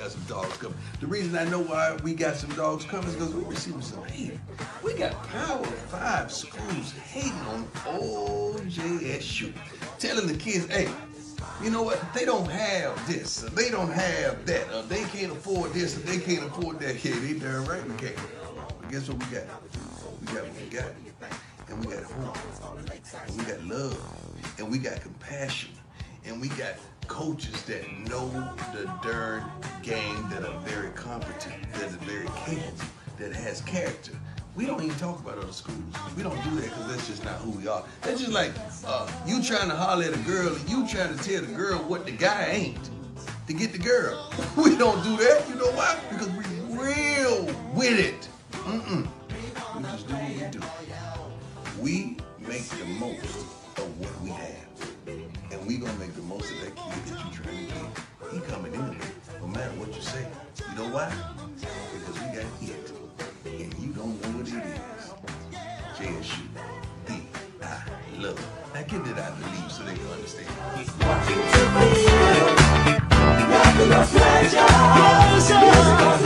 got some dogs coming. The reason I know why we got some dogs coming is because we receiving some hate. We got Power Five schools hating on OJSU, telling the kids, hey, you know what? They don't have this, they don't have that, or they can't afford this, or they can't afford that. Yeah, they darn right we can't. But guess what we got? We got what we got. And we got hope. And we got love. And we got compassion. And we got coaches that know the darn game that are very competent, that are very capable, that has character. We don't even talk about other schools. We don't do that because that's just not who we are. That's just like uh, you trying to holler at a girl and you trying to tell the girl what the guy ain't to get the girl. We don't do that. You know why? Because we real with it. Mm-mm. We just do what we do. We make the most gonna make the most of that kid that you trying to get. He coming in no matter what you say. You know why? Because we got it. And you don't know what it is. JSU. D. I love. Now get it out of the leaves so they can understand.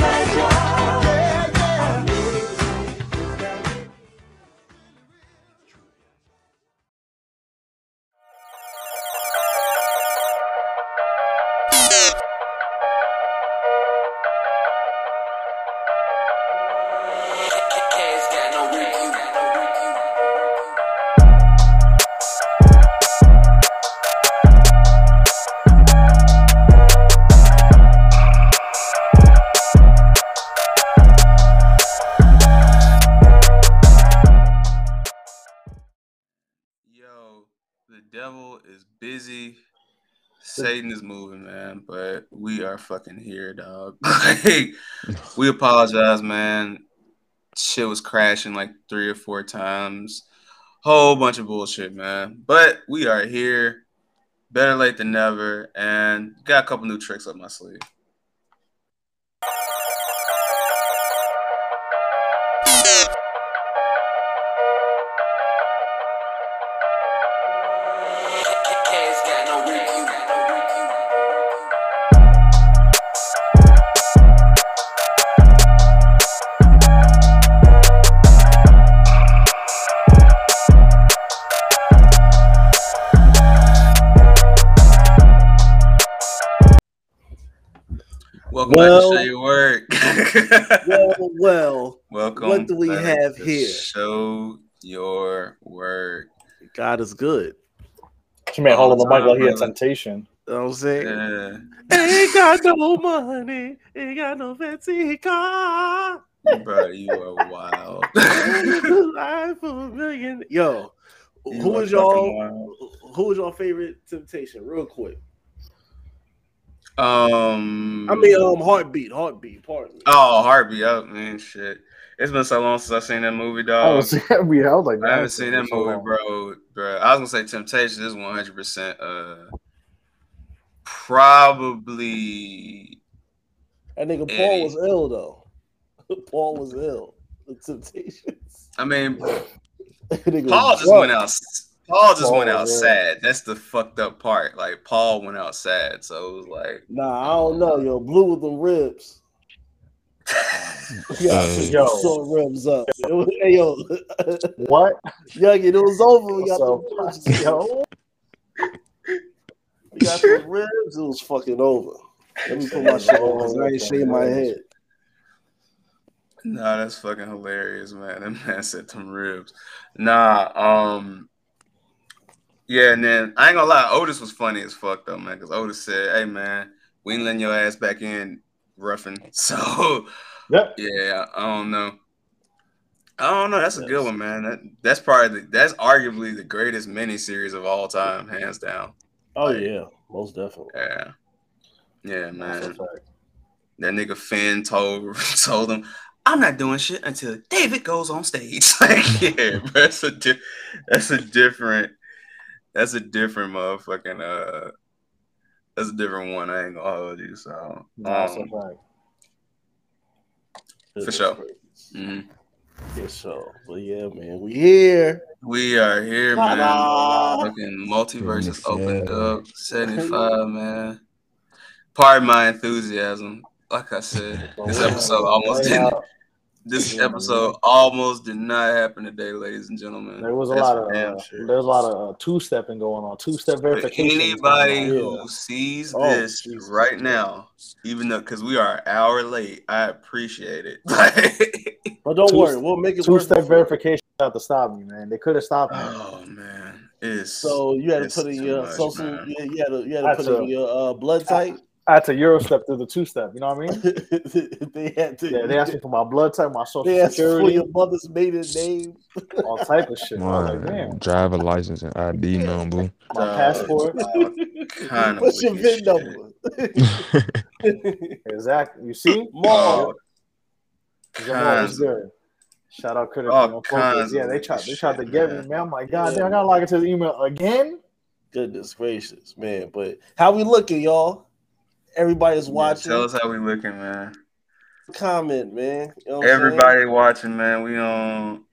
K's Satan is moving, man, but we are fucking here, dog. Like, we apologize, man. Shit was crashing like three or four times. Whole bunch of bullshit, man. But we are here. Better late than never. And got a couple new tricks up my sleeve. Well- back to Show Your Work. Well, well, Welcome. what do we back have here? Show Your Work. God is good. She made hold on the mic like he had temptation. You know what I'm saying? Yeah. Ain't got no money, ain't got no fancy car. Bro, you are wild. Life of a million. Yo, You who are y'all? wild. Who was your favorite temptation? Real quick. Um, I mean, um, heartbeat, heartbeat. Pardon me. oh, heartbeat up, man. Shit, it's been so long since I've seen that movie, I dog. was, I I was like, I haven't seen that so movie, long. bro. Bro, I was gonna say Temptation is one hundred percent. Uh, probably. That nigga Eddie. Paul was ill though. Paul was ill. The Temptations. I mean, That nigga Paul was just drunk. went out. Paul just Paul, went out yeah. sad. That's the fucked up part. Like Paul went out sad, so it was like. Nah, I don't know, yo. Blue with the ribs. Yeah, Yo. sore ribs up. It was, hey, yo, What? young, it was over. We got So, the ribs. yo, We got the ribs. It was fucking over. Let me put my shit on I ain't shaving my head. Nah, that's fucking hilarious, man. That man said some ribs. Nah, um, yeah, and then I ain't gonna lie, Otis was funny as fuck though, man. Because Otis said, "Hey, man, we ain't letting your ass back in, Ruffin." So, Yep. yeah, I don't know. I don't know. That's a good one, man. That that's probably the, that's arguably the greatest miniseries of all time, hands down. Oh yeah, most definitely. Yeah, yeah, man. That nigga Finn told told him, "I'm not doing shit until David goes on stage." like, yeah, bro, that's a di- that's a different that's a different motherfucking uh that's a different one. I ain't gonna hold you. So, That's a um, fact. For sure. mhm. For sure. But yeah, man, we here. we are here, man. Ta-da! Fucking multiverse is 77. opened up. Seventy five, man. Pardon my enthusiasm. like I said, this episode almost didn't. Now, This Yeah, episode almost did not happen today, ladies and gentlemen. There was a That's lot of for damn uh, sure. there was a lot of uh, two stepping going on, two step For verification. anybody Yeah. who sees Oh, this Jesus. right now, even though because we are an hour late, I appreciate it. Like, But don't Two- worry, we'll make it Two step before. verification have to stop me, man. They could have stopped me. oh man, it's So you had to put in your much, social. man. You, you had to, you had to That's put in your uh, blood type. I had to Euro step through the two step. You know what I mean? they had to. Yeah, they asked me for my blood type, my social They asked for your mother's maiden name. all type of shit. I like, Man, damn, driver license and ID number. my Dog. passport. kind of What's your VIN number? Exactly. You see? Mom. Jamal Kinds was good. Shout out Critic. All King kinds Yeah, they tried. They tried to get man. me, man. I'm like, God Yeah. damn, I gotta log into the email again. Goodness gracious, man! But how we looking, y'all? Everybody's Yeah, watching. Tell us how we looking, man. Comment, man. You know what I'm saying? Everybody watching, man. We on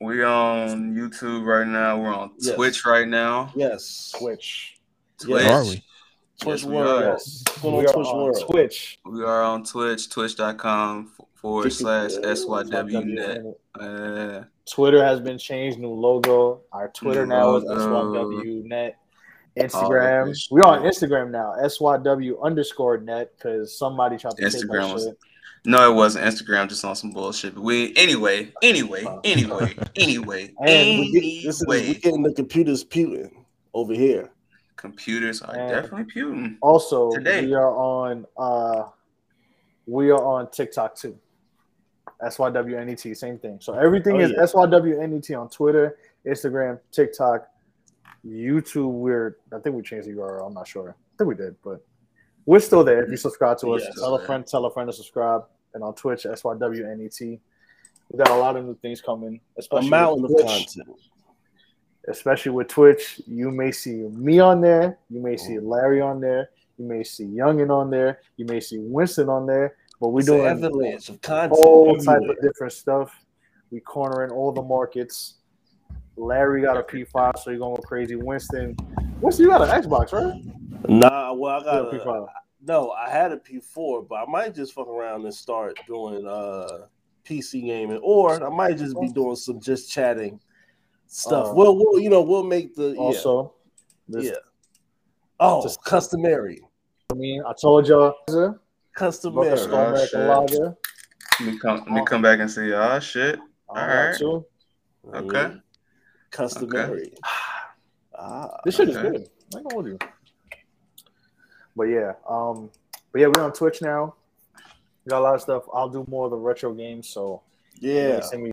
we on YouTube right now. We're on Yes. Twitch right now. Yes. Twitch. Twitch. Are we? Twitch Yes, we World. are. On We are Twitch on World. Twitch. We are on Twitch, twitch.com forward slash SYWnet. Uh, Twitter has been changed, new logo. Our Twitter New now is logo. SYWNet. All Instagram. that We're on. Instagram now, SYW underscore net, because somebody tried to take Instagram my was- shit. no, it wasn't Instagram, just on some bullshit. But we anyway, anyway, anyway, anyway, And we get, this is we anyway. getting the computers puting over here. Computers are And- definitely putin. Also, Today. we are on uh we are on TikTok too. SYWNET, same thing. So everything Oh, is yeah. SYWNET on Twitter, Instagram, TikTok, YouTube. We're I think we changed the URL. I'm not sure. I think we did, but we're still there. If you subscribe to us, Yes. tell a friend, tell a friend to subscribe. And on Twitch, SYWNET. E We got a lot of new things coming, A especially mountain with of Twitch. content. especially with Twitch, you may see me on there, you may see Larry on there, you may see Youngin on there, you may see Winston on there, but we're It's doing avalanche of content. all type of different stuff. We cornering all the markets. Larry got a P5, so you're going go crazy. Winston, Winston, you got an Xbox, right? Nah, well, I got got a a, P5. no. I had a P4, but I might just fuck around and start doing uh PC gaming, or I might just be doing some just chatting stuff. Uh, well, we'll you know we'll make the yeah, Also, this, yeah. Oh, Just- customary, I mean, I told y'all, about customary. the Oh, shit. Let me come let me come back and see. Oh shit. I got Alright. two. Okay. Mhm. Customary. Ah, This shit is good. I ain't gonna hold you. But yeah, um, but yeah, we're on Twitch now. We got a lot of stuff. I'll do more of the retro games, so yeah. may see me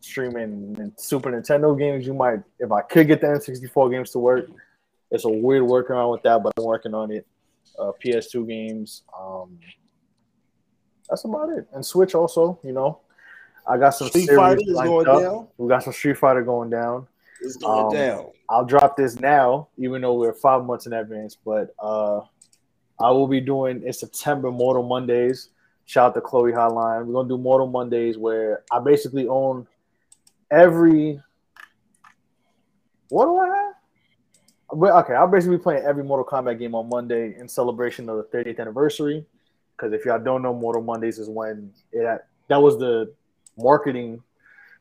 streaming and Super Nintendo games. You might, if I could get the N64 games to work. It's a weird workaround with that, but I'm working on it. Uh, PS2 games. Um, that's about it. And Switch also, you know, I got some Street Fighter going up. down. We got some Street Fighter going down. It's going Um, down. I'll drop this now, even though we're five months in advance. But uh, I will be doing in September Mortal Mondays. Shout out to Chloe Hotline. We're gonna do Mortal Mondays where I basically own every. What do I have? Okay, I'll basically be playing every Mortal Kombat game on Monday in celebration of the 30th anniversary. Because if y'all don't know, Mortal Mondays is when it that was the marketing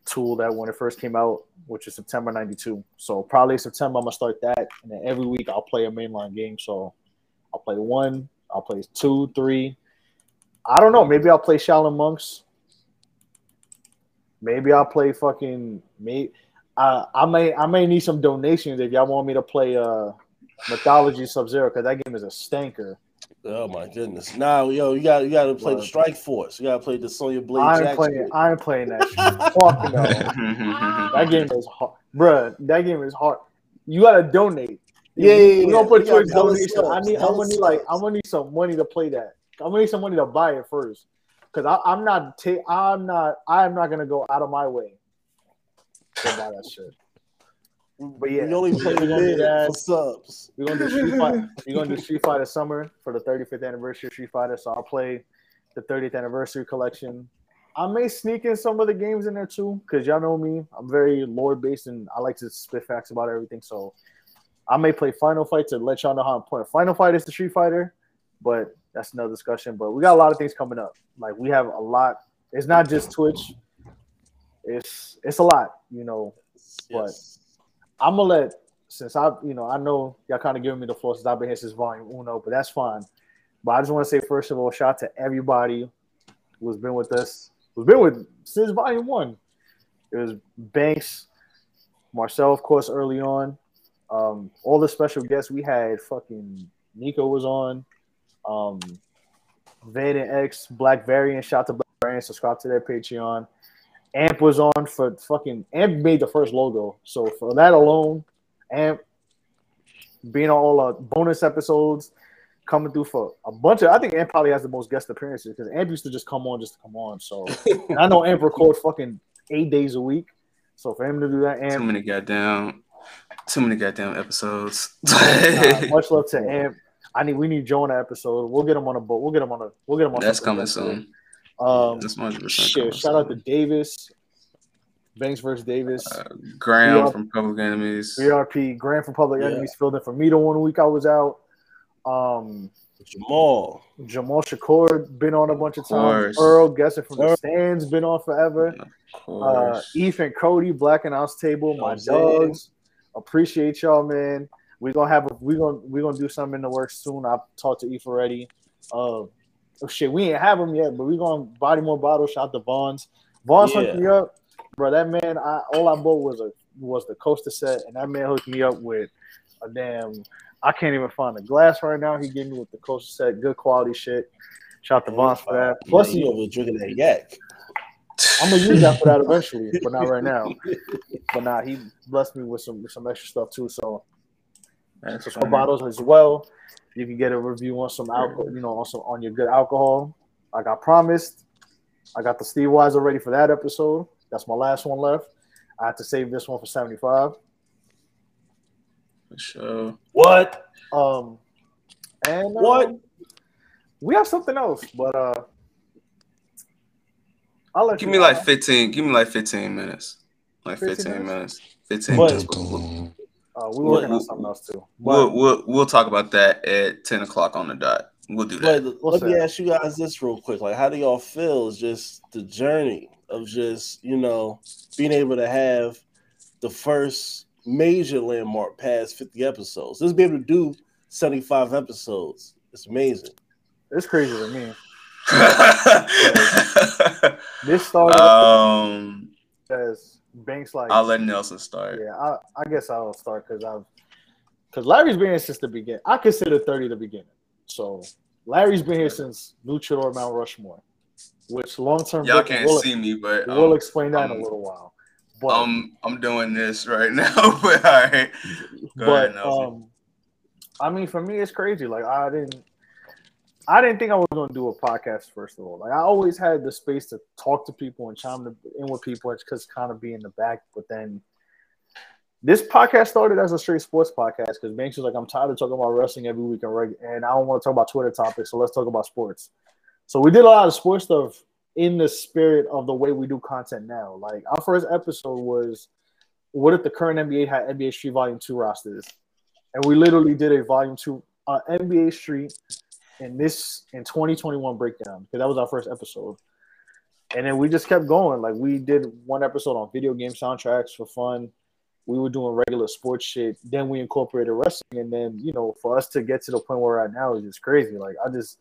tool that when it first came out, which is September '92. So probably September I'm gonna start that, and then every week I'll play a mainline game. So I'll play one, I'll play two, three. I don't know. Maybe I'll play Shaolin Monks. Maybe I'll play fucking me. Uh, I may I may need some donations if y'all want me to play uh Mythology Sub Zero because that game is a stanker. Oh my goodness! Now, yo, you got you got to play the What? Strike Force. You got to play the Sonya Blade. I ain't Jackson. playing. I ain't playing that. Fuck no. That game is hard, bruh. That game is hard. You gotta donate. Yeah, yeah, yeah. We gonna put You got Twitch hella donation. I need. I'm gonna need like. I'm gonna need some money to play that. I'm gonna need some money to buy it first, because I'm not. Ta- I'm not. I'm not gonna go out of my way to buy that shit. But yeah, we only play we're the gonna do for subs. We're gonna do Street Fighter. We're gonna do Street Fighter Summer for the 35th anniversary of Street Fighter. So I'll play the 30th anniversary collection. I may sneak in some of the games in there too, because y'all know me. I'm very lore based and I like to spit facts about everything. So I may play Final Fight to let y'all know how important Final Fight is to Street Fighter. But that's another discussion. But we got a lot of things coming up. Like we have a lot. It's not just Twitch. It's it's a lot, you know. Yes. I'm gonna let since I, you know, I know y'all kind of giving me the floor since I've been here since volume uno, but that's fine. But I just want to say first of all, shout out to everybody who's been with us, who's been with since volume one. It was Banks, Marcel, of course, early on. Um, all the special guests we had, fucking Nico was on. Um, and X, Black Variant, shout out to Black Variant, subscribe to their Patreon. Amp was on for fucking Amp made the first logo. So for that alone, Amp being on all the bonus episodes, coming through for a bunch of I think Amp probably has the most guest appearances because Amp used to just come on just to come on. So I know Amp records fucking eight days a week. So for him to do that, Amp. Too many goddamn, too many goddamn episodes. uh, much love to Amp. I need we need Joe on episode. We'll get him on a boat. We'll get him on a we'll get him on That's coming soon. Um That's 100 shit, shout out to. Davis. Banks versus Davis. Uh, Graham Yeah. from Public Enemies. VRP, Graham from Public Yeah. Enemies filled in for me the one week I was out. Um, Jamal. Jamal Shakur been on a bunch of times. course. Earl guessing from the stands been on forever. Of Uh. Ethan Cody, Black and House Table, my I'm saying. dogs. Appreciate y'all, man. We gonna have a, we gonna we gonna do something in the works soon. I've talked to Eve already. Uh, oh shit, we ain't have them yet, but we gonna body more bottles. Shout out to Vons. Vons Yeah. hooked me up, bro. That man, I all I bought was a was the coaster set, and that man hooked me up with a damn. I can't even find the glass right now. He gave me with the coaster set, good quality shit. Shout out to oh, Vons for that. Plus, yeah, you he, over drinking that yak. I'm gonna use that for that eventually, but not right now. But nah, he blessed me with some with some extra stuff too. So That's some bottles as well. You can get a review on some alcohol, you know, on some on your good alcohol. Like I promised, I got the Steve Weiser ready for that episode. That's my last one left. I have to save this one for 75. For sure. What? Um, and uh, What? we have something else, but uh, I'll let Give you me know. like 15. Give me like 15 minutes. Like 15 15 minutes? minutes. 15 What? minutes. We'll, we'll, Uh, we're working on something else too. we'll, we'll, we'll talk about that at 10 o'clock on the dot. We'll do that. But What's let me that? ask you guys this real quick. Like, how do y'all feel? Is just the journey of just you know being able to have the first major landmark past 50 episodes. Just be able to do 75 episodes. It's amazing. it's crazy to me. This started um, as Banks like I'll let Nelson start. Yeah, I, I guess I'll start because I've because Larry's been here since the beginning. I consider 30 the beginning. So Larry's been here since Luchador Mount Rushmore, which long term Y'all can't we'll, see me, but we'll um, explain that in um, a little while. But I'm I'm doing this right now. but all right, go but ahead, um, I mean, for me, it's crazy. Like I didn't, I didn't think I was going to do a podcast. First of all, like I always had the space to talk to people and chime in with people, because kind of be in the back. But then this podcast started as a straight sports podcast because Banks was like, "I'm tired of talking about wrestling every week and reg- and I don't want to talk about Twitter topics, so let's talk about sports." So we did a lot of sports stuff in the spirit of the way we do content now. Like our first episode was, "What if the current NBA had NBA Street Volume Two rosters?" and we literally did a volume two uh, NBA Street in this in 2021 breakdown because that was our first episode. And then we just kept going. Like we did one episode on video game soundtracks for fun. We were doing regular sports shit. Then we incorporated wrestling, and then you know, for us to get to the point where we're at now is just crazy. Like I just,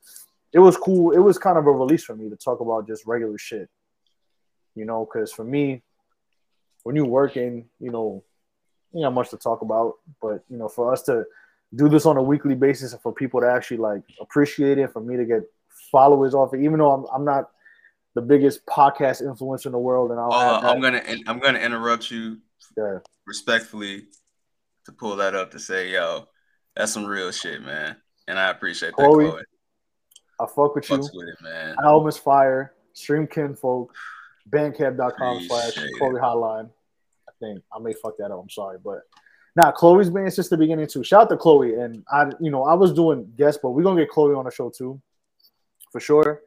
it was cool. It was kind of a release for me to talk about just regular shit. You know, because for me, when you're working, you know, you got much to talk about, but you know, for us to do this on a weekly basis and for people to actually like appreciate it, for me to get followers off it, even though I'm, I'm not the biggest podcast influencer in the world, and I'll Hold have on, that. I'm gonna I'm gonna interrupt you yeah. respectfully to pull that up to say, yo, that's some real shit, man. And I appreciate that, Chloe, Chloe. I fuck with you. Fucks with it, man. Album is fire. Stream kinfolk. Bandcamp.com slash. Chloe Hotline. I think I may fuck that up. I'm sorry, but now Chloe's been since the beginning too. Shout out to Chloe. And I, you know, I was doing guests, but we're gonna get Chloe on the show too, for sure.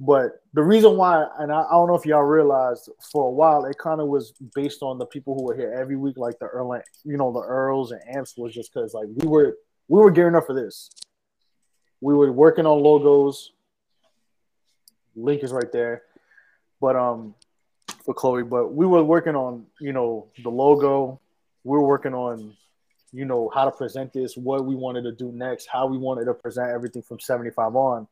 But the reason why, and I, I don't know if y'all realized, for a while it kind of was based on the people who were here every week, like the Earl, you know, the Earls and Amps was just because like we were we were gearing up for this. we were working on logos. Link is right there, but um, for Chloe, but we were working on you know the logo. We were working on you know how to present this, what we wanted to do next, how we wanted to present everything from seventy five on,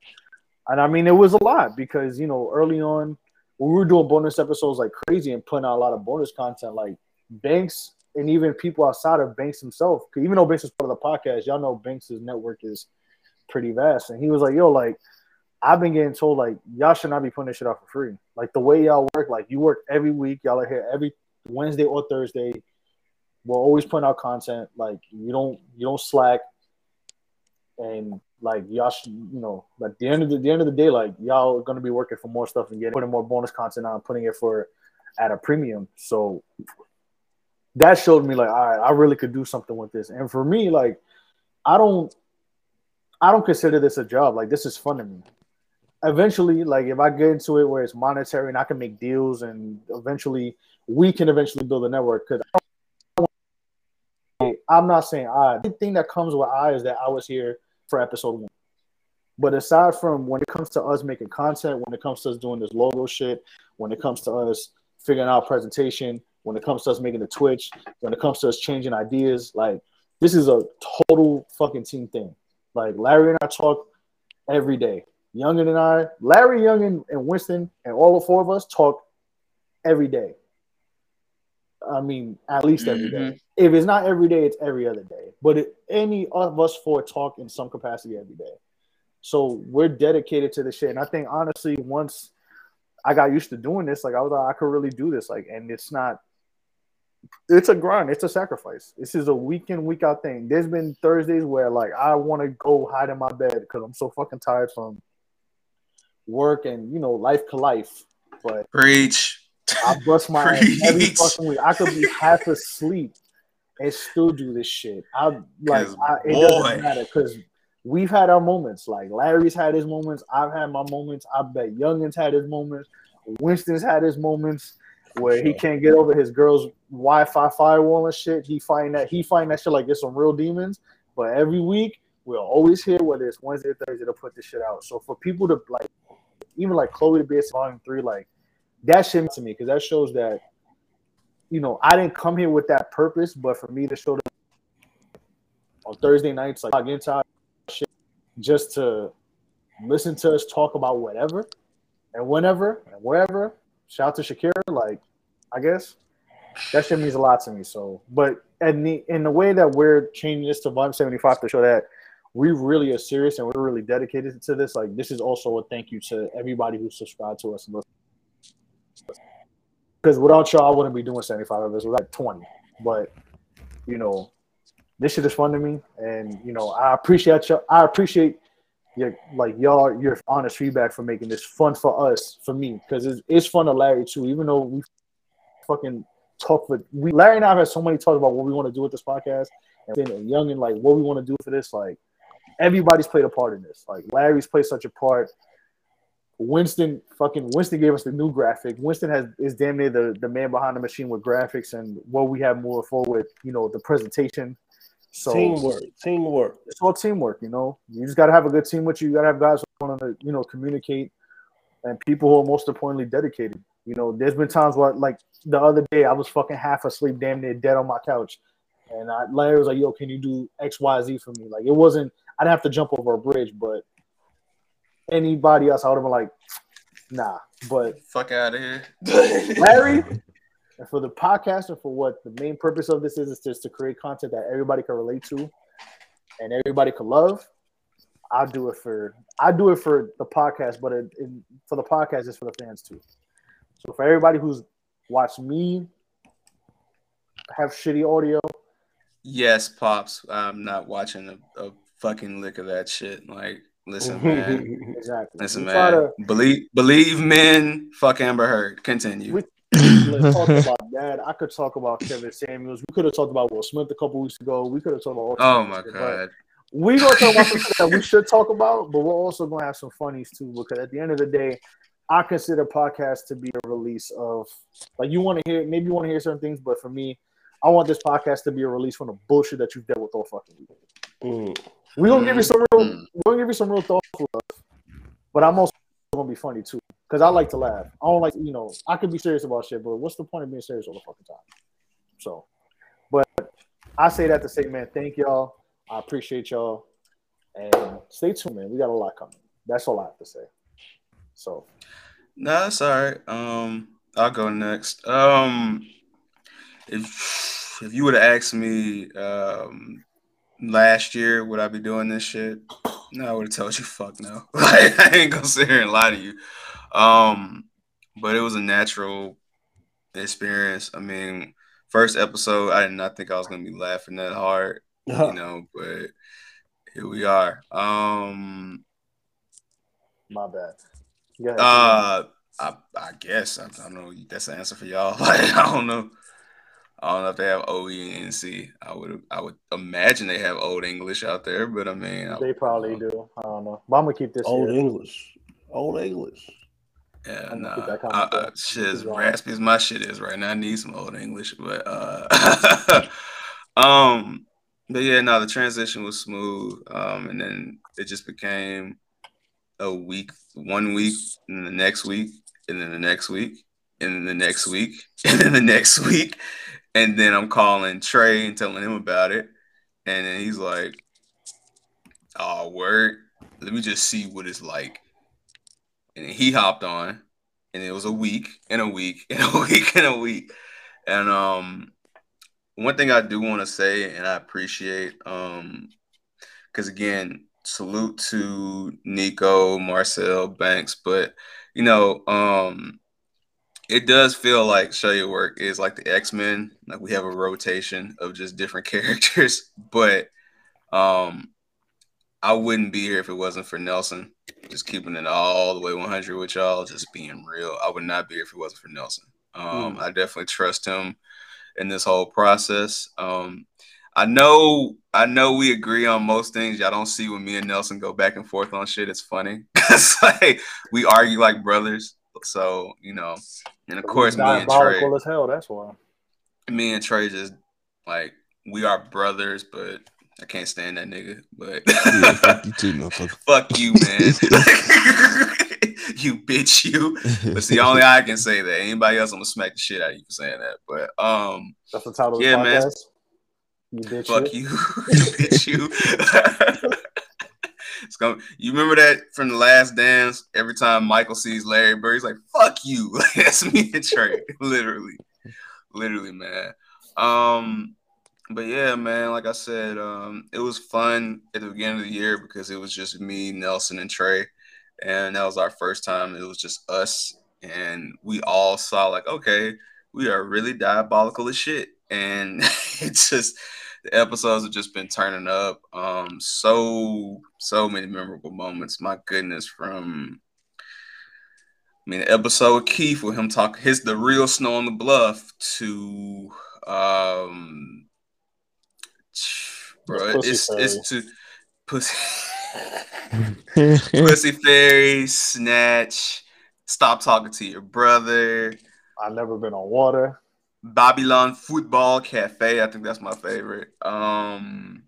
and I mean it was a lot because you know early on we were doing bonus episodes like crazy and putting out a lot of bonus content like Banks and even people outside of Banks himself, Even though Banks is part of the podcast, y'all know Banks' network is pretty vast. And he was like, yo, like, I've been getting told, like, y'all should not be putting this shit out for free. Like, the way y'all work, like, you work every week. Y'all are here every Wednesday or Thursday. We're always putting out content. Like, you don't, you don't slack. And, like, y'all should, you know, at the end of the, the end of the day, like, y'all are to be working for more stuff and getting, putting more bonus content on, putting it for, at a premium. So, that showed me like, all right, I really could do something with this. And for me, like, I don't, I don't consider this a job. Like, this is fun to me. Eventually, like, if I get into it where it's monetary and I can make deals, and eventually we can eventually build a network. Because I'm not saying I. The thing that comes with I is that I was here for episode one. But aside from when it comes to us making content, when it comes to us doing this logo shit, when it comes to us figuring out presentation, when it comes to us making the Twitch, when it comes to us changing ideas, like this is a total fucking team thing. Like Larry and I talk every day. Youngin and I, Larry, Youngin, and Winston, and all the four of us talk every day. I mean, at least every day. Mm-hmm. If it's not every day, it's every other day. But it, any of us four talk in some capacity every day. So we're dedicated to the shit. And I think honestly, once I got used to doing this, like I was like, I could really do this. Like, and it's not it's a grind, it's a sacrifice. This is a week in, week out thing. There's been Thursdays where like I want to go hide in my bed because I'm so fucking tired from work and you know, life to life. But Preach. I bust my ass every fucking week. I could be half asleep and still do this shit. I like I, it boy. doesn't matter because we've had our moments. Like Larry's had his moments. I've had my moments. I bet Youngins had his moments. Winston's had his moments where he can't get over his girl's Wi-Fi firewall and shit. He find that he find that shit like it's some real demons. But every week we're always here, whether it's Wednesday or Thursday, to put this shit out. So for people to like, even like Chloe to be at volume three, like that shit to me because that shows that you know I didn't come here with that purpose, but for me to show them on Thursday nights, like log into shit just to listen to us talk about whatever and whenever and wherever. Shout out to Shakira, like I guess that shit means a lot to me. So, but and the in the way that we're changing this to Volume 75 to show that we really are serious and we're really dedicated to this, like this is also a thank you to everybody who subscribed to us and listen. Because without y'all, I wouldn't be doing 75 of this. Like 20. But you know, this shit is fun to me, and you know, I appreciate y'all. I appreciate your like y'all your honest feedback for making this fun for us, for me, because it's, it's fun to Larry too. Even though we fucking talk for we Larry and I have had so many talks about what we want to do with this podcast, and and Young and like what we want to do for this. Like everybody's played a part in this. Like Larry's played such a part. Winston fucking Winston gave us the new graphic. Winston has is damn near the, the man behind the machine with graphics and what we have moving forward you know, the presentation. So teamwork, teamwork. it's all teamwork, you know. You just gotta have a good team with you. You gotta have guys who want to, you know, communicate and people who are most importantly dedicated. You know, there's been times where like the other day I was fucking half asleep, damn near dead on my couch. And I Larry was like, yo, can you do X, Y, Z for me? Like it wasn't I didn't have to jump over a bridge, but anybody else I would have been like, nah. But Fuck out of here. Larry, and for the podcast and for what the main purpose of this is, is just to create content that everybody can relate to and everybody can love. I do it for I do it for the podcast, but it, it, for the podcast, it's for the fans too. So for everybody who's watched me have shitty audio, Yes, pops. I'm not watching a, a fucking lick of that shit. Like, listen, man. exactly. Listen, We man. to- Believe, believe men. Fuck Amber Heard. Continue. We- Let's talk about that. I could talk about Kevin Samuels. We could have talked about Will Smith a couple weeks ago. We could have talked about all oh my of shit, god. we gonna talk about some that we should talk about, but we're also gonna have some funnies too. Because at the end of the day, I consider podcast to be a release of like you want to hear, maybe you want to hear certain things, but for me, I want this podcast to be a release from the bullshit that you've dealt with all fucking week. Mm. We're gonna give you some real Mm. we're gonna give you some real thoughtful stuff. But I'm also gonna be funny too. Because I like to laugh. I don't like you know, I could be serious about shit, but what's the point of being serious all the fucking time? So but I say that to say, man, thank y'all. I appreciate y'all. And stay tuned, man. We got a lot coming. That's all I have to say. So No, that's all right. Um, I'll go next. Um, if if you would have asked me um last year would I be doing this shit, no, I would have told you fuck no. Like I ain't gonna sit here and lie to you. Um, but it was a natural experience. I mean, first episode, I did not think I was gonna be laughing that hard, you know, but here we are. Um, my bad. Go ahead. uh, I, I guess I, I don't know. That's the answer for y'all. Like I don't know. I don't know if they have OE and NC. I would I would imagine they have old English out there, but I mean, I, they probably do. I don't know. But I'm gonna keep this Old here. English. Old English. Yeah, I'm nah. keep that I, comment I, there. shit, as raspy as my shit is right now, I need some old English, but uh, um, but yeah, no, the transition was smooth, um, and then it just became a week, one week, and then the next week, and then the next week, and then the next week, and then the next week, and then I'm calling Trey and telling him about it, and then he's like, "Oh, word, let me just see what it's like." and he hopped on and it was a week and a week and a week and a week. And um one thing i do want to say and i appreciate um because again salute to nico marcel banks but you know um it does feel like show your work is like the x-men like we have a rotation of just different characters but um i wouldn't be here if it wasn't for nelson just keeping it all the way 100 with y'all, just being real. I would not be here if it wasn't for Nelson. Um, I definitely trust him in this whole process. Um, I know, I know we agree on most things. Y'all don't see when me and Nelson go back and forth on shit. It's funny like we argue like brothers. So you know, and of course, me and Trey, diabolical as hell. That's why. me and Trey just like we are brothers, but I can't stand that nigga. But Yeah, fuck you too, motherfucker. Fuck you, man. you bitch, you. But see, only I can say that. Anybody else, I'm gonna smack the shit out of you for saying that. But um, That's the title of Yeah, the man. You bitch. fuck shit. you, you bitch, you. Gonna. You remember that from the Last Dance? Every time Michael sees Larry Bird, he's like, "Fuck you." That's me and Trey, literally, literally, man. Um, but yeah, man, like I said, um, it was fun at the beginning of the year because it was just me, Nelson, and Trey. And that was our first time. It was just us. And we all saw, like, okay, we are really diabolical as shit. And it's just the episodes have just been turning up. Um, so, so many memorable moments. My goodness, from I mean, the episode with Keith with him talking his the real snow on the bluff to um bro, Pussy it's it's to pussy pussy fairy snatch stop talking to your brother I've never been on water. Babylon football cafe i think that's my favorite. Um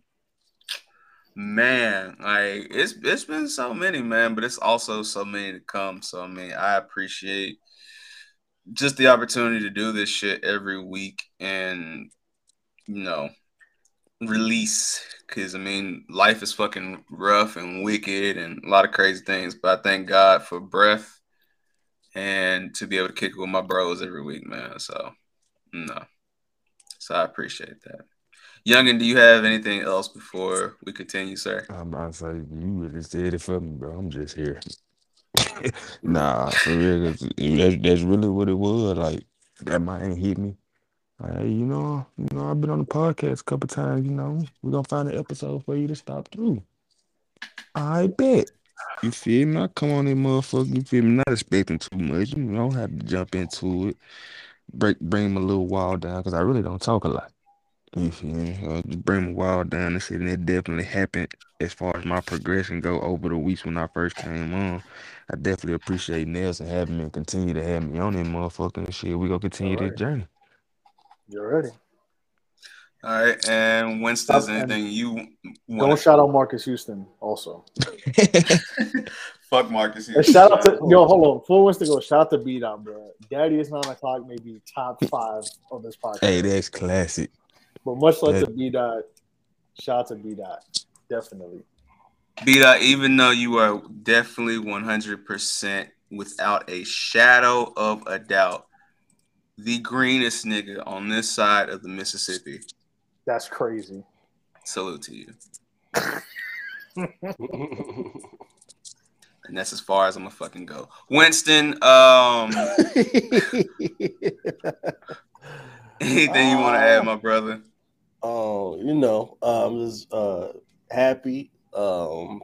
man like it's it's been so many man but it's also so many to come. So i mean i appreciate just the opportunity to do this shit every week and you know release. Because i mean life is fucking rough and wicked and a lot of crazy things but i thank god for breath and to be able to kick it with my bros every week man. So no so i appreciate that youngin do you have anything else before we continue sir I'm about to say you really said it for me, bro. I'm just here. nah, for real. That's, that's really what it was. Like that might ain't hit me. Like, hey, you know, you know, I've been on the podcast a couple times. You know, we're gonna find an episode for you to stop through. I bet. You feel me? I come on in, motherfucker. You feel me? Not expecting too much. You don't have to jump into it. Break, bring my little wall down because I really don't talk a lot. You feel me? Uh, just bring my wall down and shit. And it definitely happened as far as my progression go over the weeks when I first came on. I definitely appreciate Nelson having me and continue to have me on that motherfucker and shit. We gonna continue this journey. You're ready. All right, and Winston, is Stop, and anything you Don't want? shout out Marcus Houston also. Fuck Marcus. And shout out to yo, hold on. Four wants to go, shout out to B Dot, bro. Daddy is nine o'clock, maybe top five of this podcast. hey, that's classic. But much love Yeah. to B Dot. Shout out to B Dot. Definitely. B Dot, even though you are definitely 100% without a shadow of a doubt, the greenest nigga on this side of the Mississippi. That's crazy. Salute to you. And that's as far as I'm gonna fucking go. Winston, um, anything you want to add, my brother? Oh, you know, uh, I'm just uh, happy um,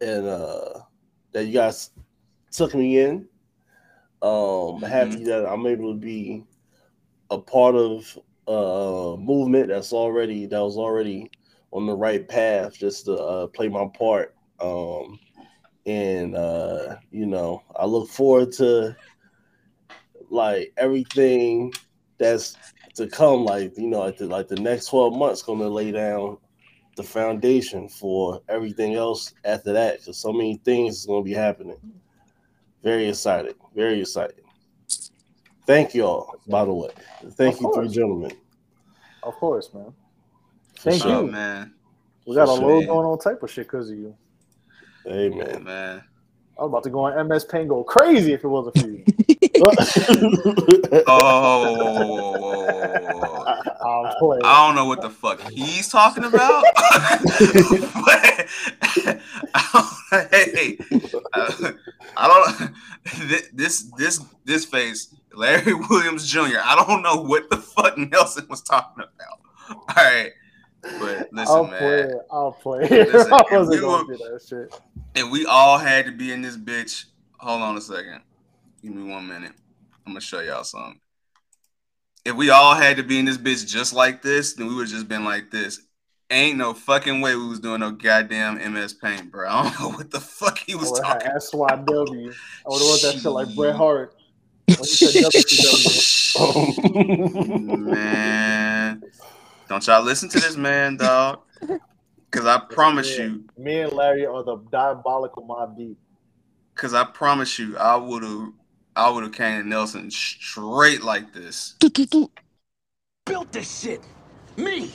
and uh, that you guys took me in. Um, Happy that I'm able to be a part of a movement that's already that was already on the right path, just to uh, play my part. Um, and uh, you know, I look forward to like everything that's to come like you know like the, like the next 12 months going to lay down the foundation for everything else after that because so many things is going to be happening very excited very excited thank y'all by the way thank Of you three gentlemen Of course, man. For Thank sure. Oh you. man, We got a For load sure. going on type of shit because of you. Hey yeah, man man. I was about to go on MS Paint go crazy if it wasn't for you. Oh. I don't know what the fuck he's talking about. but I don't, hey, I, I don't. This this this face, Larry Williams Jr. I don't know what the fuck Nelson was talking about. All right, but listen, I'll man. play. I'll play. Listen, I if wasn't we going were- to do that shit. And we all had to be in this bitch. Hold on a second. Give me one minute. I'm gonna show y'all something. If we all had to be in this bitch just like this, then we would just been like this. Ain't no fucking way we was doing no goddamn MS Paint, bro. I don't know what the fuck he was would talking. SYW. I would have wrote that shit like Bret Hart. When he said WCW. man, don't y'all listen to this man, dog. Cause I promise Yeah. you, Me and Larry are the diabolical Mobb Deep. cause I promise you, I would have, I would have came Nelson straight like this. built this shit. Me.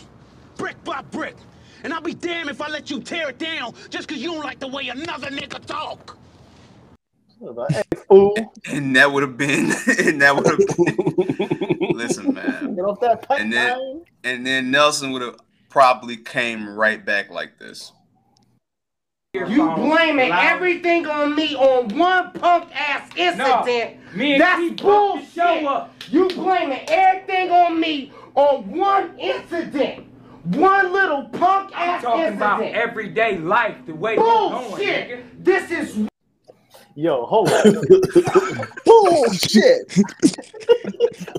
Brick by brick. And I'll be damned if I let you tear it down just because you don't like the way another nigga talk. I was like, hey, fool, and that would have been and that would have been listen man get off that pipe, And then- man. and then nelson would have probably came right back like this You blaming everything on me on one punk ass incident. Me and That's Keith brought bullshit. show up. You blaming everything on me on one incident. One little punk I'm ass talking incident. about everyday life, the way we going, nigga. Bullshit. This is Yo, hold on. bullshit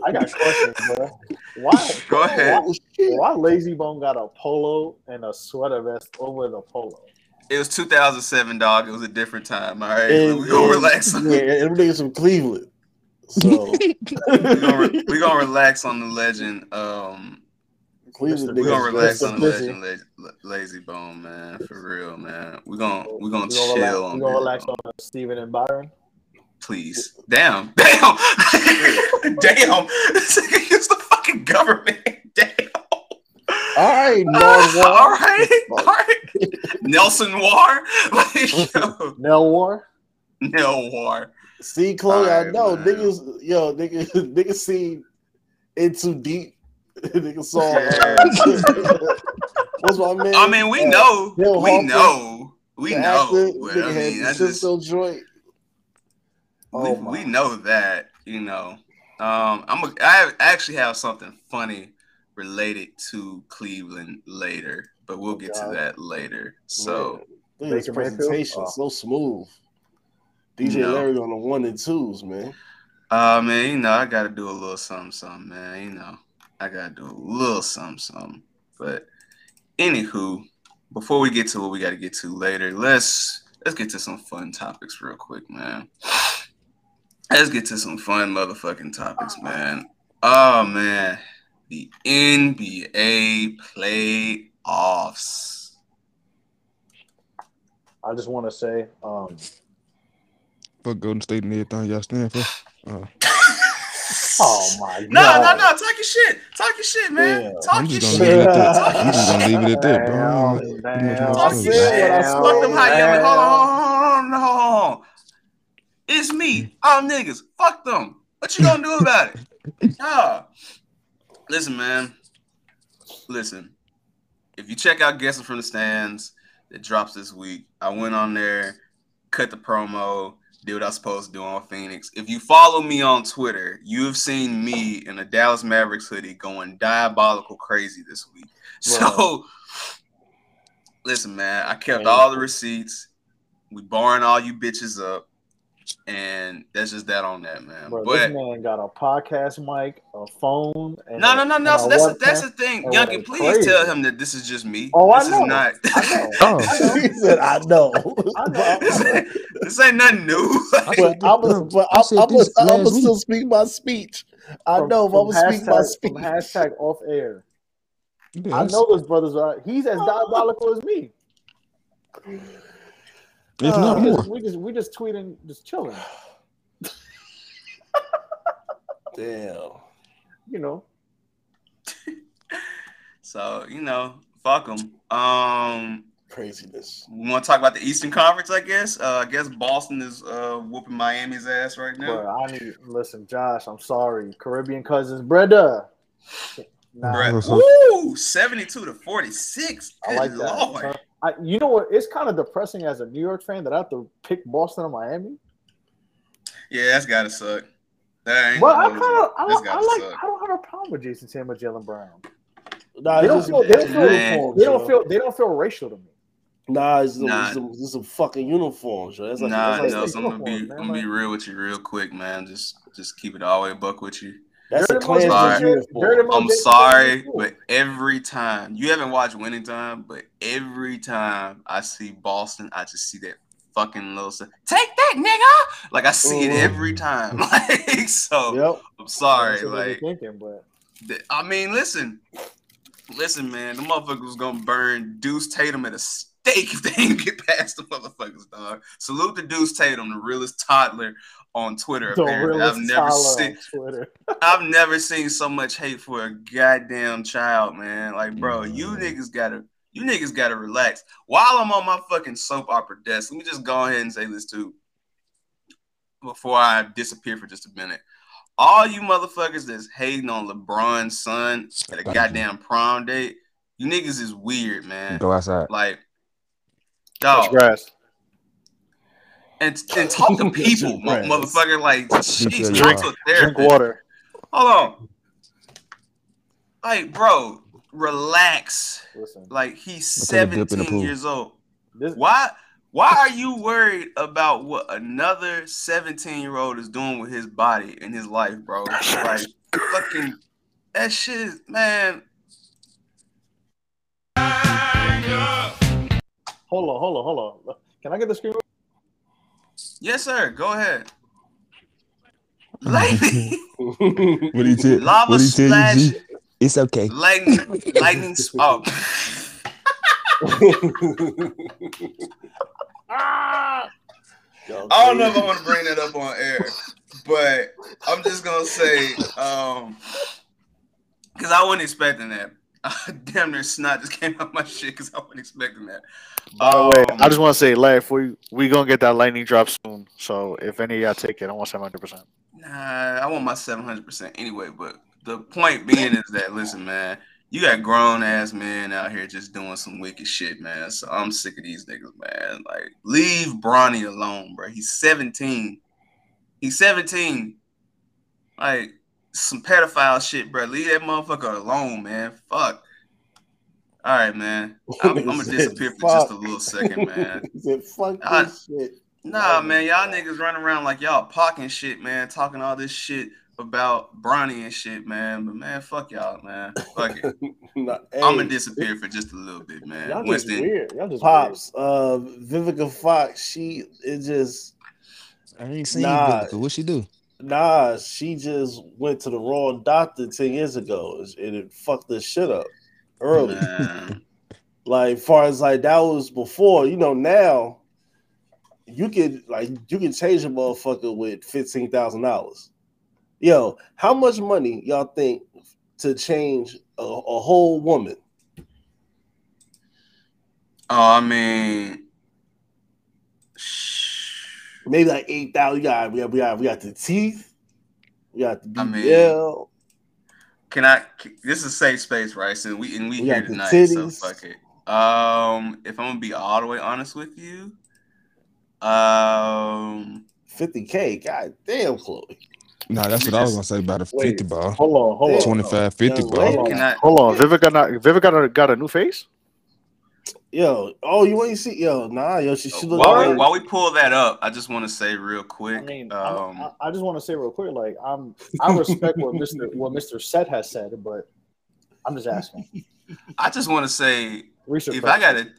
I got questions, bro. Why? Go ahead. Why, why Layzie Bone got a polo and a sweater vest over the polo? it was 2007 dog it was a different time all right and, we gonna and- relax yeah, and everything's from cleveland so we gonna, re- we gonna relax on the legend um cleveland we gonna relax on the legend La- Layzie Bone man for real man We're gonna we gonna We gonna relax, chill on we gonna relax on uh, Steven and Byron. please damn damn damn this use the fucking government damn all right all Nardwuar. right, all right. Nelson War, like yo, Nell War. Nell War. See, Chloe, I know man. niggas, yo, niggas, niggas see in too deep. niggas saw. Yeah. what's my man? I mean, we Uh, know, Bill we Hawkins, know, we the know. actor, but nigga I mean, that's just Cisco joint. Oh we, my. we know that, you know. Um, I'm a, I actually have something funny related to Cleveland later, but we'll get to that later. So. Man, look at his Baker Mayfield? presentation, Oh. so smooth. DJ No. Larry on the one and twos, man. Uh man, you know, I gotta do a little something, something, man. You know, I gotta do a little something, something. But anywho, before we get to what we gotta get to later, let's let's get to some fun topics real quick, man. Let's get to some fun motherfucking topics, man. Oh man. the NBA playoffs. I just want to say, um, Fuck Golden State and everything y'all stand for. Uh, oh my No, no, no. Talk your shit. Talk your shit, man. Yeah. Talk I'm your just gonna shit. leave it at that. Talk I'm just gonna leave it at that, bro. Damn, Too damn, Talk your shit. Fuck them high yelling. Hold on, damn. hold on, hold on, hold on. It's me. I'm niggas. Fuck them. What you gonna do about it? Nah. Listen, man. Listen. If you check out Guessing from the Stands, it drops this week. I went on there, cut the promo, did what I was supposed to do on Phoenix. If you follow me on Twitter, you have seen me in a Dallas Mavericks hoodie going diabolical crazy this week. So, listen, man, I kept all the receipts. We barring all you bitches up, and that's just that on that, man. Bro, but this man got a podcast mic, a phone, and no, no, no, no. So that's that's the thing, Oh, Youngin. Please crazy. tell him that this is just me. Oh, I this know. is not. I know. Oh, he said, "I know." I know. this, ain't, this ain't nothing new. I Like, said But I'm this, gonna, but I I'm, I'm, I'm still speak my speech. I From- know if from I'm gonna speak my speech. Hashtag off air. Yeah, I know this brother's. Uh, he's as diabolical as me. If not Uh, we, more. just, we just we just tweeting, just chilling. Damn. You know, so you know, fuck them. Um, Craziness. we want to talk about the Eastern Conference, I guess. Uh, I guess Boston is uh whooping Miami's ass right now. bro. I need listen, Josh. I'm sorry, Caribbean cousins, brother. Nah, Brett, woo, seventy-two to forty-six. I like Good that. Lord. So, I, you know what? It's kind of depressing as a New York fan that I have to pick Boston or Miami. Yeah, that's gotta suck. That But I kind of. I, don't- I like, suck. I don't have a problem with Jayson Tatum or Jaylen Brown. Nah, They don't just, feel, they don't feel, they don't feel, they don't feel racial to me. Nah, it's, Nah. It's, some, it's some fucking uniforms, yo. That's like, nah, that's no, like, so I'm gonna be, man, I'm gonna be real with you real quick, man. Just, just keep it all the way buck with you. That's a They're the most- Klansman's they're- uniform. they're the most- I'm sorry, Tatum is cool. but every time you haven't watched Winning Time, but every time I see Boston, I just see that fucking little stuff. Take that, nigga! Like I see it Mhm. every time. Like so, Yep. I'm sorry. That's what Like thinking, but th- I mean, listen, listen, man. The motherfucker was gonna burn Deuce Tatum at a stake if they didn't get past the motherfuckers, dog. Salute to Deuce Tatum, the realest toddler on Twitter. the Apparently, I've never seen. Twitter. I've never seen so much hate for a goddamn child, man. Like, bro, you Mhm. niggas gotta, you niggas gotta relax. While I'm on my fucking soap opera desk, let me just go ahead and say this too. Before I disappear for just a minute, all you motherfuckers that's hating on LeBron's son at a Thank you. goddamn prom date, you niggas is weird, man. Go outside. Like, Touch dog, grass. And, and talk to people, mo- Right. motherfucker. Like, jeez, Detail talk your to a Drink water. Hold on. Like, bro, relax. Listen, Like he's I'll take a dip in the 17 years old. this Why why are you worried about what another 17 year old is doing with his body and his life, bro? Like fucking that shit, is- man. hold on, hold on, hold on. Can I get the screen? Yes, sir. Go ahead. Lightning, What do you tell? Lava What do you splash. you, It's okay. lightning, lightning. sp- Oh, I don't know if I want to bring that up on air, but I'm just gonna say, um, because I wasn't expecting that. Damn near snot just came out my shit because I wasn't expecting that. By the way, Um, I just want to say, Larry, we we gonna get that lightning drop soon. So if any of y'all take it, I want seven hundred percent. Nah, I want my 700% anyway, but the point being is that, listen, man, you got grown ass men out here just doing some wicked shit, man. So I'm sick of these niggas, man. Like, leave Bronny alone, bro. He's 17. He's 17. Like, some pedophile shit, bro. Leave that motherfucker alone, man. Fuck. All right, man. I'm, I'm gonna disappear for just a little second, man. he said, "Fuck I- this shit." Nah, man, y'all niggas running around like y'all pocket shit, man, talking all this shit about Bronny and shit, man. But man, fuck y'all, man. Fuck it. Nah, I'm gonna disappear for just a little bit, man. Y'all just weird. Y'all just Pops, uh, Vivica Fox, she it just I ain't seen Nah. Vivica. What she do? Nah, she just went to the wrong doctor ten years ago, and it fucked the shit up early. Man. Like, far as like that was before, you know. Now you could like you can change a motherfucker with fifteen thousand dollars. Yo, how much money y'all think to change a, a whole woman? Oh, I mean, Maybe like eight thousand. We got we got we got we got the teeth. We got the I mean, can I? This is a safe space, right? So we and we, We here got the tonight, so fuck it. Um, if I'm gonna be all the way honest with you, um, 50k. God damn, Chloe. Nah, that's what I was gonna say about a Wait, 50 ball. Hold on, hold on. 25, 50 Young ball. Hold Can on, I- hold on. Vivica got Vivica got a, got a new face. Yo, oh, you want to see? Yo, nah, yo, she, she look while we while we pull that up, I just want to say real quick. I mean, um, I, I just want to say real quick, like I'm, I respect what Mister what Mister Set has said, but I'm just asking. I just want to say Research if I gotta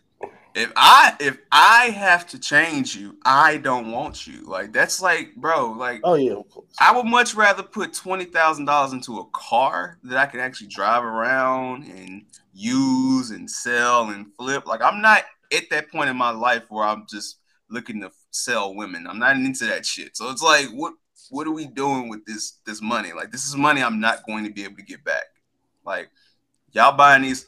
if I if I have to change you, I don't want you. Like that's like, bro, like Oh yeah. I would much rather put twenty thousand dollars into a car that I can actually drive around and use and sell and flip. Like I'm not at that point in my life where I'm just looking to sell women. I'm not into that shit. So it's like, what what are we doing with this this money? Like this is money I'm not going to be able to get back. Like y'all buying these.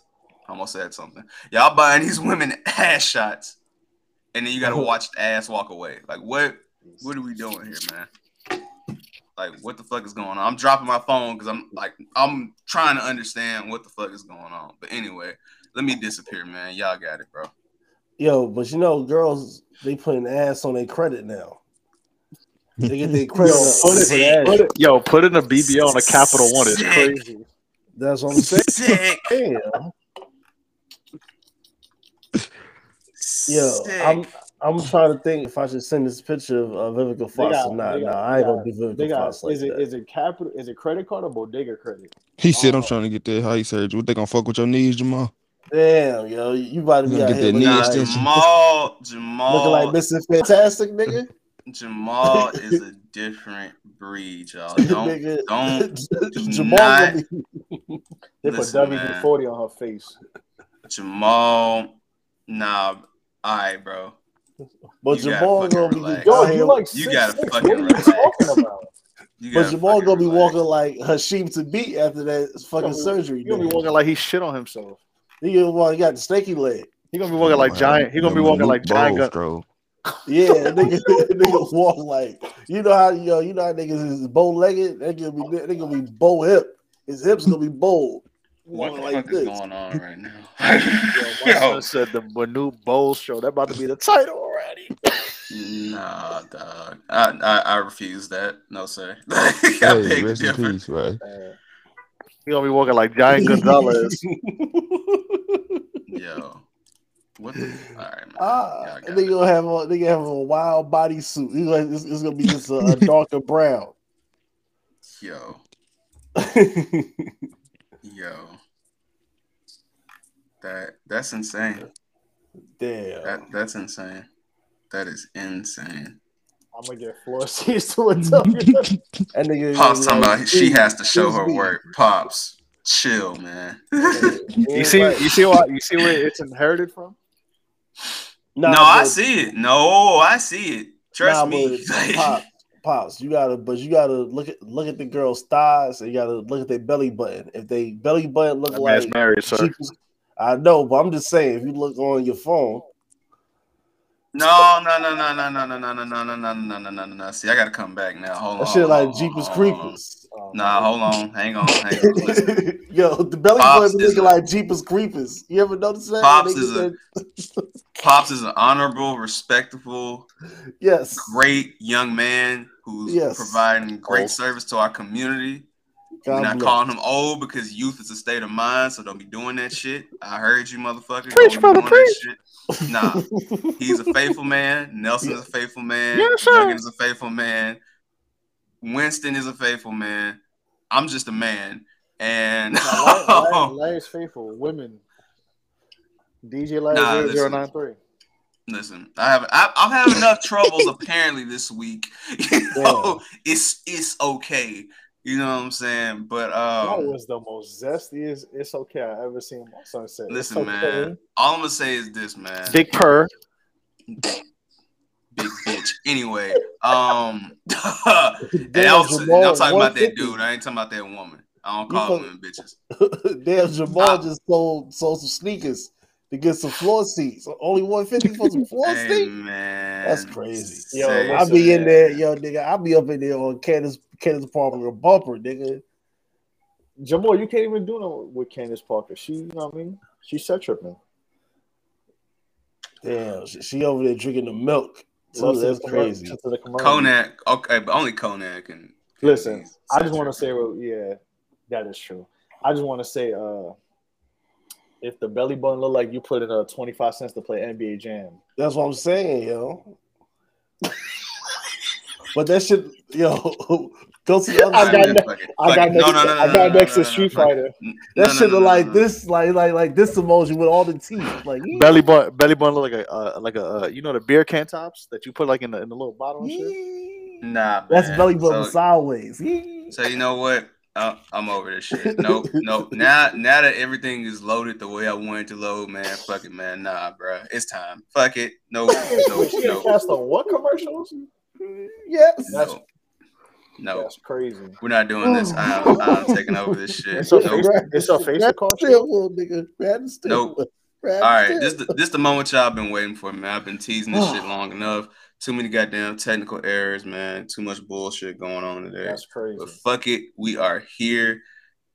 I almost said something. Y'all buying these women ass shots, and then you got to watch the ass walk away. Like what? What are we doing here, man? Like what the fuck is going on? I'm dropping my phone because I'm like I'm trying to understand what the fuck is going on. But anyway, let me disappear, man. Y'all got it, bro. Yo, but you know, girls they putting ass on their credit now. They get their credit. Yo, put it, Sick. put it, yo, put in a BBL on a Capital One is crazy. That's what I'm saying. Sick. Damn. Yo, Sick. I'm I'm trying to think if I should send this picture of, of Vivica Fox got- or not. they Nah, I ain't they gonna do got- Vivica They got Fox like is it that. is it capital is it credit card or bodega credit? He said I'm trying to get that height surgery. What they gonna fuck with your knees, Jamal? Damn, yo, you about to You be gonna out get here that looking knee Nah, like, extension? Jamal, Jamal, looking like Mr. Fantastic, nigga. Jamal is a different breed, y'all. Don't don't do Jamal not be They put man. WD forty on her face. Jamal. Nah, all right, bro. But You gotta Jamal gonna be relax. Yo, out you here- like You six, gotta six. fucking What are you relax. talking about? You But Jamal gonna be relax. walking like Hasheem Thabeet after that fucking gonna surgery. He gonna be walking like he shit on himself. He gonna walk- he got the snaky leg. He gonna be walking like giant. He gonna be walking like giant. Gun. Stroke. Yeah, nigga, nigga walk like you know how yo, you know how niggas is bow legged. They gonna be they gonna be bow hip. His hips gonna be bold. What the Walking fuck like is going on right now? Yo, my Yo. son said the the new Bowls show. That about to be the title already. Nah, dog. I, I I refuse that. No, sir. I Hey, beg to rest in peace, right? Uh, he gonna be walking like Giant Gonzalez. Yo, what the? All right, man. Ah, Y'all and got they it. gonna have a they gonna have a wild body suit. He It's, it's gonna be just a, a darker brown. Yo, yo. That that's insane. Damn. That that's insane. That is insane. I'm gonna get floor seats to a W. That nigga Pops talking like, about she has to show her me. work. Pops, chill, man. You see, you see what you see where it's inherited from. Nah, no, I see it. No, I see it. Trust nah, me. but Pop, pops, you gotta, but you gotta look at look at the girl's thighs and you gotta look at their belly button. If they belly button look That man's like married, sir. Jeepers- I know, but I'm just saying, if you look on your phone, No, no, no, no, no, no, no, no, no, no, no, no, no, no, no, no, no. See, I gotta come back now. Hold on. that shit hold like on, Jeepers hold on, hold on. Creepers. Oh, Nah, hold on. Hang on. Hang on. Listen. Yo, the belly Pops button is looking a- like Jeepers Creepers. You ever notice that? Pops is a- Pops is an honorable, respectable, yes. great young man who's Yes. providing great Old. service to our community. God We're not bless. calling him old because youth is a state of mind, so don't be doing that shit. I heard you, motherfucker. Preach, brother, doing that shit. Nah, he's a faithful man. Nelson is a faithful man. Yes, sir. Youngin is a faithful man. Winston is a faithful man. I'm just a man. And Nah, Larry, Larry, Larry's faithful. Women. DJ Larry Nah, zero zero listen. nine. Listen, I have I, I've had enough troubles apparently this week. You know, it's it's okay. You know what I'm saying? But that um, was the most zestiest. It's okay I ever seen my son say. Listen, okay. man. All I'm gonna say is this, man. Big purr. big bitch. Anyway, um, and I was, Jamal, I'm talking about that dude. I ain't talking about that woman. I don't You call fuck- women bitches. Damn, Jamal Ah. just sold sold some sneakers to get some floor seats. Only 150 for some floor Hey seats? man, That's crazy. Yo, I'll be in there, yo, nigga. I'll be up in there on Candace Candace Parker a bumper, nigga. Jamal, you can't even do no with Candace Parker. She, you know what I mean? She's set tripping. Damn, she, she over there drinking the milk. too. Loves That's crazy. to the commercial. Cognac. Okay, but only cognac and Listen, I just want to say, well, yeah, that is true. I just want to say, uh, if the belly button look like you put in a twenty five cents to play NBA Jam, That's what I'm saying, yo. but that shit, yo, go to the other I got ne- fuck. I got next, No, no, no, I no, got no, next no, to no, Street no, no. Fighter. No, That no, shit no, no, like this, like like like this emoji with all the teeth. Like Belly button, belly button look like a uh, like a uh, you know the beer can tops that you put like in the in the little bottle and shit. Nah, that's man. belly button So- sideways. So you know what? Uh, I'm over this shit. Nope, nope. Now, now that everything is loaded the way I wanted to load, man, fuck it, man. Nah, bruh, it's time. Fuck it. No, no, She no, cast on what commercials? yes. That's no, no. that's crazy. We're not doing this. Oh. I'm, I'm taking over this shit. It's her Nope. face. It's her face. Brad card show? Stillwell, nigga. Brad Nope. All right, Stillwell. this the this the moment y'all been waiting for, man. I've been teasing this shit long enough. Too many goddamn technical errors, man. Too much bullshit going on today. That's crazy. But fuck it, we are here.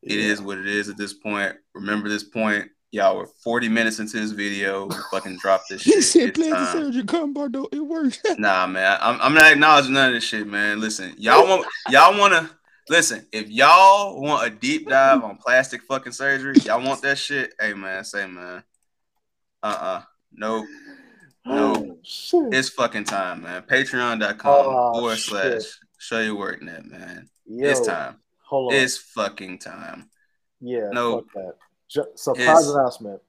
It is what it is at this point. Remember this point. Y'all were 40 minutes into this video. Fucking drop this He shit. said It's plastic time. surgery combo though. It works. Nah, man. I'm, I'm not acknowledging none of this shit, man. Listen, y'all want y'all wanna listen, if y'all want a deep dive on plastic fucking surgery, y'all want that shit. Hey man, say man. Uh-uh. Nope. No. Oh, shit. It's fucking time, man. Patreon.com Oh, forward shit. slash show your work net, man. Yo, It's time. Hold on. It's fucking time. yeah. no. Fuck that. Ju- surprise It's- announcement.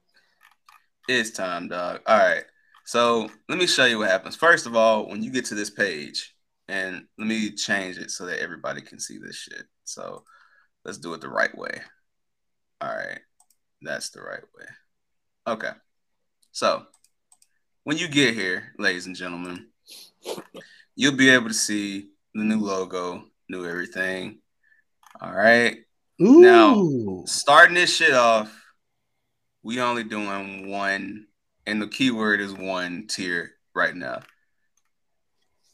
It's time, dog. All right. So let me show you what happens. First of all, when you get to this page, and let me change it so that everybody can see this shit. So let's do it the right way. All right. That's the right way. Okay. So when you get here, ladies and gentlemen, you'll be able to see the new logo, new everything. All right. Now, starting this shit off, we only doing one, and the keyword is one tier right now.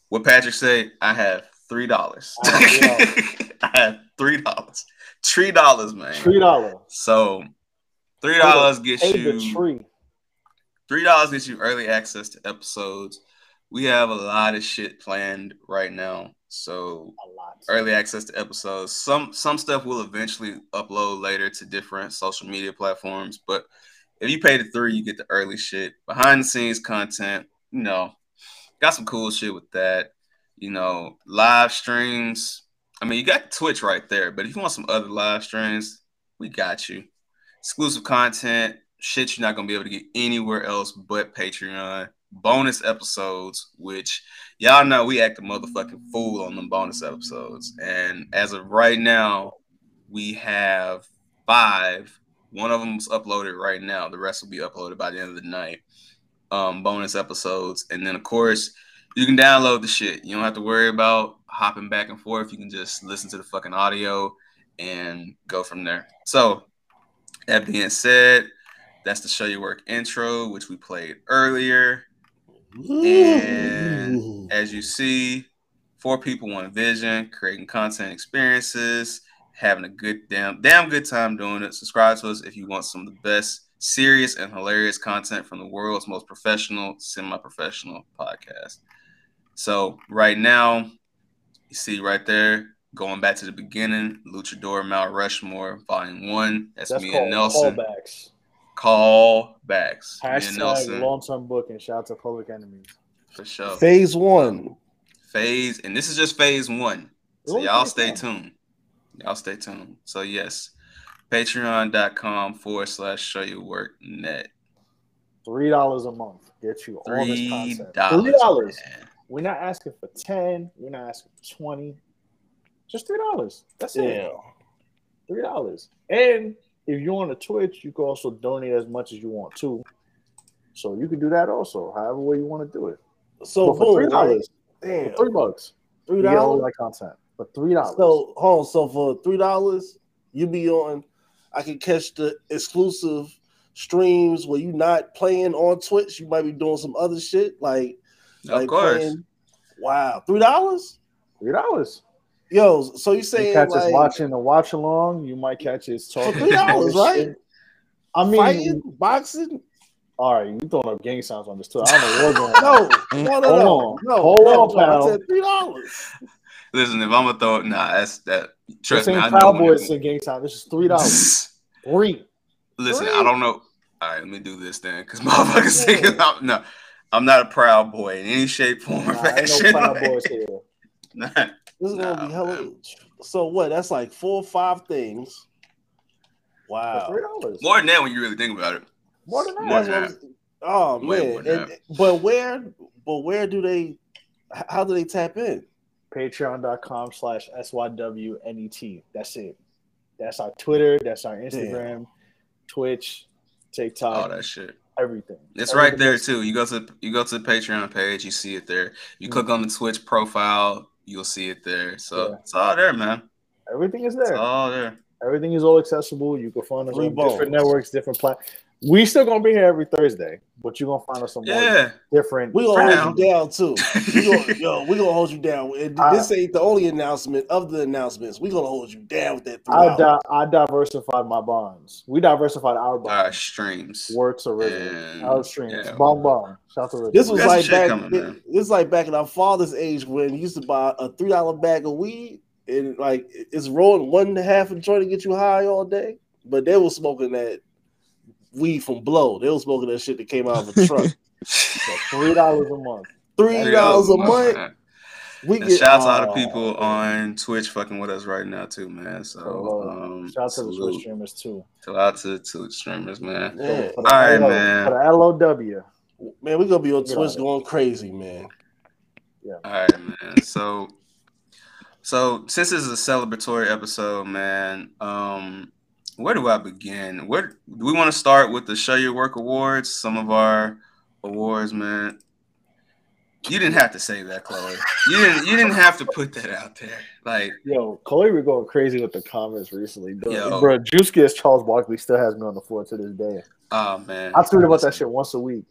What Patrick said, I have three dollars. I have three dollars. Three dollars, man. Three dollar. So three dollars gets you three dollars gets you early access to episodes. We have a lot of shit planned right now. So A lot. early access to episodes. Some some stuff will eventually upload later to different social media platforms, but if you pay the three, you get the early shit, behind the scenes content. You know, got some cool shit with that. You know, live streams. I mean, you got Twitch right there, but if you want some other live streams, we got you. Exclusive content, shit you're not gonna be able to get anywhere else but Patreon. Bonus episodes, which y'all know we act a motherfucking fool on them bonus episodes. And as of right now, we have five. One of them's uploaded right now. The rest will be uploaded by the end of the night. Um, bonus episodes. And then of course, you can download the shit. You don't have to worry about hopping back and forth. You can just listen to the fucking audio and go from there. So that being said, that's the show your work intro, which we played earlier. And Ooh. as you see, four people, one vision, creating content experiences, having a good damn damn good time doing it. Subscribe to us if you want some of the best serious and hilarious content from the world's most professional, semi-professional podcast. So right now, you see right there, going back to the beginning, Luchador Mount Rushmore, Volume One. That's, That's me and Nelson. callbacks. Call backs. Me and Hashtag Nelson long term booking. Shout out to Public Enemies. For sure. Phase one. phase, and this is just phase one. So Ooh, y'all stay one. tuned. Y'all stay tuned. So yes, patreon.com forward slash show your work net. Three dollars a month gets you all this content. Three dollars. We're not asking for ten. We're not asking for twenty. Just three dollars. That's Yeah. it. Three dollars. And if you're on the Twitch, you can also donate as much as you want too. So you can do that also, however way you want to do it. So But for three dollars, right? for Damn, three bucks, three you all dollars. that content. For three dollars. So hold on. So for three dollars, you be on. I can catch the exclusive streams where you not playing on Twitch. You might be doing some other shit like Of like course. playing- wow, three dollars. three dollars. Yo, so you You saying catch us watching a watch along. You might catch us talking. $3, right? I mean, fighting, boxing? All right, you throwing up gang sounds on this too. I don't know what's going on. No, no, no, Hold no, on. no. Hold no, on, pal. I said three dollars. Listen, if I'm gonna throw it, nah, that's that. Trust This me, I ain't know. Cowboys it- in gang time. This is three dollars. Three. Listen, Three. I don't know. All right, let me do this then, because motherfuckers think I'm, no, I'm not a proud boy in any shape, form, or Nah, ain't fashion. no Proud Boys here. Nah. This is Nah, gonna be hella. So what? That's like four or five things. For Wow. three dollars. More than that when you really think about it. More than that. More than what that. I'm- oh man! more than And- but where? But where do they? How do they tap in? Patreon.com slash SYWNET. That's it. That's our Twitter. That's our Instagram, Twitch, TikTok, All that shit. everything. It's right there too. You go to you go to the Patreon page, you see it there. You Mm. click on the Twitch profile, you'll see it there. So Yeah. it's all there, man. Everything is It's there. all there. Everything is all accessible. You can find us Three on different networks, different platforms. We still gonna be here every Thursday, but you're gonna find us on more Yeah. different. We For gonna now. hold you down too. We gonna, yo, we gonna hold you down. And I- this ain't the only announcement of the announcements. We gonna hold you down with that. I, di- I diversified my bonds. We diversified our bonds. Our streams. Works original. Our streams. yeah. Bomb bomb. Shout to Richard. This was got like back. coming, man. this is like back in our father's age when he used to buy a three dollar bag of weed and like it's rolling one and a half a joint to get you high all day. But they was smoking that weed from blow. They was smoking that shit that came out of a truck. So three dollars a month. Three Three dollars a man. month. We And get shouts out to oh, people on Twitch fucking with us right now too, man. So So, um, Shout out to the. Twitch streamers too. Shout out to the Twitch streamers, man. Yeah. For the All right, LO man. For the LOW. Man, we gonna be on Twitch on going crazy, man. Yeah. All right, man. So, so since this is a celebratory episode, man, um, where do I begin? Where do we want to start with the Show Your Work Awards? Some of our awards, man. You didn't have to say that, Chloe. You didn't. You didn't have to put that out there. Like, Yo, Chloe was going crazy with the comments recently. Bro, Yo. bro Juice Kiss Charles Barkley still has me on the floor to this day. oh man, I tweet about that shit once a week.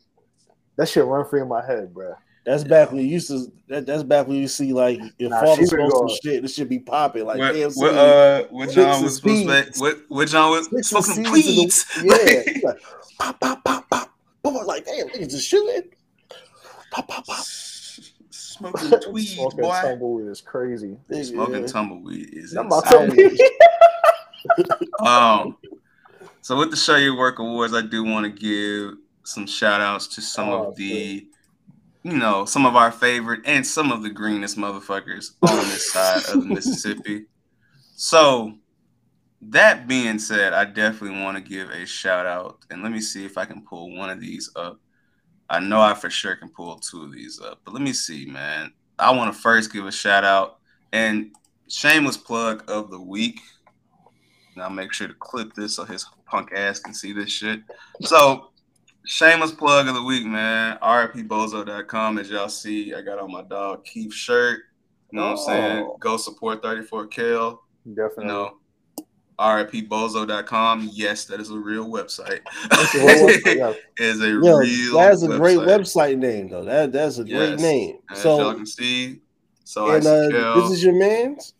That shit run free in my head, bro. That's back when you used to. That, that's back when you see like if Nah, father she some shit, this should be popping. Like what, damn, what, uh, what John was supposed to What, what John was supposed to please? the- yeah, like, pop, pop, pop, pop. Boom, like damn, niggas just shooting. Pop, pop, pop. Smoking tweed, Smoking boy. tumbleweed is crazy. Smoking Yeah. tumbleweed is That my insane. Um, so with the Show Your Work Awards, I do want to give some shout outs to some Oh, of the, you know, some of our favorite and some of the greenest motherfuckers on this side of the Mississippi. So that being said, I definitely want to give a shout out, and let me see if I can pull one of these up. I know I for sure can pull two of these up, but let me see, man. I want to first give a shout out and shameless plug of the week. And I'll make sure to clip this so his punk ass can see this shit. So, shameless plug of the week, man. RIPBozo.com. As y'all see, I got on my dog Keith shirt. You know what I'm saying? Oh. Go support 34 Kel. Definitely. You know, RIPBozo.com. Yes, that is a real website. That's a real website, yeah. is a Yo, real that's a great website. name though. That that's a great Yes. name. As y'all So can see, so and uh, this is your man's.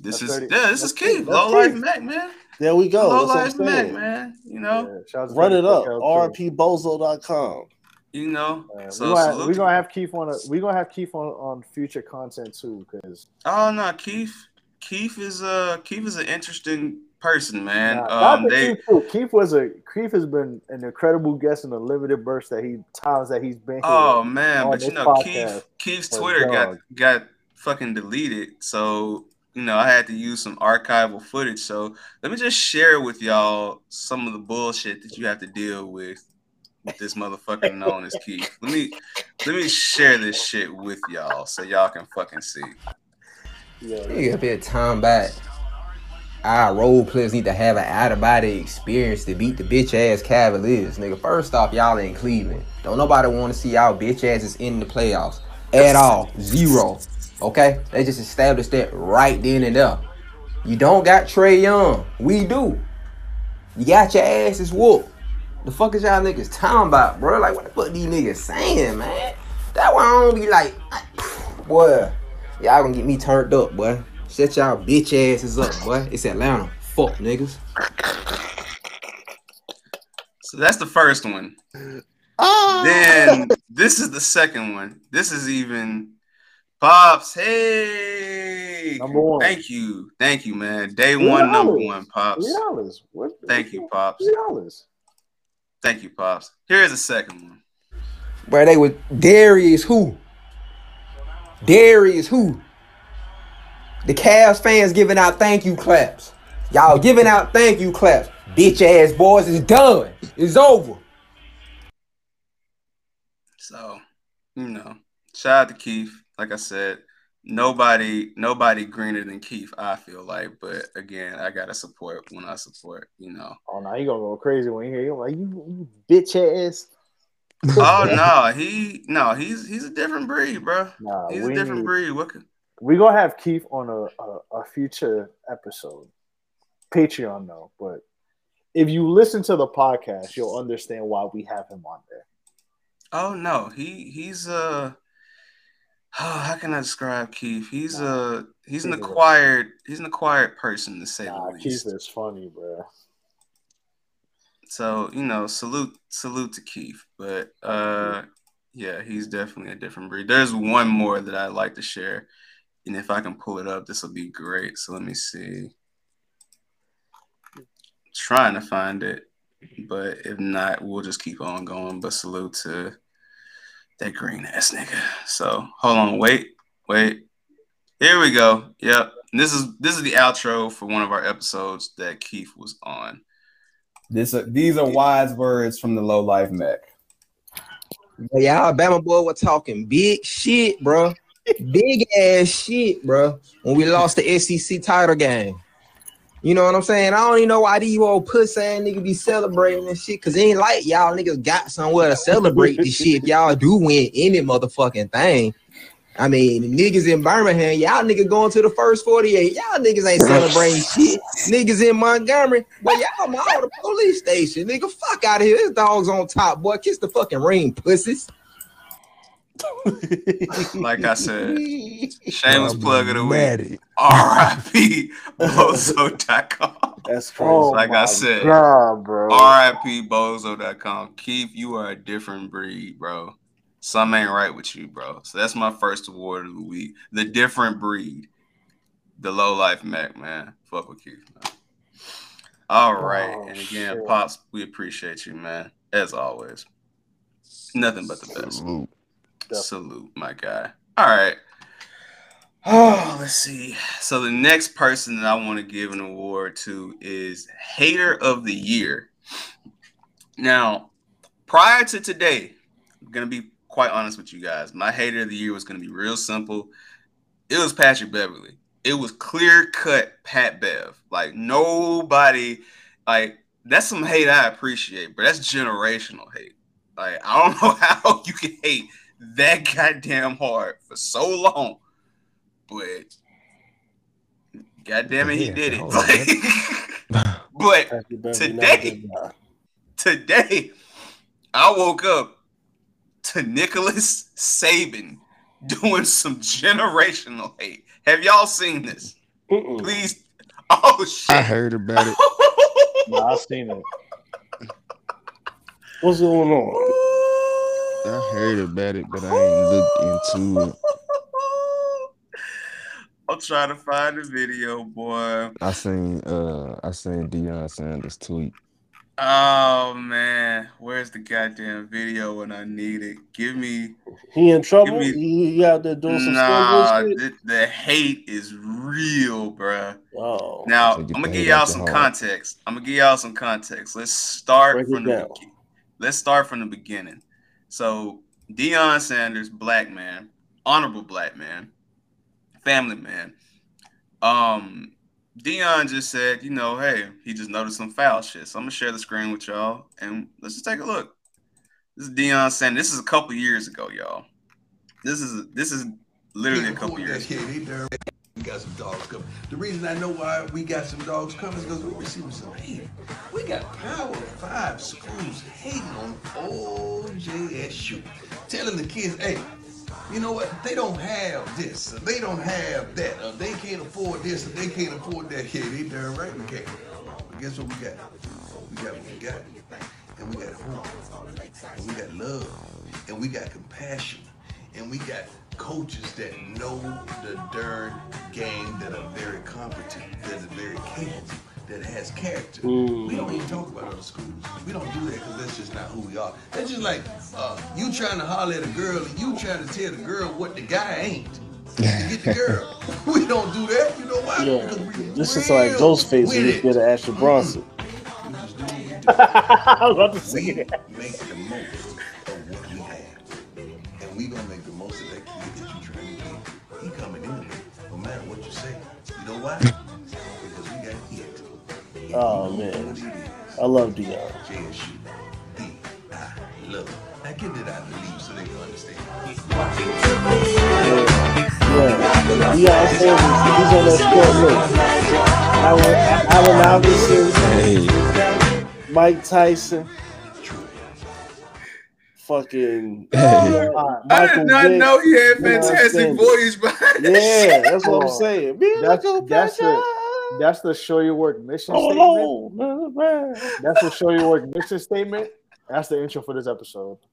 This That's is 30 yeah, this is Keith. Keith. Low life Mac, man. There we go. Low That's life what Mac, man. You know, Yeah, shout out to Run it up. 34 Kel, too. rpbozo.com. you know. Uh, so we're, gonna, salute we to- gonna have Keith on. A, we gonna have Keith on, on future content too, because Oh no, Keith. Keith is uh Keith is an interesting person, man. Nah, um, they Keith. Keith was a Keith has been an incredible guest in the limited burst that he times that he's been here. oh man, but you know, podcast Keith Keith's was Twitter got got fucking deleted, so you know I had to use some archival footage. So let me just share with y'all some of the bullshit that you have to deal with with this motherfucker known as Keith. Let me let me share this shit with y'all so y'all can fucking see. Nigga, be a time back. Our role players need to have an out of body experience to beat the bitch ass Cavaliers. Nigga, first off, y'all in Cleveland. Don't nobody want to see y'all bitch asses in the playoffs at all. Zero. Okay? They just established that right then and there. You don't got Trae Young. We do. You got your asses whooped. The fuck is y'all niggas talking about, bro? Like, what the fuck these niggas saying, man? That why I don't be like, boy, y'all gonna get me turned up, boy. Shut y'all bitch asses up, boy. It's Atlanta. Fuck niggas. So that's the first one. Then this is the second one. This is even Pops. Hey, Number one. Thank you, thank you, man. Day Three one, number one, Pops. Three dollars. Thank you, Pops. Three dollars. Thank you, Pops. Here's the second one. Bro, they with Darius who? Darius who? The Cavs fans giving out thank you claps. Y'all giving out thank you claps. Bitch ass boys, it's done. It's over. So, you know, shout out to Keith. Like I said, nobody, nobody greener than Keith. I feel like, but again, I gotta support when I support. You know. Oh, now you gonna go crazy when you hear you like you, you bitch ass. Oh no, he no, he's he's a different breed, bro. Nah, He's a different breed. What? Could, We gonna have Keith on a, a, a future episode, Patreon though. But if you listen to the podcast, you'll understand why we have him on there. Oh no, he he's uh how can I describe Keith? He's a he's an Keith is a- acquired he's an acquired person to say Nah, the Keith is funny, bro. So you know, salute salute to Keith, but uh, yeah, he's definitely a different breed. There's one more that I'd like to share, and if I can pull it up, this will be great. So let me see. Trying to find it, but if not, we'll just keep on going. But salute to that green ass nigga. So hold on, wait, wait. Here we go. Yep. And this is this is the outro for one of our episodes that Keith was on. This uh, these are wise words from the low life Mac. Yeah, y'all Alabama boy were talking big shit, bro. big ass shit, bro. When we lost the SEC title game. You know what I'm saying? I don't even know why these old puss ass niggas be celebrating this shit. Cause it ain't like y'all niggas got somewhere to celebrate this shit. If y'all do win any motherfucking thing. I mean, niggas in Birmingham, y'all niggas going to the first 48. Y'all niggas ain't celebrating shit. Niggas in Montgomery, well, y'all my the police station. Nigga, fuck out of here. This dog's on top, boy. Kiss the fucking ring, pussies. Like I said, shameless plug of the week. R.I.P. Bozo.com. That's crazy. Oh Like I said, God, bro. R.I.P. Bozo.com. Keith, you are a different breed, bro. Some ain't right with you, bro. So that's my first award of the week. The different breed. The low life Mac, man. Fuck with Keith, man. All oh, right. Oh, and again, shit. Pops, we appreciate you, man. As always. Nothing but the best. Salute. Salute, my guy. All right. Oh, let's see. So the next person that I want to give an award to is Hater of the Year. Now, prior to today, I'm gonna be quite honest with you guys. My hater of the year was gonna be real simple. It was Patrick Beverley. It was clear cut Pat Bev. Like nobody, like that's some hate I appreciate, but that's generational hate. Like I don't know how you can hate that goddamn hard for so long, but goddamn it, he Yeah, did it. Like, but today, never did that. today, I woke up to Nicholas Saban doing some generational hate. Have y'all seen this? Mm-mm. Please. Oh shit. I heard about it. Nah, I seen it. What's going on? I heard about it, but I ain't looked into it. I'm trying to find the video, boy. I seen uh I seen Deion Sanders tweet. Oh man, where's the goddamn video when I need it? Give me He in trouble? Me- he, he out there doing some nah. The, the hate is real, bruh. Oh, Now I'm gonna give y'all some context. I'm gonna give y'all some context. Let's start Break from the down. let's start from the beginning. So Deion Sanders, black man, honorable black man, family man. Um, Deion just said, you know, hey, he just noticed some foul shit. So I'm gonna share the screen with y'all and let's just take a look. This is Deion Sanders. this is a couple years ago, y'all. This is this is literally a couple years ago. We got some dogs coming. The reason I know why we got some dogs coming is because we receiving some hate. We got Power Five schools hating on OJSU, telling the kids, hey, you know what? They don't have this, they don't have that, or they can't afford this, or they can't afford that. Yeah, they darn right we can't. But guess what we got? We got what we got. And we got hope. And we got love. And we got compassion. And we got coaches that know the darn game that are very competent, that are very capable, that has character. We don't even talk about other schools. We don't do that because that's just not who we are. That's just like uh, you trying to holler at a girl and you trying to tell the girl what the guy ain't. To get the girl. we don't do that. You know why? Yeah, this is like Ghostface when he it. did Ashley Bronson. I love to We that. make the most of what we have. And we gonna make why? because we got it. Oh man, I love Deion. JSU. He, I love. Now get it out of the league so they can understand. Yeah, Deion Sanders, he's on that sport list. Allen, Allen Iverson, Mike Tyson, fucking uh, I did not Vick, know he had Deion fantastic Sanders. voyage behind Yeah, that's what I'm saying. Be That's like a that's pressure. the that's the show your work mission Oh, statement. no, man. That's the show your work mission statement. That's the intro for this episode.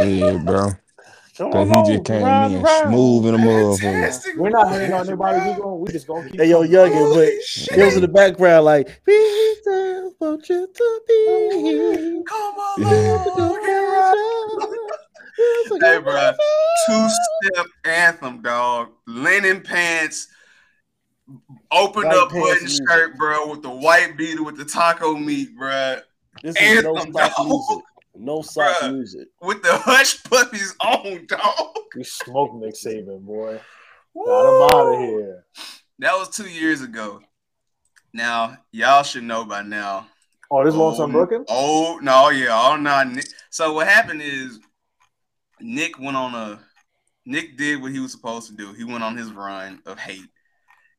Yeah, bro. Come Cause on, he just came round in and round. smooth in a motherfucker. We're not voyage, hating on anybody. We bro. going we just gonna keep Hey, yo, coming. youngin, but Holy he was in the background like, "Be there, want you to be here." Come on, Yeah. Hey, bro. Two step anthem, dog. Linen pants, opened White up pants button music. shirt, bro, with the white beater with the taco meat, bro. This is no Anthem, sock dog. Music. No sock Bruh. music. With the hush puppies on, dog. We smoke Nick Saban, boy. Got him out of here. That was two years ago. Now, y'all should know by now. Oh, this long time broken? Oh no, yeah, oh no. Nick. So what happened is Nick went on a Nick did what he was supposed to do. He went on his run of hate.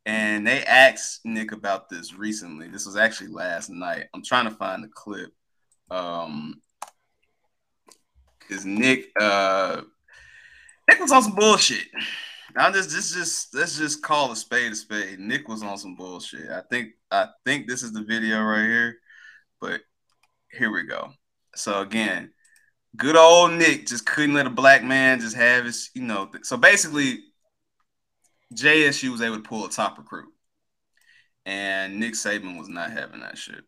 And they asked Nick about this recently. This was actually last night. I'm trying to find the clip. Um because Nick uh Nick was on some bullshit. I'm just just just let's just call a spade a spade. Nick was on some bullshit. I think I think this is the video right here, but here we go. So again, good old Nick just couldn't let a black man just have his, you know. th- so basically, JSU was able to pull a top recruit, and Nick Saban was not having that shit,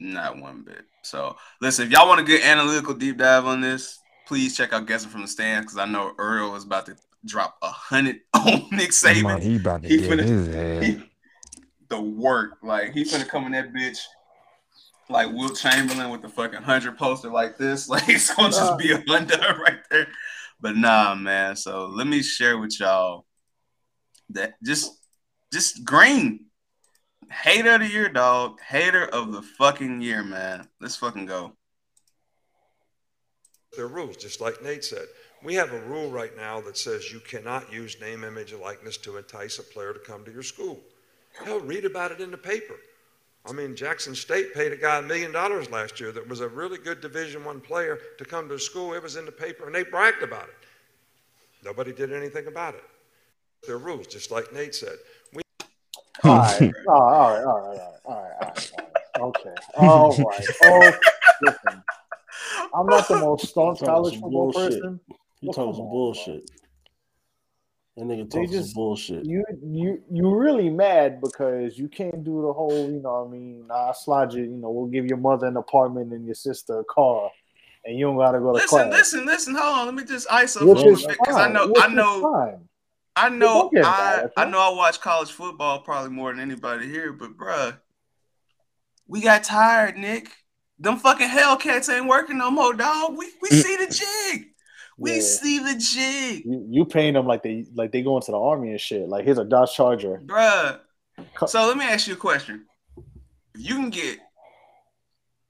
not one bit. So listen, if y'all want a good analytical deep dive on this, please check out Guessing from the Stands because I know Earl is about to drop a hundred on Nick oh, Saban. Man, he about to He get finna- his ass. he- the work. Like he finna come in that bitch like Wilt Chamberlain with the fucking hundred poster like this. Like it's gonna just be a undone right there. But nah, man. So let me share with y'all that just just green. Hater of the year, dog. Hater of the fucking year, man. Let's fucking go. There are rules, just like Nate said. We have a rule right now that says you cannot use name, image, and likeness to entice a player to come to your school. Hell, read about it in the paper. I mean, Jackson State paid a guy a million dollars last year that was a really good Division One player to come to the school. It was in the paper, and they bragged about it. Nobody did anything about it. There are rules, just like Nate said. We All right, all right, all right, all right, all right, all right, all right. Okay, all right. Oh, listen. I'm not the most staunch college football bullshit. person. You talking some bullshit. That nigga They talking just- some bullshit. You you you really mad because you can't do the whole, you know what I mean, I'll slide you, you know, we'll give your mother an apartment and your sister a car and you don't gotta go to Listen, class. listen, listen. Hold on. Let me just ice up Which for a is bit because I know which I know fine. I know I, I know I watch college football probably more than anybody here, but bruh, we got tired, Nick. Them fucking Hellcats ain't working no more, dog. We we see the jig. We Yeah. see the jig, You, you paying them like they like they go into the army and shit. Like here's a Dodge Charger. bruh. So let me ask you a question. If you can get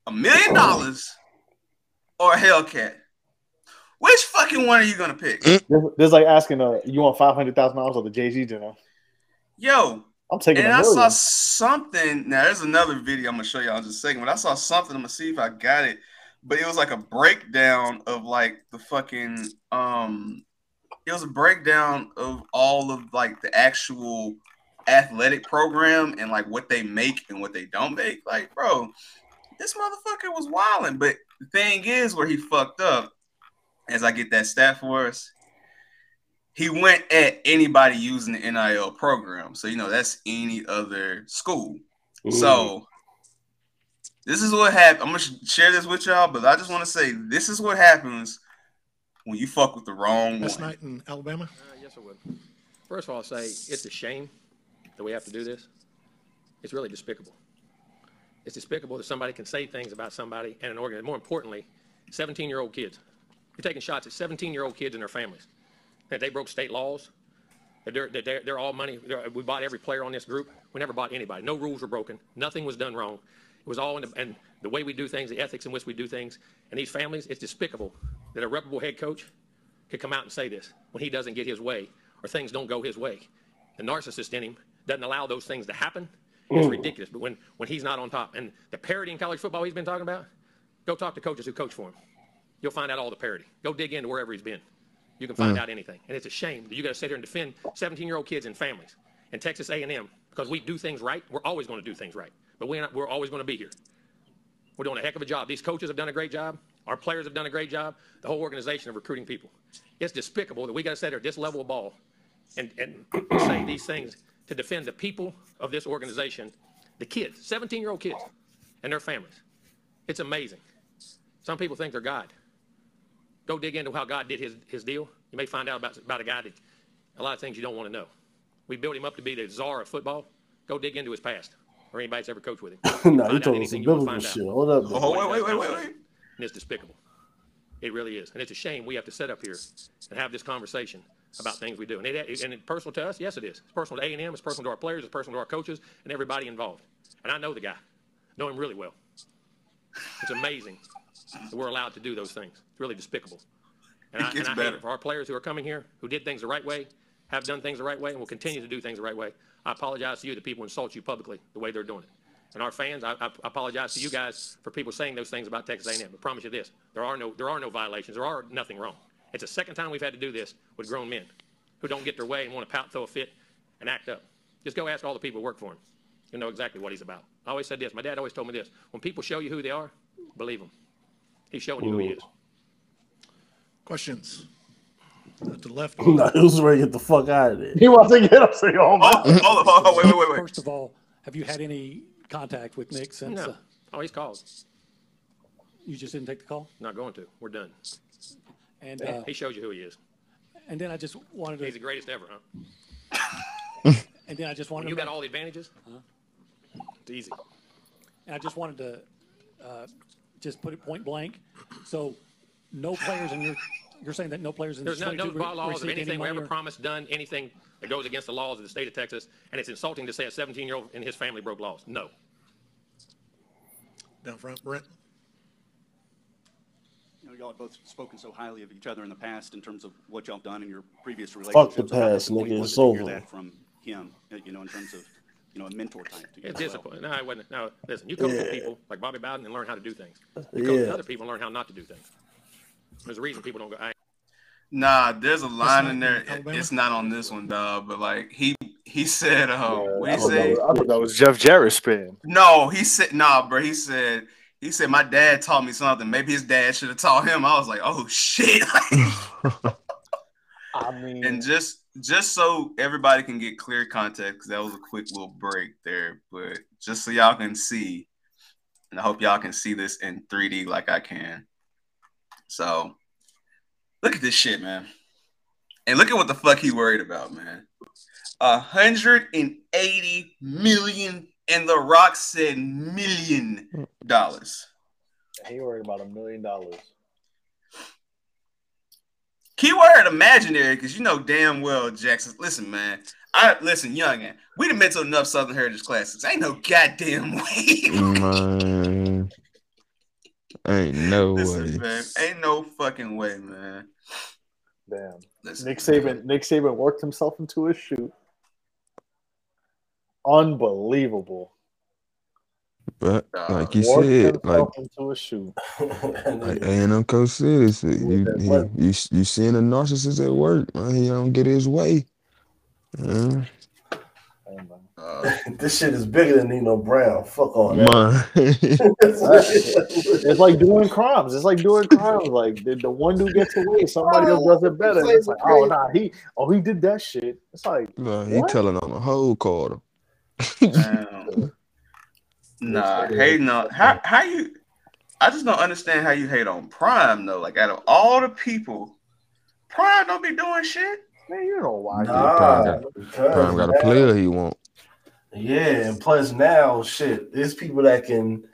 a million dollars or a Hellcat, which fucking one are you gonna pick? This, this is like asking, uh, you want five hundred thousand dollars or the Jay Z dinner? Yo, I'm taking and I saw something. Now there's another video I'm gonna show y'all in just a second, but I saw something. I'm gonna see if I got it. But it was like a breakdown of like the fucking um it was a breakdown of all of like the actual athletic program and like what they make and what they don't make. Like, bro, this motherfucker was wilding. But the thing is where he fucked up, as I get that stat for us, he went at anybody using the NIL program. So you know that's any other school. So this is what happened. I'm gonna share this with y'all, but I just want to say this is what happens when you fuck with the wrong Last one. night in Alabama. Uh, yes, I would. First of all, I'll say it's a shame that we have to do this. It's really despicable. It's despicable that somebody can say things about somebody and an organ. More importantly, 17-year-old kids. You're taking shots at 17-year-old kids and their families. That they broke state laws. That they're, that they're, they're all money. they're- we bought every player on this group. We never bought anybody. No rules were broken. Nothing was done wrong. It was all in the, and the way we do things, the ethics in which we do things. And these families, it's despicable that a reputable head coach could come out and say this when he doesn't get his way or things don't go his way. The narcissist in him doesn't allow those things to happen. It's Mm. ridiculous. But when, when he's not on top and the parity in college football he's been talking about, go talk to coaches who coach for him. You'll find out all the parity. Go dig into wherever he's been. You can find Mm. out anything. And it's a shame that you got to sit here and defend 17-year-old kids and families in Texas A&M because we do things right. We're always going to do things right. But we're, not, we're always going to be here. We're doing a heck of a job. These coaches have done a great job. Our players have done a great job. The whole organization of recruiting people. It's despicable that we got to sit here at this level of ball and, and say these things to defend the people of this organization, the kids, 17 year old kids and their families. It's amazing. Some people think they're God. Go dig into how God did his, his deal. You may find out about, about a guy that a lot of things you don't want to know. We built him up to be the czar of football. Go dig into his past or anybody that's ever coached with him. nah, Find you out talking anything some biblical find out. Hold up. Oh, wait, wait, wait, wait, wait. And it's despicable. It really is. And it's a shame we have to sit up here and have this conversation about things we do. And, it, and it's personal to us? Yes, it is. It's personal to A&M. It's personal to our players. It's personal to our coaches and everybody involved. And I know the guy. know him really well. It's amazing that we're allowed to do those things. It's really despicable. And It I, and gets I hate better. for our players who are coming here, who did things the right way, have done things the right way, and will continue to do things the right way. I apologize to you that people who insult you publicly the way they're doing it. And our fans, I, I apologize to you guys for people saying those things about Texas A&M. But promise you this: there are no there are no violations. There are nothing wrong. It's the second time we've had to do this with grown men who don't get their way and want to pout, throw a fit, and act up. Just go ask all the people who work for him. You'll know exactly what he's about. I always said this. My dad always told me this: when people show you who they are, believe them. He's showing you who he is. Questions? Uh, to the left. nah, he was ready to get the fuck out of there. He wants to get up. Say, oh my. Hold on, hold on, wait, wait, wait, wait. First of all, have you had any contact with Nick since No. uh, Oh, he's called. you just didn't take the call? Not going to. We're done. And uh, he showed you who he is. and then I just wanted to. He's the greatest ever, huh? and then I just wanted to You to, got all the advantages. Huh? It's easy. and I just wanted to, uh, just put it point blank. So, no players in your, you're saying that no players in There's this no, no 22 re- laws of received any anything we ever or- promised, done anything that goes against the laws of the state of Texas, and it's insulting to say a 17-year-old and his family broke laws. No. Down front, Brent. You know, y'all have both spoken so highly of each other in the past in terms of what y'all have done in your previous Fuck the past, nigga. It's it to hear over. that from him, you know, in terms of, you know, a mentor type to you. It's as well. disappointing. No, it wasn't. No, listen, you coach with Yeah. people like Bobby Bowden and learn how to do things. You coach with Yeah. other people and learn how not to do things. There's a reason people don't go. I, Nah, there's a line in there. Alabama? It's not on this one, dog. But like he he said, uh, what I he thought, that say? was, I thought that was Jeff Jarrett spin. No, he said, nah, bro. He said, he said, my dad taught me something. Maybe his dad should have taught him. I was like, oh shit. I mean, and just just so everybody can get clear context, because that was a quick little break there. But just so y'all can see, and I hope y'all can see this in 3D like I can. So look at this shit, man. And look at what the fuck he worried about, man. A hundred and eighty million, and The Rock said million dollars. He worried about a million dollars. Keyword imaginary, because you know damn well, Jackson. Listen, man. I listen, youngin. We done been to enough Southern Heritage Classics. Ain't no goddamn way. Man. Ain't no Listen, way. man. Ain't no fucking way, man. Damn. Listen, Nick Saban. Nick Saban worked himself into a shoot. Unbelievable. But like you said, like into a shoot. like A and M coach said, it's, you, he, you you seeing a narcissist at work, man. He don't get his way. Uh-huh. Yeah. this shit is bigger than Nino Brown. Fuck all that. It's like doing crimes. It's like doing crimes. Like the, the one dude gets away, somebody else does it better. It's like, oh nah, he oh he did that shit. It's like Like, he what? telling on the whole quarter. Damn. Nah, hating on how how you I just don't understand how you hate on Prime though. Like out of all the people, Prime don't be doing shit. Man, you know why? Nah, Prime got, Prime got a player he want. Yeah, and plus now, shit, there's people that can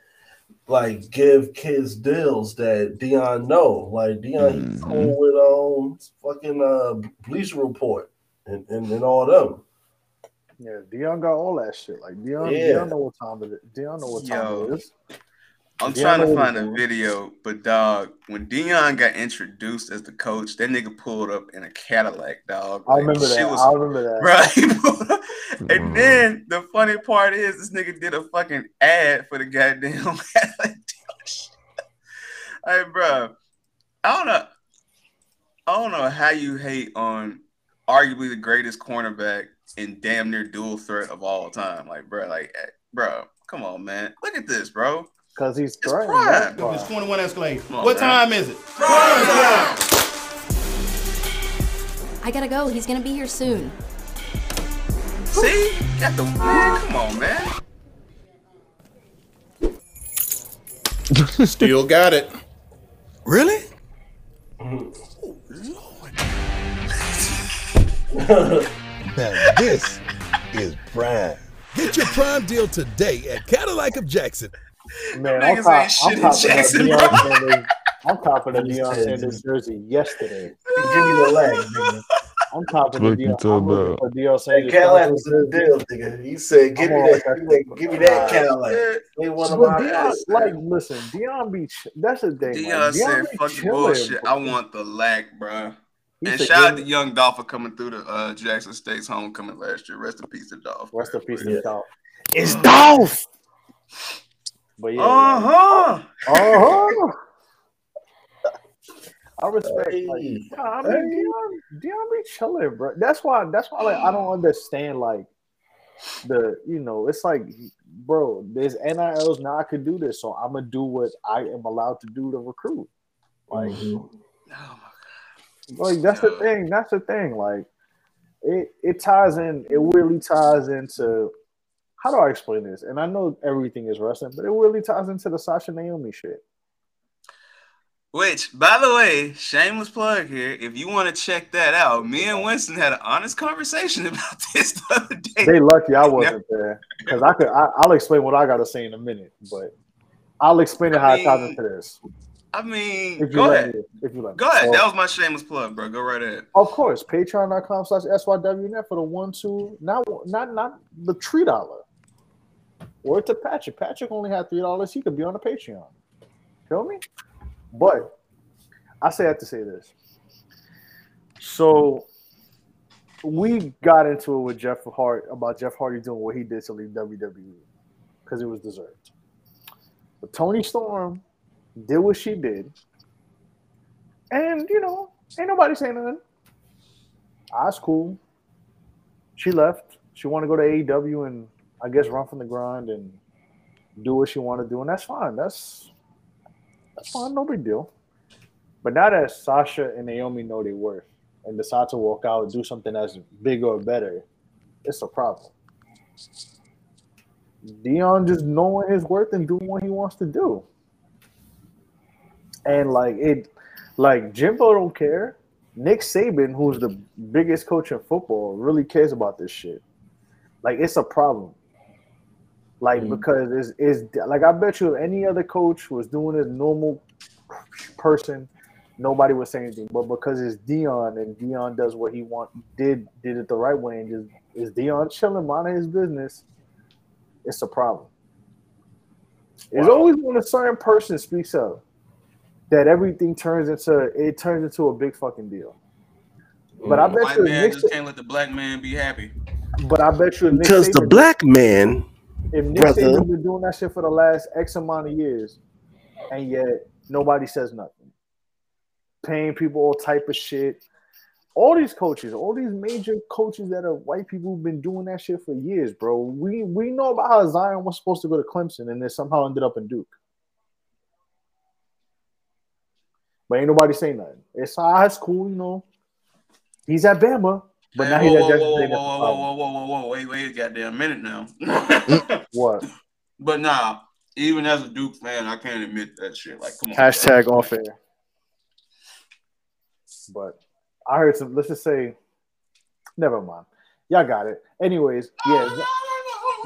like give kids deals that Deion know. Like Deion, he's Mm-hmm. cool with um fucking uh Bleacher Report and, and, and all them. Yeah, Deion got all that shit. Like Deion, Yeah. Deion know what time it is. Deion know what time Yo. it is. I'm Yeah, trying to find a video, but dog, when Deion got introduced as the coach, that nigga pulled up in a Cadillac, dog. I remember that. was- I remember that. Bro, he pulled and mm-hmm. then the funny part is this nigga did a fucking ad for the goddamn Cadillac. Hey, bro, I don't know. I don't know how you hate on arguably the greatest cornerback and damn near dual threat of all time. Like, bro, like, eh, bro, come on, man. Look at this, bro. Because he's It's threatening. prime. that's why. It's 21 Escalade. On, what man. time is it? I gotta go. He's gonna be here soon. See? Got the man. Come on, man. Still got it. Really? now this is Prime. Get your Prime deal today at Cadillac of Jackson. Man, I'm, Niggas cop- ain't I'm shit in copping that Jackson, Deion. Sanders. I'm copping the Deion Sanders jersey yesterday. Give me the leg. I'm copping the What you Deion. talking I'm looking about? for Deion Hey, Cadillac jersey. was in the deal, nigga. He said, "Give me that, give me that, give me that Cadillac." They one of my Deion, like, listen, Deion be. That's the thing. Deion like, said, "Fuck the bullshit. I want the lack, bro." He And said, shout out give to Young Dolph for coming through the uh, Jackson State's homecoming last year. Rest in peace to Dolph. Rest in peace Yeah. to Dolph. It's Dolph. But yeah, Uh huh. uh-huh. I respect. Like, Hey, nah, I mean, Deion, Deion be chilling, bro. That's why. That's why. Like, I don't understand. Like, the you know, it's like, bro, there's NILs now. I could do this, so I'm gonna do what I am allowed to do to recruit. Like, Oh my god. Like that's the thing. That's the thing. Like, it it ties in. It really ties into. How do I explain this? And I know everything is wrestling, but it really ties into the Sasha Naomi shit. Which, by the way, shameless plug here. If you want to check that out, me and Winston had an honest conversation about this the other day. They lucky I wasn't there because I could. I, I'll explain what I got to say in a minute, but I'll explain it how I it ties into this. I mean, go ahead. me. If you let me. Go ahead. That was my shameless plug, bro. Go right ahead. of course, Patreon.com slash SYWNet for the one, two, not not not the three dollar. Word to Patrick. Patrick only had three dollars. He could be on the Patreon. Feel me? But I say I have to say this. So we got into it with Jeff Hart about Jeff Hardy doing what he did to leave WWE because it was deserved. But Toni Storm did what she did, and you know, ain't nobody saying nothing. That's cool. She left. She wanted to go to AEW and I guess run from the grind and do what she wanted to do, and that's fine. That's that's fine. No big deal. But now that Sasha and Naomi know their worth and decide to walk out and do something that's bigger or better, it's a problem. Deion just knowing his worth and doing what he wants to do. And like it, like Jimbo don't care. Nick Saban, who's the biggest coach in football, really cares about this shit. Like it's a problem. Like mm. because it's, it's like I bet you if any other coach was doing it normal person, nobody would say anything. But because it's Deion and Deion does what he want did did it the right way and just is Deion chilling, minding his business, it's a problem. It's always when a certain person speaks up that everything turns into it turns into a big fucking deal. But I bet white you, if man Nick, just can't let the black man be happy. but I bet you, if Nick Because the black man, if Nick brother, Saban's been doing that shit for the last X amount of years, and yet nobody says nothing, paying people all type of shit. All these coaches, all these major coaches that are white people, who've been doing that shit for years, bro. We we know about how Zion was supposed to go to Clemson and then somehow ended up in Duke. But ain't nobody saying nothing. It's ah, it's cool, you know. He's at Bama, but now Hey, he's at whoa, Jackson whoa, State. whoa, That's whoa, whoa, whoa, whoa, whoa, wait, wait a goddamn minute now. What? but nah, even as a Duke fan, I can't admit that shit. Like, come on. Hashtag off air. But I heard some. Let's just say, never mind. Y'all got it. Anyways, yeah,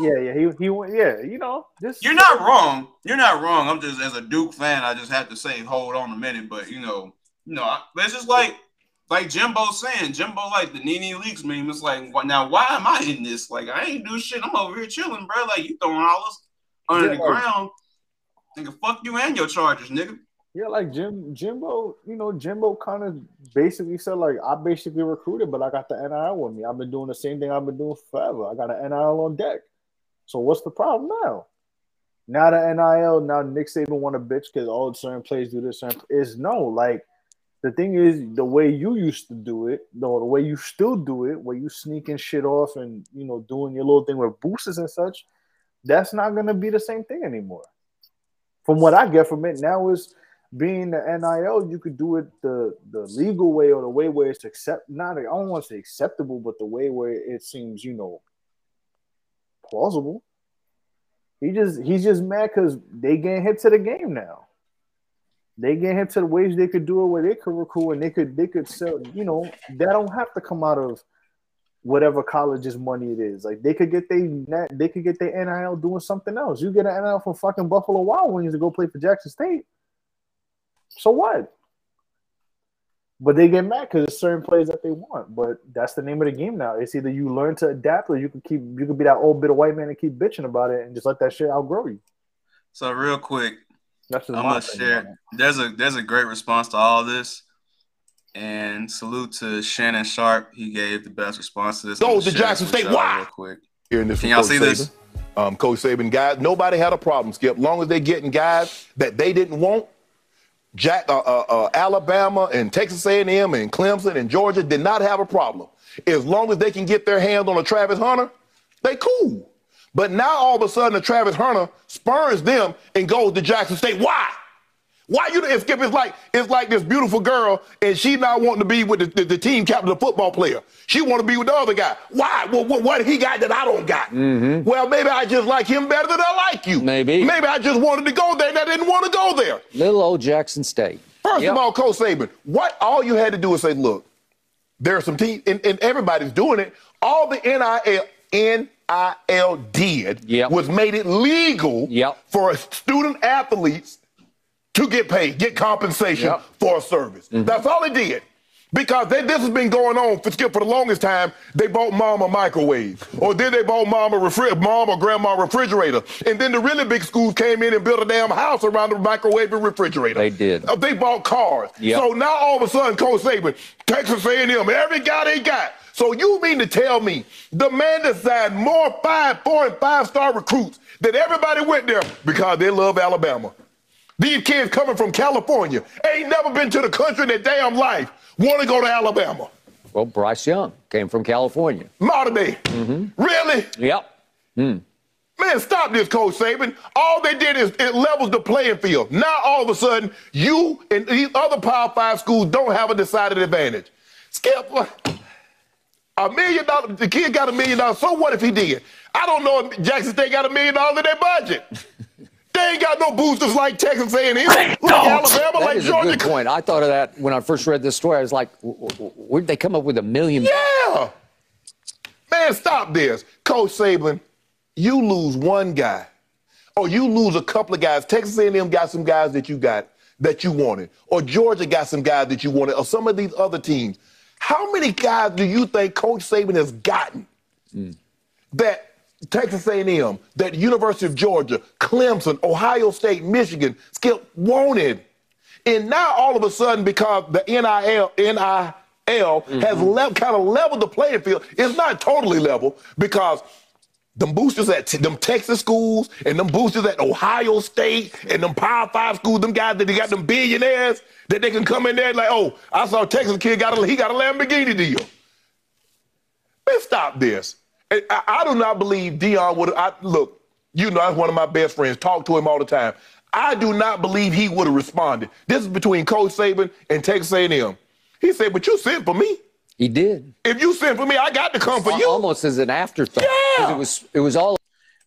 yeah, yeah. He he went. Yeah, you know, just You're not wrong. You're not wrong. I'm just as a Duke fan, I just have to say, hold on a minute. But you know, you know, I- but it's just like like Jimbo saying, Jimbo like the NeNe Leakes meme. It's like, wh- now why am I in this? Like, I ain't do shit. I'm over here chilling, bro. Like you throwing all this under Yeah, the like- ground. Nigga, fuck you and your Chargers, nigga. Yeah, like Jim Jimbo, you know, Jimbo kind of basically said like I basically recruited, but I got the NIL with me. I've been doing the same thing I've been doing forever. I got an NIL on deck. So what's the problem now? Now the NIL, now Nick Saban want a bitch because all oh, certain players do this. Is no like the thing is the way you used to do it, no, the way you still do it, where you sneaking shit off and you know doing your little thing with boosters and such. That's not gonna be the same thing anymore from what I get from it now is being the NIL, you could do it the the legal way or the way where it's accept not I don't want to say acceptable, but the way where it seems, you know, plausible. He just he's just mad because they getting hit to the game now. They get hit to the ways they could do it where they could recruit and they could they could sell, you know, that don't have to come out of whatever college's money it is. Like they could get they net they could get their NIL doing something else. You get an NIL from fucking Buffalo Wild Wings to go play for Jackson State. So what? But they get mad because it's certain plays that they want. But that's the name of the game now. It's either you learn to adapt or you can keep you can be that old bit of white man and keep bitching about it and just let that shit outgrow you. So real quick, That's I'm gonna share. There's a there's a great response to all this, and salute to Shannon Sharpe. He gave the best response to this. Go I'm to Jackson State. y'all Why? Real quick. Hearing this Can from y'all Coach see this? Saban. Um, Coach Saban, guys, nobody had a problem, Skip. Long as they're getting guys that they didn't want. Jack, uh, uh, uh, Alabama and Texas A&M and Clemson and Georgia did not have a problem. As long as they can get their hands on a Travis Hunter, they cool. But now all of a sudden, a Travis Hunter spurns them and goes to Jackson State. Why? Why you? If Skip, it's like it's like this beautiful girl, and she not wanting to be with the, the, the team captain, the football player. She want to be with the other guy. Why? Well, what, what he got that I don't got? Mm-hmm. Well, maybe I just like him better than I like you. Maybe. Maybe I just wanted to go there, and I didn't want to go there. Little old Jackson State. First Yep. of all, Coach Saban, what all you had to do is say, look, there are some teams, and, and everybody's doing it. All the NIL, NIL did was made it legal for student athletes to get paid, get compensation for a service. That's all it did. Because they, this has been going on for Skip for the longest time. They bought mom a microwave, or then they bought mom a refri- mom or grandma a refrigerator, and then the really big schools came in and built a damn house around the microwave and refrigerator. They did. Uh, they bought cars. Yep. So now all of a sudden, Coach Saban, Texas A&M, every guy they got. So you mean to tell me the man that signed more five, four, and five star recruits that everybody went there because they love Alabama? These kids coming from California ain't never been to the country in their damn life. Want to go to Alabama? Well, Bryce Young came from California. Modern day. Mm-hmm. Really? Yep. Mm. Man, stop this, Coach Saban. All they did is it levels the playing field. Now all of a sudden, you and these other Power Five schools don't have a decided advantage. Skip, a million dollars. The kid got a million dollars. So what if he did? I don't know if Jackson State got a million dollars in their budget. they ain't got no boosters like Texas A&M, like Alabama, That like is Georgia. a good point. I thought of that when I first read this story. I was like, w- w- where'd they come up with a million? Yeah. Man, stop this. Coach Saban, you lose one guy, or you lose a couple of guys. Texas A&M got some guys that you got that you wanted, or Georgia got some guys that you wanted, or some of these other teams. How many guys do you think Coach Saban has gotten hmm. that Texas A&M, that University of Georgia, Clemson, Ohio State, Michigan, Skip wanted? And now all of a sudden, because the NIL, NIL mm-hmm. has le- kind of leveled the playing field, it's not totally level because them boosters at t- them Texas schools and them boosters at Ohio State and them Power Five schools, them guys that they got them billionaires that they can come in there and like, oh, I saw a Texas kid got a he got a Lamborghini deal. Man, stop this. And I, I do not believe Deion would. I look, you know, that's one of my best friends. Talk to him all the time. I do not believe he would have responded. This is between Coach Saban and Texas A&M. He said, "But you sent for me. He did. If you sent for me, I got to come for Al- you." Almost as an afterthought. 'cause It was it was all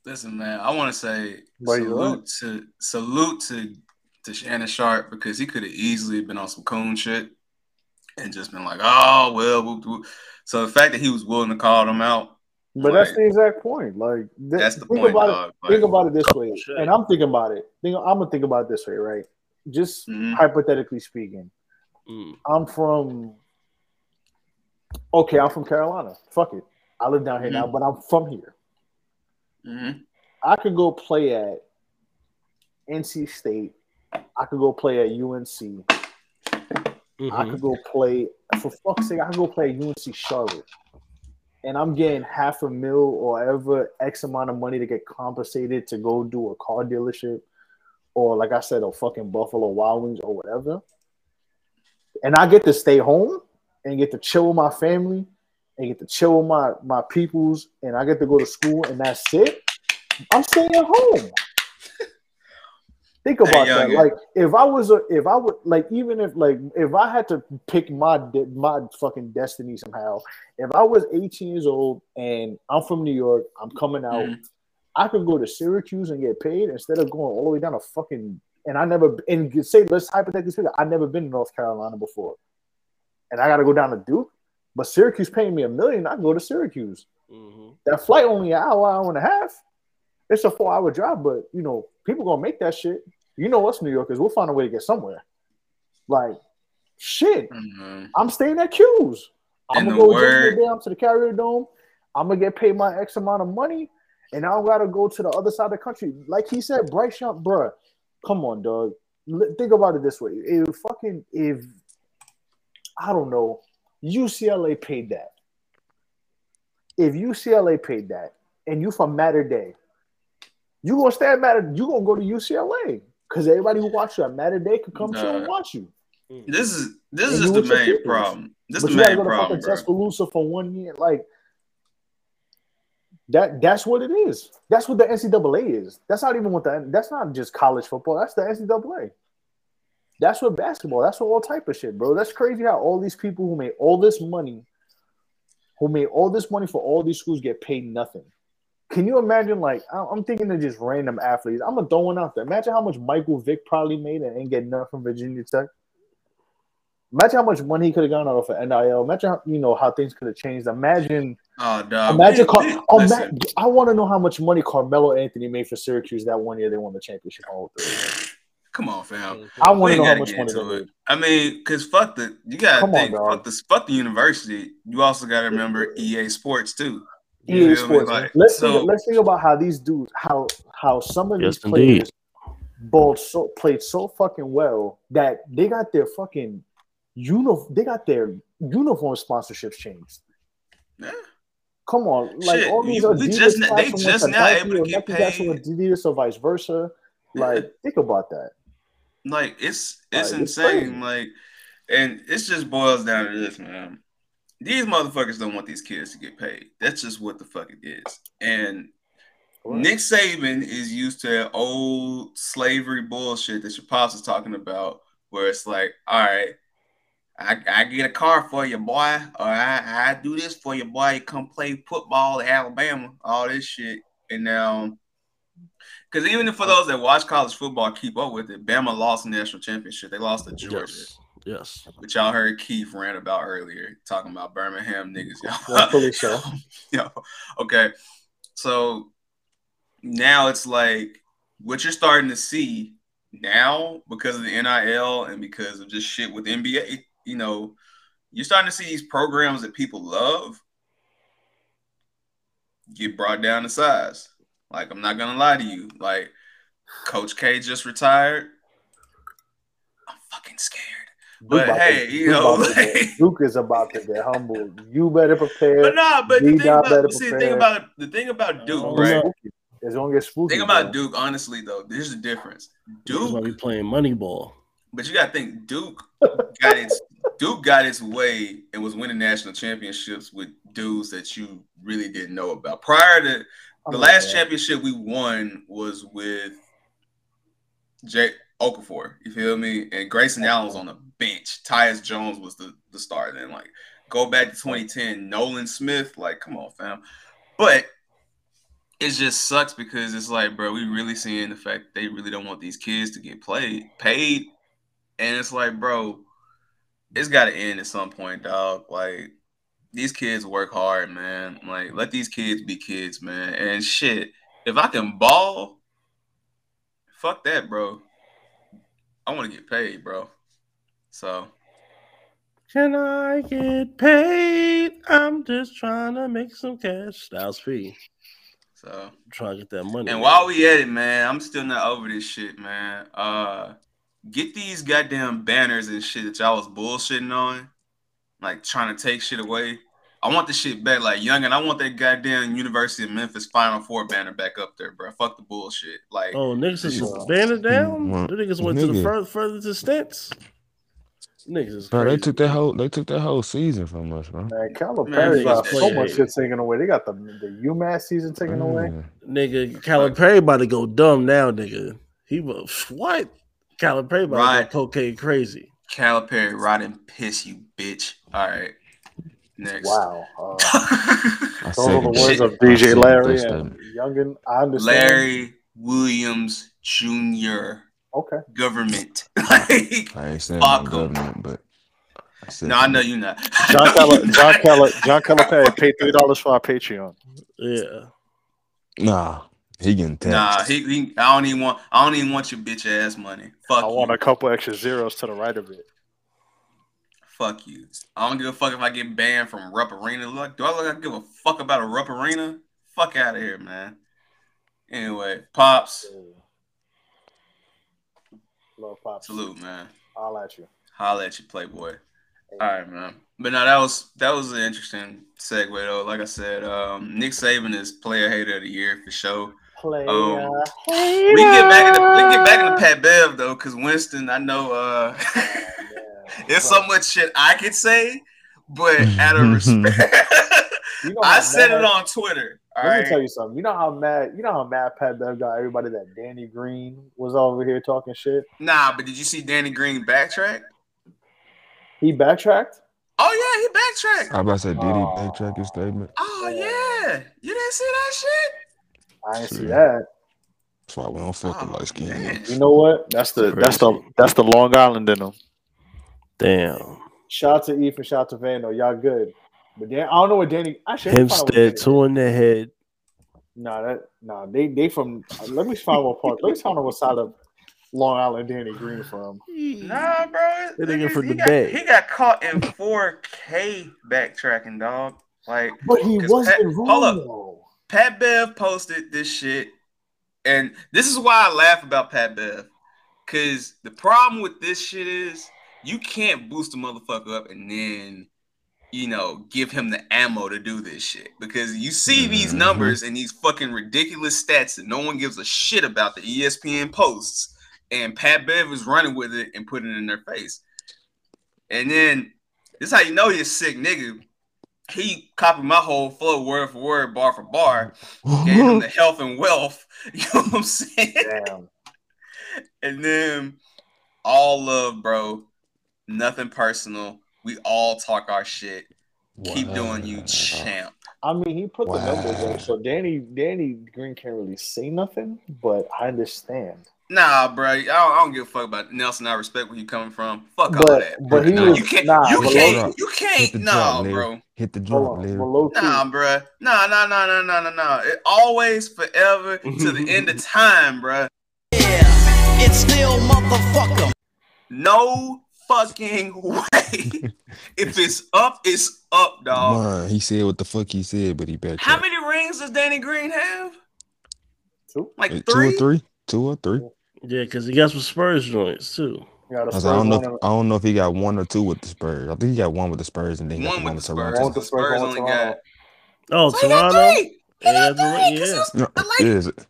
Listen, man, I want to say salute to salute to to Shannon Sharpe because he could have easily been on some coon shit and just been like, oh well. whoop, whoop." So the fact that he was willing to call them out, But that's the exact point. Like th- That's the think point, about dog. it. Think about it this way, and I'm thinking about it. Think, I'm gonna think about it this way, right? Just Mm-hmm. hypothetically speaking, I'm from. Okay, I'm from Carolina. Fuck it, I live down here now, Mhm. but I'm from here. Mhm. I could go play at NC State. I could go play at UNC. I could go play for fuck's sake. I could go play at UNC Charlotte, and I'm getting half a mil or ever X amount of money to get compensated to go do a car dealership, or like I said, a fucking Buffalo Wild Wings or whatever. And I get to stay home and get to chill with my family and get to chill with my my peoples, and I get to go to school, and that's it. I'm staying home. Think Hey, about that. youngin. Like, if I was a, if I would, like, even if, like, if I had to pick my de- my fucking destiny somehow, if I was 18 years old and I'm from New York, I'm coming out, Mm-hmm. I could go to Syracuse and get paid instead of going all the way down to fucking. And I never, and say, let's hypothetically speak, I've never been to North Carolina before, and I got to go down to Duke, but Syracuse paying me a million, I can go to Syracuse. That flight only an hour, hour and a half. It's a four hour drive, but you know, people gonna make that shit. You know us New Yorkers, we'll find a way to get somewhere. Like, shit. Mm-hmm. I'm staying at Q's. I'm In gonna go word- down to the Carrier Dome. I'm gonna get paid my X amount of money, and I don't gotta go to the other side of the country. Like he said, Bryce Young, bruh, come on, dog. L- Think about it this way: if fucking if I don't know, UCLA paid that. If UCLA paid that, and you from Mater Dei, you gonna stay at Mater. You gonna go to UCLA because everybody who watch you at Mater Dei could come chill and watch you. This is this And is just the main peoples. problem. This but the you gotta main go to problem, fucking bro. Tuscaloosa for one year. Like that. That's what it is. That's what the NCAA is. That's not even what the. That's not just college football. That's the NCAA. That's what basketball. That's what all type of shit, bro. That's crazy how all these people who made all this money, who made all this money for all these schools, get paid nothing. Can you imagine? Like I'm thinking of just random athletes. I'm gonna throw one out there. Imagine how much Michael Vick probably made and ain't get nothing from Virginia Tech. Imagine how much money he could have gone out for NIL. Imagine how, you know how things could have changed. Imagine, Oh, dog. imagine. Car- man, oh, listen, ma- I want to know how much money Carmelo Anthony made for Syracuse that one year they won the championship. all three. Come on, fam. I want to know how much money they made. I mean, cause fuck the you gotta Come on, think dog. fuck the fuck the university. You also gotta remember EA Sports too. You EA feel me? Sports. Like, let's so think, let's think about how these dudes, how how some of Yes, these indeed. players balled so played so fucking well that they got their fucking uniform. They got their uniform sponsorships changed. Come on, like Shit, all these you- Adidas just they just now Nike able to get Nike guys to paid. Adidas or vice versa. Like, think about that. like it's it's Like, insane. crazy. like, and it just boils down to this, man. These motherfuckers don't want these kids to get paid. That's just what the fuck it is. And Nick Saban is used to old slavery bullshit that your pops is talking about, where it's like, all right, I, I get a car for you, boy, or I, I do this for you, boy. You come play football at Alabama, all this shit. And now, because even for those that watch college football, keep up with it, Bama lost the national championship. They lost to Georgia. Yes. Yes. Which y'all heard Keith rant about earlier, talking about Birmingham niggas. Y'all. Rightfully so. Yo, okay. So now it's like what you're starting to see now because of the NIL and because of just shit with NBA. You know, you're starting to see these programs that people love get brought down to size. Like I'm not gonna lie to you, like Coach K just retired. I'm fucking scared. Duke But about to- hey, you Duke know, about get- like, Duke is about to get humbled. You better prepare. but nah, but the thing about see the thing about the thing about Duke, It's right? spooky. It's gonna get spooky. Think about bro. Duke, honestly though. There's a difference. Duke be playing money ball. But you gotta think Duke got its Duke got its way and was winning national championships with dudes that you really didn't know about. Prior to the Oh, last yeah. championship we won was with Jay Okafor. You feel me? And Grayson Allen was on the bench. Tyus Jones was the, the star. Then like go back to 2010, Nolan Smith. Like, come on, fam. But it just sucks because it's like, bro, we really seeing the fact they really don't want these kids to get played paid. And it's like, bro, it's gotta end at some point, dog. Like these kids work hard, man. Like, let these kids be kids, man. And shit, if I can ball, fuck that, bro. I want to get paid, bro. So Can I get paid? I'm just trying to make some cash. Styles P. So trying to get that money. And while we at it, man, I'm still not over this shit, man. Uh get these goddamn banners and shit that y'all was bullshitting on, like trying to take shit away. I want the shit back, like young, and I want that goddamn University of Memphis Final Four banner back up there, bro. Fuck the bullshit. Like, Oh, niggas this is shit- banded down. The niggas went to the nigga. further furthest extents. Niggas Bro, they took that whole they took that whole season from us, bro. Man, Calipari Man, got fuck so that much shit. shit taken away. They got the the UMass season taken away. Nigga, Calipari about to go dumb now, nigga. He was what? Calipari about Right. to go cocaine crazy. Calipari, rot and piss, you bitch. All right, next. Wow. Uh, I those are the words that. of DJ Larry that and. Youngin. I understand. Larry Williams Jr. Okay. Government. like, I ain't saying fuck government, but I No, I know you're not. John Cala, John Cala, John Calipari paid three dollars for our Patreon. Yeah. nah, he getting taxed. Nah, he, he. I don't even want. I don't even want your bitch ass money. Fuck I you. want a couple extra zeros to the right of it. Fuck you. I don't give a fuck if I get banned from Rupp Arena. Look, do I look I give a fuck about a Rupp Arena? Fuck out of here, man. Anyway, pops. Love pops. Salute, man. I'll at you. Holla at you, Playboy. All right, man. But no, that was that was an interesting segue though. Like I said, um, Nick Saban is player hater of the year for sure. Player Um, we get back into we get back into Pat Bev though, because Winston, I know uh there's so much shit I could say, but out of respect, I said it on Twitter. All Let me right. tell you something. You know how mad you know how mad Pat Bev got everybody that Danny Green was over here talking shit. Nah, but did you see Danny Green backtrack? He backtracked. Oh yeah, he backtracked. I about to say, did he backtrack his statement? Oh yeah, you didn't see that shit? I didn't see Shit. that. That's why we don't fuck with oh, light skin. You know what? That's the that's the that's the Long Island in them. Damn. Shout out to Ethan, shout out to Vano. Y'all good. But Dan, I don't know what Danny. Actually, let me find out Hempstead, two in the head. Nah, that nah. They they from. Let me find what part. Let me find out what side of Long Island Danny Green from. Nah, bro. That nigga nigga, from he the got, Bay. He got caught in 4K backtracking, dog. Like, But he 'cause wasn't Pat- wrong Hold up. though. Pat Bev posted this shit, and this is why I laugh about Pat Bev. Cause the problem with this shit is you can't boost a motherfucker up and then you know give him the ammo to do this shit. Because you see these mm-hmm. numbers and these fucking ridiculous stats that no one gives a shit about the ESPN posts, and Pat Bev is running with it and putting it in their face. And then this is how you know you're sick nigga. He copied my whole flow word for word, bar for bar. Gave him the health and wealth. You know what I'm saying? Damn. And then all love, bro. Nothing personal. We all talk our shit. Keep doing you, champ. I mean, he put the numbers up, so Danny Danny Green can't really say nothing. But I understand. Nah, bro. I don't, I don't give a fuck about Nelson. I respect where you coming from. Fuck all But- that. but he Nah, was- you can't. nah, you can't. You can't. the No, drop, bro. Hit the Hold drop, on, Larry. but low key, Nah, bro. Nah, nah, nah, nah, nah, nah, nah. It always, forever, to the end of time, bro. Yeah, it's still motherfucker. No fucking way. if it's up, it's up, dog. Man, he said what the fuck he said, but he backtracked. How many rings does Danny Green have? Two. Like Two or three? three? Two or three? Yeah, because he got some Spurs joints too. Yeah, I, like, I don't know. If, I don't know if he got one or two with the Spurs. I think he got one with the Spurs, and then he got One the one with with the Spurs. Toronto. The Spurs only got. Oh, So he got Toronto. three. Yeah, Toronto, yeah. No, is it?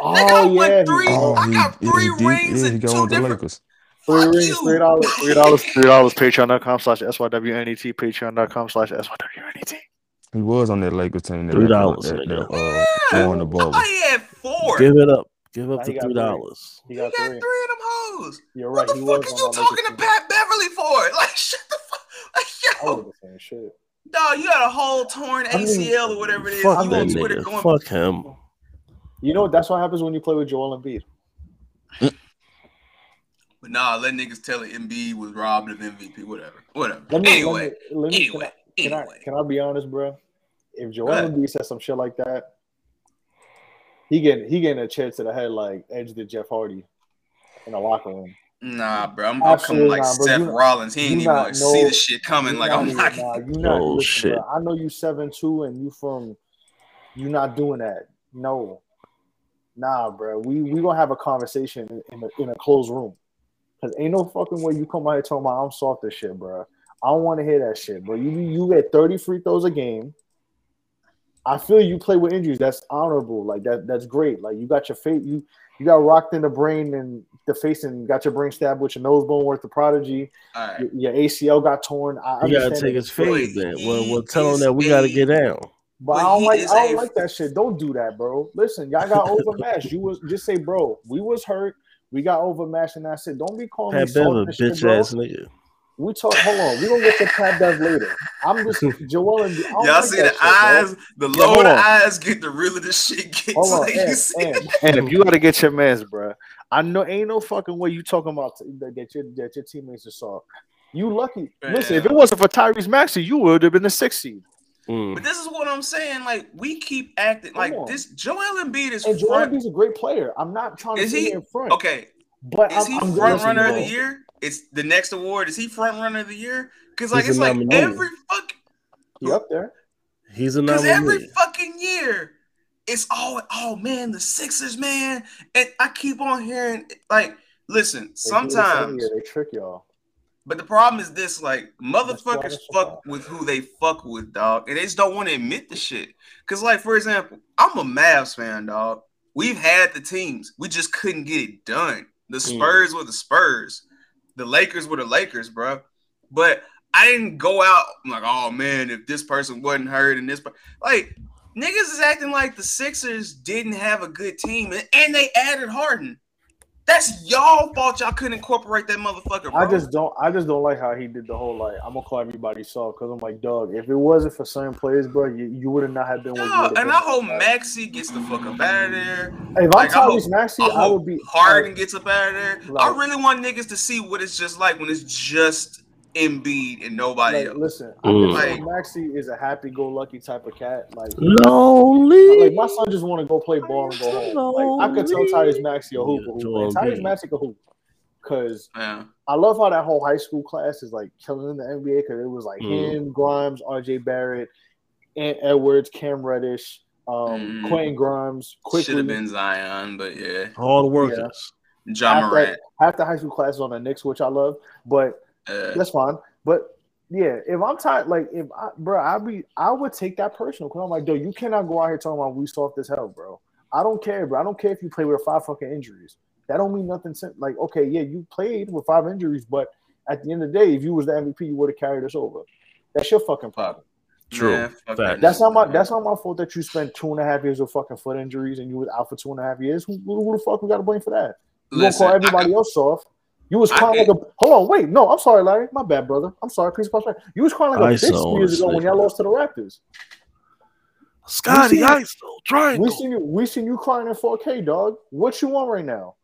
Oh yeah. Three. Oh, I got oh, three he did. rings Yeah, he and two one with the different. Lakers. Three rings, three dollars, three dollars, three dollars. Patreon.com slash SYWNET, Patreon.com slash SYWNET. He was on that Lakers team. That, Three that, dollars, that, nigga. that, uh, won the bubble. I he had four. Give it up. Give up Nah, the three three. dollars. He He got got three. three of them hoes. You're What the he fuck was are you talking to Pat Beverley for? Like, shut the fuck. Like, I yo, would have been saying shit. dog, you got a whole torn I mean, ACL or whatever it is. Fuck you that on Twitter nigga. going, Fuck him. You know that's what happens when you play with Joel Embiid. But nah, let niggas tell it. Embiid was robbed of MVP. Whatever, whatever. Let me, anyway, let me, let me anyway, can, I, anyway. can I can I be honest, bro? If Joel Go ahead. Embiid says some shit like that, he getting he getting a chance to the head like Edge did Jeff Hardy in the locker room. Nah, bro, I'm, I'm coming like not, bro. Seth You Rollins. He ain't even not want to see the shit coming. Like not I'm even- not. nah, you not Oh, listen, shit. bro, I know you seven two and you from you not doing that. No, nah, bro. We we gonna have a conversation in, in a in a closed room. Cause ain't no fucking way you come out here talking about I'm soft as shit, bro. I don't want to hear that shit, bro. You you get 30 free throws a game. I feel you play with injuries. That's honorable. Like that. That's great. Like you got your face. You you got rocked in the brain and the face, and got your brain stabbed with your nose bone worth the prodigy. All right. Your, your ACL got torn. I You gotta take his it's great. fade then. Well, well, tell him that we gotta get down. But I don't like I don't a- like that shit. Don't do that, bro. Listen, y'all got overmatched. You was just say, bro, we was hurt. We got overmatched, and I said, Don't be calling Pat me Bev, soft a bitch bro. ass nigga. We talk. Hold on. We gonna get to Pat Bev later. I'm just Joel and I don't Y'all like see the shit, bro. eyes? The Yeah, lower hold the eyes get, the realer the shit gets. Hold on, Like, you and, see? and, and if you gotta get your mans, bro, I know ain't no fucking way you talking about t- that, that your that your teammates are soft. You lucky. Listen, if it wasn't for Tyrese Maxey, you would have been the sixth seed. Mm. But this is what I'm saying. Like we keep acting like on. this. Joel Embiid is And Joel front. Embiid's a great player. I'm not trying to Is sit he in front. okay? But is I'm- he I'm- front runner of the year? It's the next award. Is he front runner of the year? Because like He's it's like nominee. every fuck He up there. He's a because every fucking year it's all oh man the Sixers man, and I keep on hearing like listen They do this every sometimes. they trick y'all. But the problem is this: like motherfuckers fuck with who they fuck with, dog, and they just don't want to admit the shit. Cause, like, for example, I'm a Mavs fan, dog. We've had the teams, we just couldn't get it done. The Mm. Spurs were the Spurs, the Lakers were the Lakers, bro. But I didn't go out I'm like, oh man, if this person wasn't hurt and this, per-. like, niggas is acting like the Sixers didn't have a good team, and, and they added Harden. That's y'all fault. Y'all couldn't incorporate that motherfucker, bro. I just don't. I just don't like how he did the whole like. I'm gonna call everybody soft because I'm like, dog. If it wasn't for certain players, bro, you, you would have not have been. No, and been. I hope Maxey gets the fuck up out of there. If Like, I Tyrese Maxey, I I, would be Harden gets up out of there. I really want niggas to see what it's just like when it's just Embiid and nobody Like, else. listen, I Mm. can Like- tell Maxey is a happy-go-lucky type of cat. Like, Lonely. like my son just want to go play ball and go home. Like, I could tell Tyrese Maxey a hoop, a hoop. Tyrese Embiid. A hoop. Cause Yeah. I love how that whole high school class is like killing the NBA. Cause it was like Mm. him, Grimes, R.J. Barrett, Ant Edwards, Cam Reddish, um, Mm. Quentin Grimes, Should have been Zion, but yeah. All the workers. John half, Morant. that, half the high school class is on the Knicks, which I love, but Uh, that's fine. But yeah, if I'm tired, like if I, bro, I be, I would take that personal because I'm like, dude, you cannot go out here talking about we soft as hell, bro. I don't care, bro. I don't care if you play with five fucking injuries. That don't mean nothing. Since, like, okay, yeah, you played with five injuries, but at the end of the day, if you was the MVP, you would have carried us over. That's your fucking problem. True. Yeah, fuck. That's not my. That's not my fault that you spent two and a half years with fucking foot injuries and you was out for two and a half years. Who, who, who the fuck we got to blame for that? You gonna call everybody else soft? You was I crying like a. Hold on, wait, no, I'm sorry, Larry. My bad, brother. I'm sorry. Please pass back. You was crying like a bitch two years ago on when y'all lost to the Raptors. Scotty We seen- Iso, triangle. We seen you. We seen you crying in 4K, dog. What you want right now?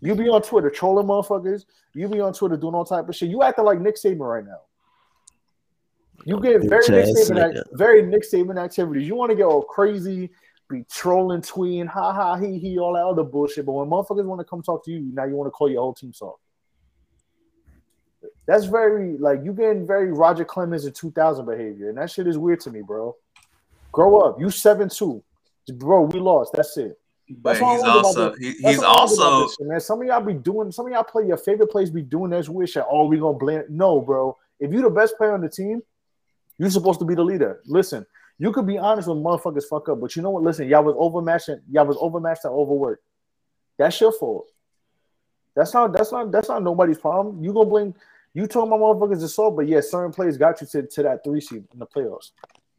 You be on Twitter trolling motherfuckers. You be on Twitter doing all type of shit. You acting like Nick Saban right now. You get very Nick Saban, act- very Nick Saban activities. You want to get all crazy, be trolling, tweeting, ha ha, he he, all that other bullshit. But when motherfuckers want to come talk to you, now you want to call your whole team soft. That's very like you getting very Roger Clemens in 2000 behavior, and that shit is weird to me, bro. Grow up. You seven two, bro. We lost. That's it. But That's he's also this- he, he's also shit, man. Some of y'all be doing. Some of y'all play your favorite plays. Be doing this weird shit. Oh, we gonna blame. No, bro. If you the best player on the team, you're supposed to be the leader. Listen, you could be honest when motherfuckers fuck up, but you know what? Listen, y'all was overmatched. and- Y'all was overmatched and overworked. That's your fault. That's not. That's not. That's not nobody's problem. You gonna blame. You told my motherfuckers to solve, but yeah, certain players got you to, to that three seed in the playoffs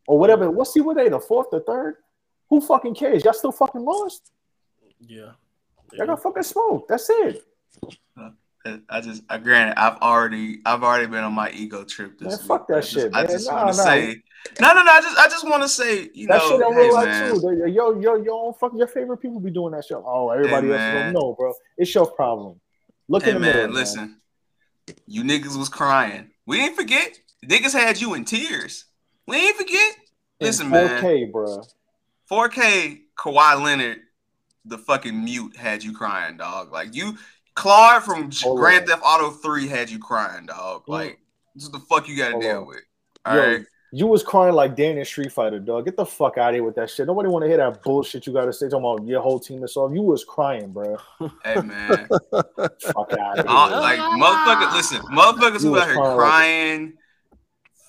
or whatever. What seed were they? The fourth, the third? Who fucking cares? Y'all still fucking lost. Yeah. Y'all got fucking smoked. That's it. I just I granted I've already I've already been on my ego trip this Man, week. fuck that I just, shit, I man. just Nah, want to nah. say no no no I just I just want to say you that know shit in hey real life man too. They- Yo, yo, yo, fucking your favorite people be doing that shit. Oh, everybody Hey, else man. don't know, bro. It's your problem. Look hey in the man mirror, man. You niggas was crying we ain't forget niggas had you in tears we ain't forget listen man 4K, bro. 4K Kawhi Leonard, the fucking mute had you crying, dog. Like you, Claude from Hold Grand on. Theft Auto 3 had you crying, dog. Like this is the fuck you gotta Hold deal on. with. Yo, All right. You was crying like Dan in Street Fighter, dog. Get the fuck out of here with that shit. Nobody want to hear that bullshit you got to say talking about your whole team is off. You was crying, bro. Hey man, fuck out of here. Like motherfuckers. Listen, motherfuckers You who was out here crying like- crying,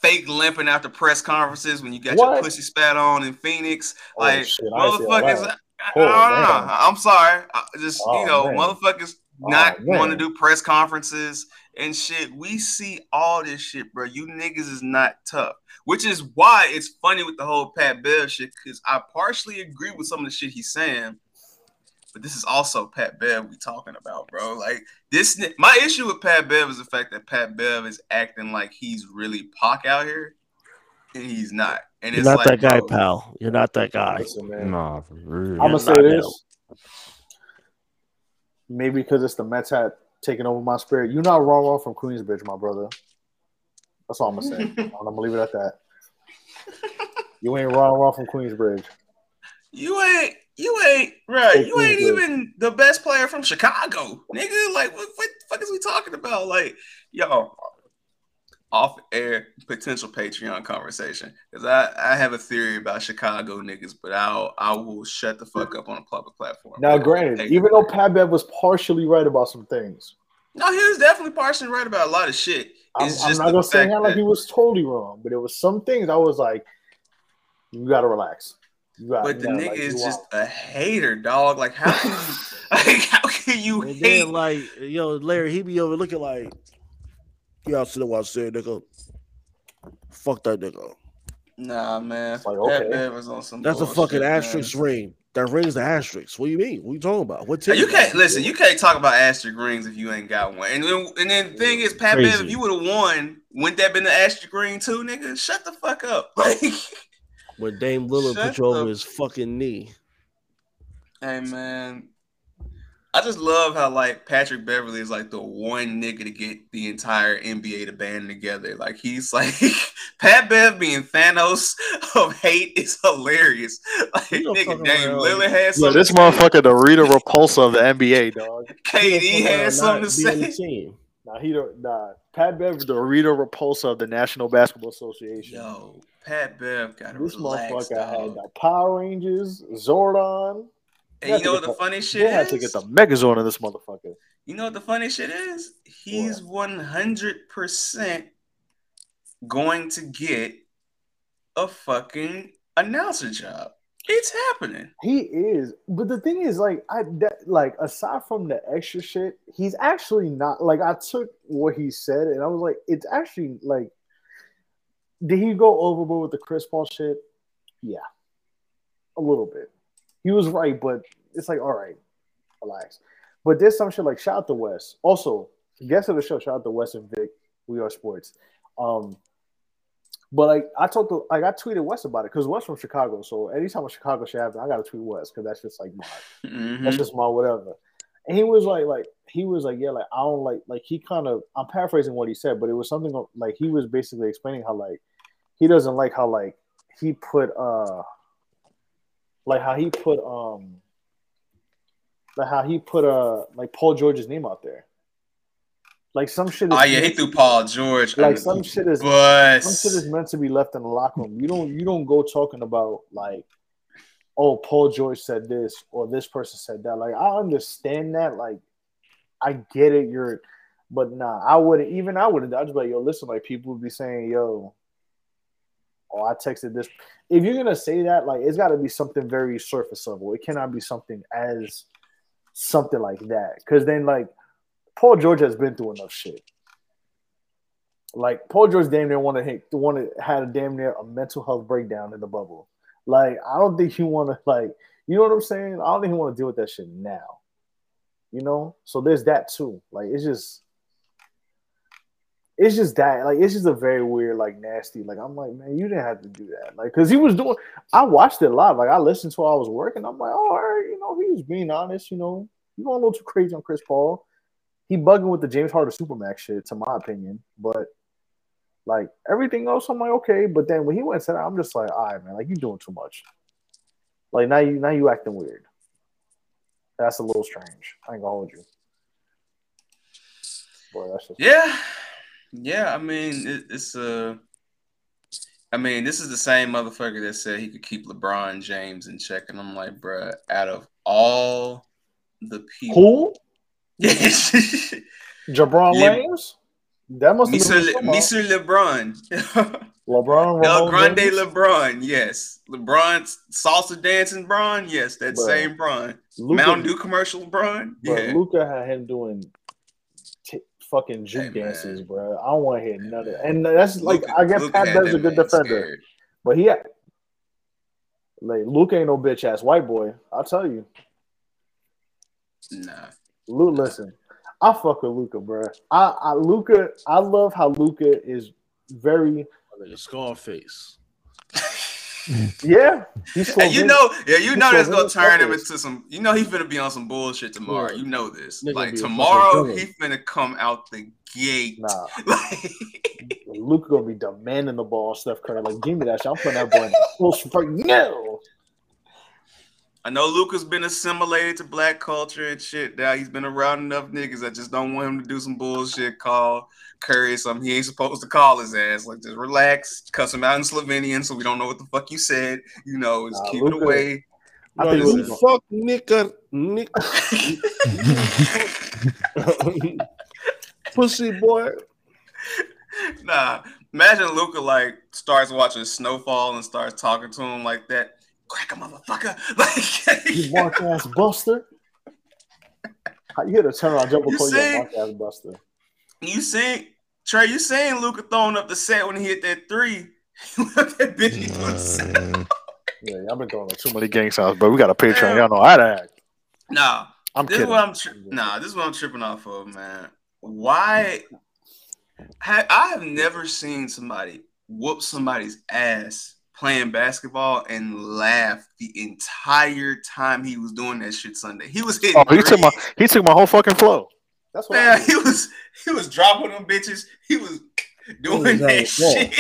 fake limping after press conferences when you got What? your pussy spat on in Phoenix. Oh, like shit, I ain't see all motherfuckers. that. I, I Oh, don't know. man. I'm sorry. I just Oh, you know, man. motherfuckers Oh, not want to do press conferences and shit. We see all this shit, bro. You niggas is not tough. Which is why it's funny with the whole Pat Bev shit, because I partially agree with some of the shit he's saying. But this is also Pat Bev we talking about, bro. Like this, my issue with Pat Bev is the fact that Pat Bev is acting like he's really Pac out here, and he's not. And You're it's not like, that guy, bro, pal. You're not that guy. Listen, man. Nah, for. I'm gonna say not this. Maybe because it's the Mets hat taking over my spirit. You're not wrong, off from Queensbridge, my brother. That's all I'm gonna say. I'm gonna leave it at that. You ain't Ron wrong from Queensbridge. you ain't, you ain't, right? You ain't even the best player from Chicago, nigga. Like, what, what the fuck is we talking about? Like, y'all, off air potential Patreon conversation because I I have a theory about Chicago niggas, but I'll I will shut the fuck up on a public platform. Now, granted, even though Pat Bev was partially right about some things, No, he was definitely partially right about a lot of shit. I'm, It's I'm not gonna say fact how like he was totally wrong, but it was some things I was like, you gotta relax. You got, But you the gotta, nigga like, is just out. a hater, dog. Like how can you, like how can you And hate? then like, yo, Larry, he be over looking like, y'all see what I said, nigga. Fuck that nigga. Nah, man. Like, Pat okay. Bev was on some. That's a bullshit, fucking man. asterisk ring. That ring's the asterisk. What do you mean? What are you talking about? What team? You can't listen. You can't talk about asterisk rings if you ain't got one. And then, and then the thing is, Pat Bev, if you would have won, wouldn't that been the asterisk ring too, nigga? Shut the fuck up. Like, When Dame Lillard put you over his fucking knee. hey man, I just love how like Patrick Beverley is like the one nigga to get the entire NBA to band together. Like he's like Pat Bev being Thanos of hate is hilarious. Like You nigga, fucking Dame well. Lillard had Yeah, something. this motherfucker, the Rita Repulsa of the NBA, dog. KD had something to Be on the say. team. Nah, he don't. Nah, Pat Bev, The Rita Repulsa of the National Basketball Association. Yo, Pat Bev got to this relax, motherfucker dog. had the Power Rangers, Zordon. And you know what the funny shit They had to get the Megazord of this motherfucker. You know what the funny shit is? He's one hundred percent going to get a fucking announcer job. It's happening. He is, but the thing is, like, I that, like aside from the extra shit, he's actually not like I took what he said and I was like, it's actually like, did he go overboard with the Chris Paul shit? Yeah, a little bit. He was right, but it's like, all right, relax. But there's some shit like shout out to West. Also, guest of the show, shout out to West and Vic. We are sports. Um, but like I talked to like I tweeted West about it because West from Chicago. So anytime a Chicago shit happen, I gotta tweet West because that's just like my Mhm. that's just my whatever. and he was like, like he was like, yeah, like I don't like, like he kind of, I'm paraphrasing what he said, but it was something like he was basically explaining how like he doesn't like how like he put uh like how he put um like how he put uh like Paul George's name out there. Like some shit. Oh yeah, he threw Paul George. Like some shit is bus. some shit is meant to be left in the locker room. You don't you don't go talking about like, oh Paul George said this or this person said that. Like I understand that. Like I get it. You're, but nah, I wouldn't. Even I wouldn't. I'd just be like, yo, listen. Like people would be saying, yo, oh I texted this. If you're gonna say that, like it's got to be something very surface level. It cannot be something as something like that. Because then like Paul George has been through enough shit. Like Paul George damn near wanted hit wanted had a damn near a mental health breakdown in the bubble. Like I don't think you want to like you know what I'm saying. I don't think want to deal with that shit now. You know, so there's that too. Like it's just it's just that like it's just a very weird like nasty like i'm like man you didn't have to do that. Like because he was doing i watched it live like i listened to while i was working. I'm like oh all right you know he was being honest you know. You going a little too crazy on chris paul. He bugging with the james harden supermax shit to my opinion but like everything else i'm like okay but then when he went to that i'm just like all right man like you doing too much. Like now you now you acting weird. That's a little strange. I ain't gonna hold you. Boy, Yeah, yeah. I mean, it, it's Uh, I mean, this is the same motherfucker that said he could keep LeBron James in check, and I'm like, bruh, out of all the people, Who? Jabron Le- James? That must have Mr. Le- Mr. LeBron, LeBron. El Grande James? LeBron, yes, LeBron salsa dancing Bron, yes, that Bruh. same Bron, Luka- Mountain Dew commercial Bron, But yeah. Luka had him doing fucking juke dances, bro. I don't want to hear of that. And that's like, I guess Luka Pat Bev's a good defender, scared. but he had, like Luke ain't no bitch ass white boy. I'll tell you. Nah. Luke, listen, I fuck with Luka, bro. I, I Luka, I love how Luka is very Scarface. Yeah. He's And you know, yeah, you He's know that's gonna turn him into some. You know he's gonna be on some bullshit tomorrow. Yeah. You know this. Nigga Like be a fucking tomorrow, he's gonna come out the gate. Nah. Luke gonna be demanding the ball, Steph Curry. Like, give me that shit. I'm putting that boy in the post right now. I know Luka's been assimilated to black culture and shit. Now he's been around enough niggas. I just don't want him to do some bullshit. Call Curry something he ain't supposed to call his ass. Like just relax, cuss him out in Slovenian, so we don't know what the fuck you said. You know, just Nah, keep Luka- it away. I Bro, think you Luka- fuck nigga, Nick. Pussy boy. Nah, imagine Luka like starts watching Snowfall and starts talking to him like that. Crack a motherfucker. Like You mark ass buster. How you hit a turnaround jumper You call you see? a mark ass buster? you seen Trey, you seen Luka throwing up the set when he hit that three. that bitch he was- mm. Yeah, I've been throwing like too many gang signs, but we got a Patreon. Y'all know how to act. Nah, I'm this kidding. is what I'm tri- nah, this is what I'm tripping off of, man. Why ha- I have never seen somebody whoop somebody's ass playing basketball and laugh the entire time he was doing that shit Sunday. He was hitting Oh, he took my he took my whole fucking flow. That's what Man, he was he was dropping them bitches. He was doing that shit.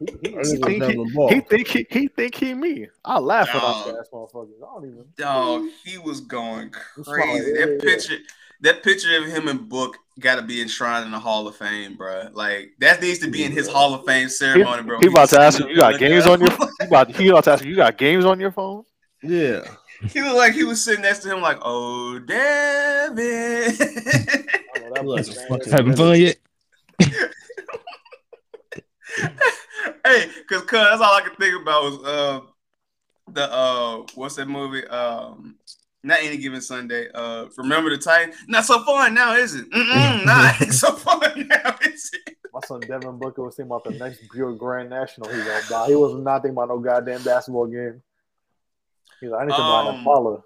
He think he, he think he, he think he me. I laugh when I Dog. ass motherfuckers. I don't even. Dog, he was going crazy. yeah, that yeah. picture, that picture of him and Book got to be enshrined in the Hall of Fame, bro. Like that needs to be in his Hall of Fame He, ceremony, bro. he about to ask you you, you got games on your he about, he about to ask you, you got games on your phone? Yeah. He looked like he was sitting next to him, like, "Oh, Devin." Having fun yet? hey, cause, cause that's all I could think about was uh the uh what's that movie? Um not any given Sunday. Uh remember the Titan? Not so fun now, is it? Mm-mm, nah, it's so fun now, is it? My son Devin Booker was thinking about the next Buick Grand National he gonna buy. He was not thinking about no goddamn basketball game. He's like, I need to buy an Um, Impala.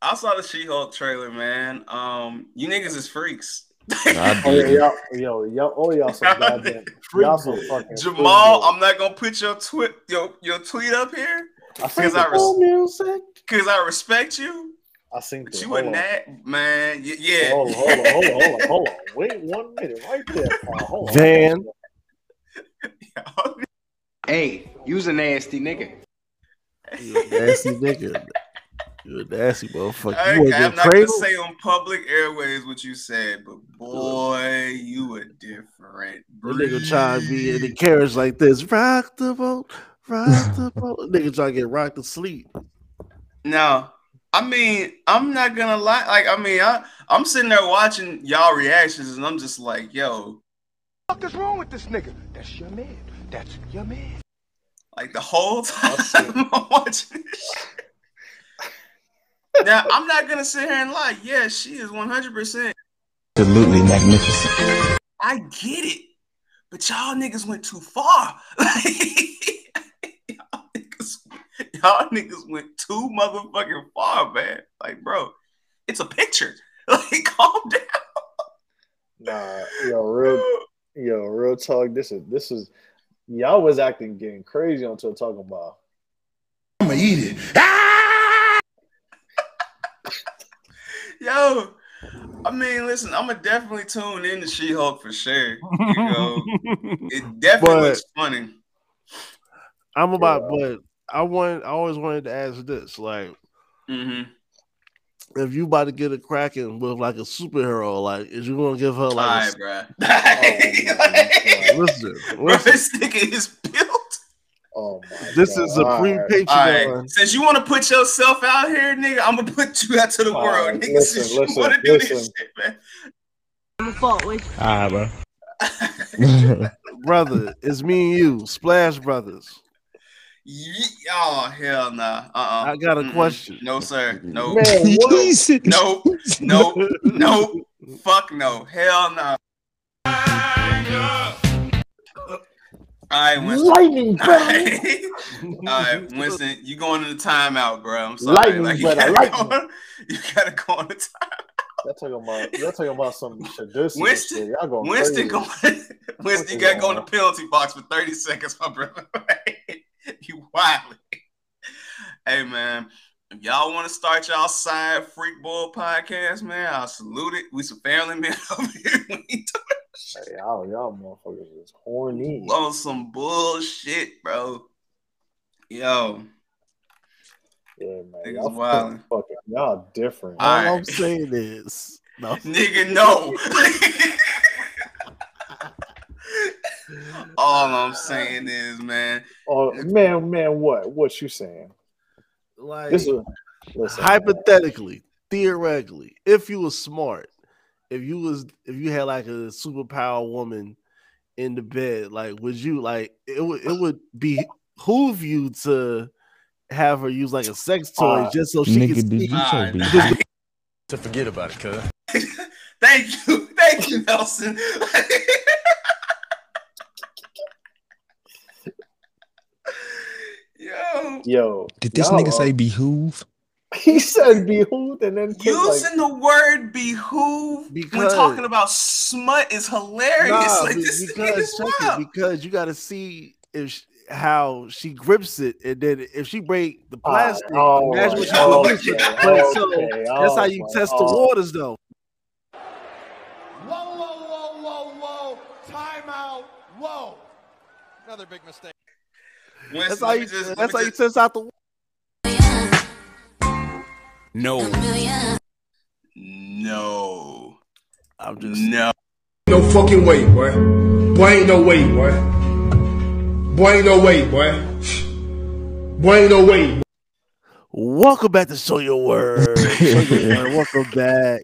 I saw the She-Hulk trailer, man. Um, you niggas is freaks. Oh, yeah, y'all, yo, y'all, oh y'all some goddamn, y'all some fucking Jamal, I'm not gonna put your tweet your your tweet up here I because I, res- cause I respect you. I seen But that. you Hold a on. nat man. Y- Yeah. Hold on, hold on, hold on, hold on, hold on. Wait one minute, right there. Paul. Hold on. Van. Hey, you's a nasty nigga. You a nasty nigga. You a nasty motherfucker. I, You want I'm to not gonna say on public airways what you said, but boy, you a different The nigga trying to be in the carriage like this. Rock the boat, rock the boat. nigga trying to get rocked to sleep. No, I mean, I'm not gonna lie. Like, I mean, I, I'm sitting there watching y'all reactions, and I'm just like, yo, What is wrong with this nigga? That's your man. That's your man. like the whole time I'm watching this shit. Now, I'm not gonna sit here and lie. Yeah, she is 100. percent Absolutely magnificent. I get it, but y'all niggas went too far. y'all, niggas, went too motherfucking far, man. Like, bro, it's a picture. Like, calm down. Nah, yo, real, yo, real talk. This is this is y'all was acting getting crazy until talking about. I'ma eat it. Yo, I mean, listen, I'm gonna definitely tune in to She-Hulk for sure. You know, it definitely But- looks funny. I'm about, but I want. I always wanted to ask this: like, Mm-hmm. if you about to get a cracking with like a superhero, like, is you gonna give her like? right, a, bruh. listen, Bro, listen. this nigga is built. Oh my This is a pre All Patreon. right, since you want to put yourself out here, nigga, I'm gonna put you out to the All world, right, nigga. listen, since you want to do this shit, man. I'm fault with Alright, bro. brother. It's me and you, Splash Brothers. Ye- oh hell nah. Uh-uh. I got a Mm-mm. question. No sir. No. Man, what? Nope. Nope. Nope. Fuck no. Hell no. All right, Winston. Lightning, bro. All right, All right, Winston, you going in the timeout, bro. I'm sorry. Lightning, like, you, brother, gotta lightning. go, you gotta go on the time. Y'all talking about y'all talking about some Winston, shit. Y'all going Winston, crazy. go, Winston, you gotta go in the penalty box for 30 seconds, my brother. you wild. Hey, man. If y'all want to start y'all side freak boy podcast, man, I'll salute it. We some family men over here. We ain't Hey, y'all, y'all motherfuckers is horny. on some bullshit, bro. Yo, Yeah, man. Y'all wildin'. fucking, y'all different. All All I'm right. saying is, no. Nigga, no. All I'm saying is, man, Oh man, man, what? What you saying? like This is listen, hypothetically, theoretically, if you was smart, if you was if you had like a superpower woman in the bed, like would you like it would it would be behoove you to have her use like a sex toy Uh, just so she Nigga, can speak. you say be To forget about it, cuz. thank you, thank you, Nelson. Yo, yo. Did this nigga are- say behoove? He said behooved and then put, like, using the word behoove when Because- talking about smut is hilarious. Nah, like this because nigga's check it, because you got to see if sh how she grips it, and then if she break the Ah, plastic, oh, imagine what she okay, can do. But so okay, that's how you okay, test the oh. waters, though. Whoa, whoa, whoa, whoa, whoa. Time out. Whoa. Another big mistake. Winston, That's how you. just, That's how you just- test out the. No. No, I'm just. no. No fucking way, boy. Boy, ain't no way, boy. Boy, ain't no way, boy. Boy, ain't no way. Welcome back to Show Your Word. Show Your Word. Welcome back.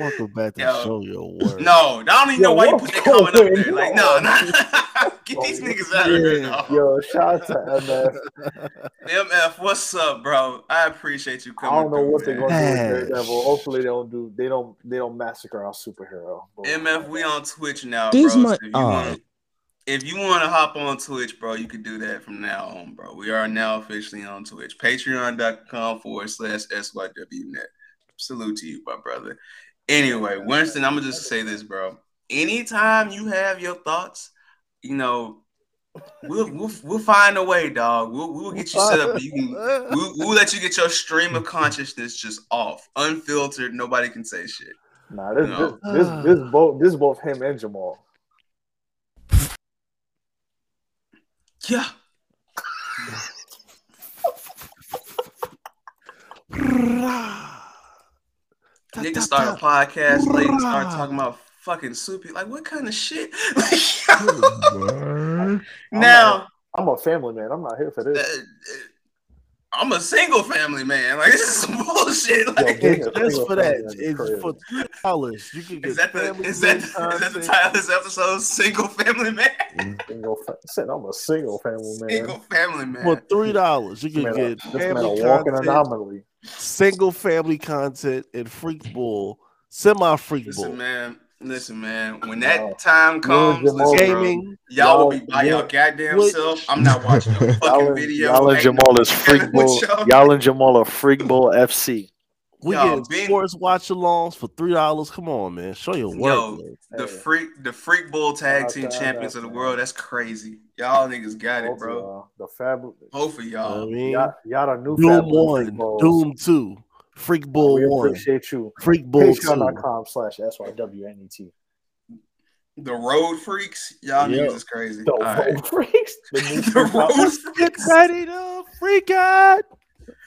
Welcome back to Yo. Show Your Word. No, I don't even Yo, know why you put that comment up there. Like, no, no. Get these oh, niggas out of here, Yeah. dog. Yo, shout out to MF. MF, what's up, bro? I appreciate you coming. I don't know through, what they're gonna do with Ash. Daredevil. Hopefully they don't do they don't they don't massacre our superhero. But- MF, we on Twitch now, This bro. might- so if you alright. want, uh. if you want to hop on Twitch, bro, you can do that from now on, bro. We are now officially on Twitch. Patreon.com forward slash SYWNet. Salute to you, my brother. Anyway, Winston, I'm gonna just say this, bro. Anytime you have your thoughts, you know, We'll, we'll we'll find a way, dog. We'll we'll get you set up. You can we'll, we'll let you get your stream of consciousness just off, unfiltered. Nobody can say shit. Nah, this No. this, this this both this both him and Jamal. Yeah. Nigga start a podcast late and start talking about fucking soupy. Like, what kind of shit? now, I'm a family man. I'm not here for this. Uh, I'm a single family man. Like, this is some bullshit. Like, Just for that, it's for three dollars. You can get is that the is that, that the title of this episode? Single family man. Single, fa- said I'm a single family man. Single family man. For three dollars, you can Man, get this man a walking anomaly. Single family content, and freak bull, semi freak bull. Listen, man. Listen, man. When that time comes, Jamal- listen, bro, Gaming. y'all will be by y'all goddamn What- self. I'm not watching no Y'all fucking video. y'all and Ain't Jamal no is freak with bull. y'all. Y'all and Jamal are freak bull FC. We Yo, get Ben- sports watch alongs for three dollars. Come on, man, show your work. Yo, man. the freak, the freak bull tag team champions that, of the man. world. That's crazy. Y'all niggas got it, Both of bro. The fab. Both of y'all. I mean, Y'all, y'all the new Doom one, freak. Doom two, Freak Bull We one, appreciate you. Freak Bull two. Patreon.com slash SYWNET. The road freaks, y'all Yep. niggas is crazy. The All right. road freaks. The new the freak, out- road Get ready to freak out.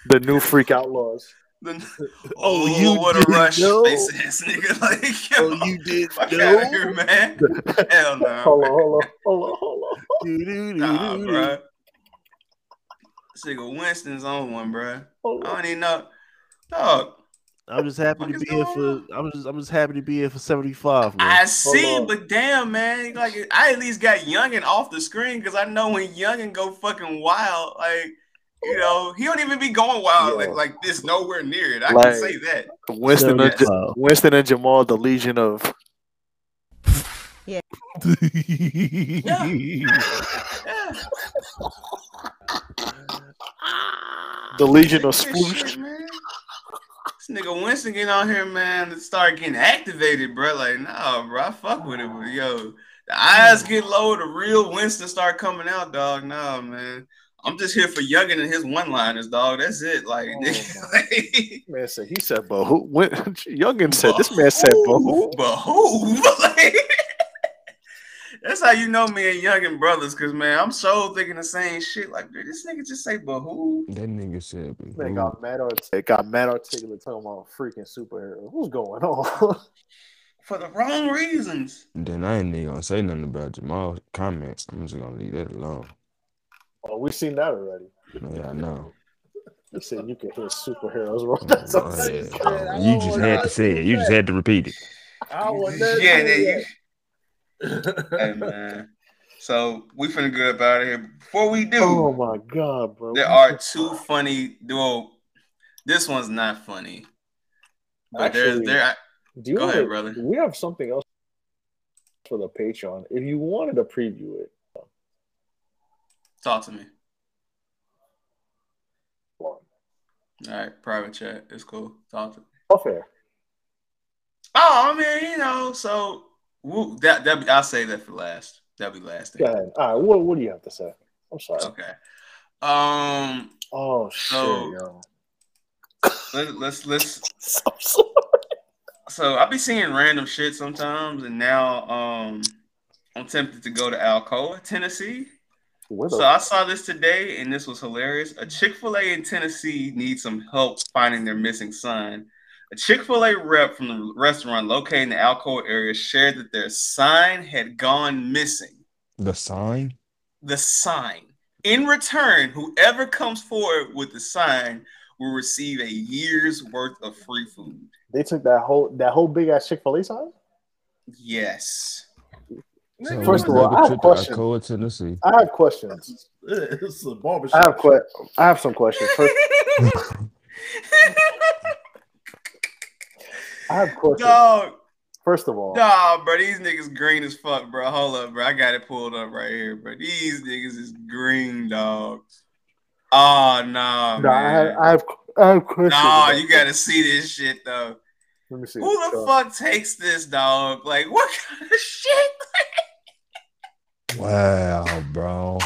the new freak outlaws. The- Oh, oh, you what a rush, know? face ass nigga. Like, yo, Oh, you did fuck know? out of here, man. Hell no. Hold on, hold on, hold on, hold on. Nah, bro. This nigga Winston's on one, bro. Hold I don't even know. Dog, I'm just happy to be here going for. I'm just. I'm just happy to be here for 75, man. I see, but damn, man, like I at least got Youngin off the screen because I know when Youngin go fucking wild, like you know, he don't even be going wild Yeah. like, like this nowhere near it. I Like- can say that. Winston, and, Seventy-five. Winston and Jamal, the Legion of. Yeah. The Legion of This Sploosh. shit, man. This nigga Winston getting on here, man, to start getting activated, bro. Like, nah, bro, I fuck with it, but yo, the eyes get low, the real Winston start coming out, dog. Nah, man. I'm just here for Youngin and his one-liners, dog. That's it. Like, oh, like Man said he said, but who? When, Youngin said this man said, but who? but who? Like, that's how you know me and Youngin brothers, cause man, I'm so thinking the same shit. Like, dude, this nigga just say, but who? That nigga said, Man "Ooh." got mad articulate. Got mad articulate talking about freaking superhero. What's going on? For the wrong reasons. then I ain't even gonna say nothing about Jamal's comments. I'm just gonna leave that alone. Oh, we've seen that already. Yeah, I know. He said you can hear superheroes. Bro. That's Go what he ahead, said. bro. I You just had to say it. You just had to repeat it. I want that Yeah, shit then yet. you. hey man. So we finna get up out of here. Before we do, Oh my god, bro. there are two funny duo. This one's not funny, but there's Actually, there. Do you Go wanna- ahead, brother. We have something else for the Patreon. If you wanted to preview it, Talk to me. All right, private chat. It's cool. Talk to me. off air. Oh, I mean, you know, so we'll, that that I'll say that for last. That'll be last. Go ahead. All right. What What do you have to say? I'm sorry. Okay. Um. Oh shit, So- yo. Let, let's let's. I'm sorry. So I be seeing random shit sometimes, and now um, I'm tempted to go to Alcoa, Tennessee. Where So I saw this today, and this was hilarious. A Chick Fil A in Tennessee needs some help finding their missing son. A Chick Fil A rep from the restaurant located in the Alcoa area shared that their sign had gone missing. The sign? The sign. In return, whoever comes forward with the sign will receive a year's worth of free food. They took that whole that whole big ass Chick Fil A sign. Yes. So First of all, a I have questions. Alcoa, Tennessee. I have questions. it's a I barbershop. have que- I have some questions. First, I have questions. Dog. First of all, Nah, bro, these niggas green as fuck, bro. Hold up, bro. I got it pulled up right here, bro. These niggas is green, dog. Oh, nah, no, I have, man. I have I have questions. Nah, about you gotta see this shit, though. Let me see. Who the So, fuck takes this, dog? Like, what kind of shit? Wow, bro.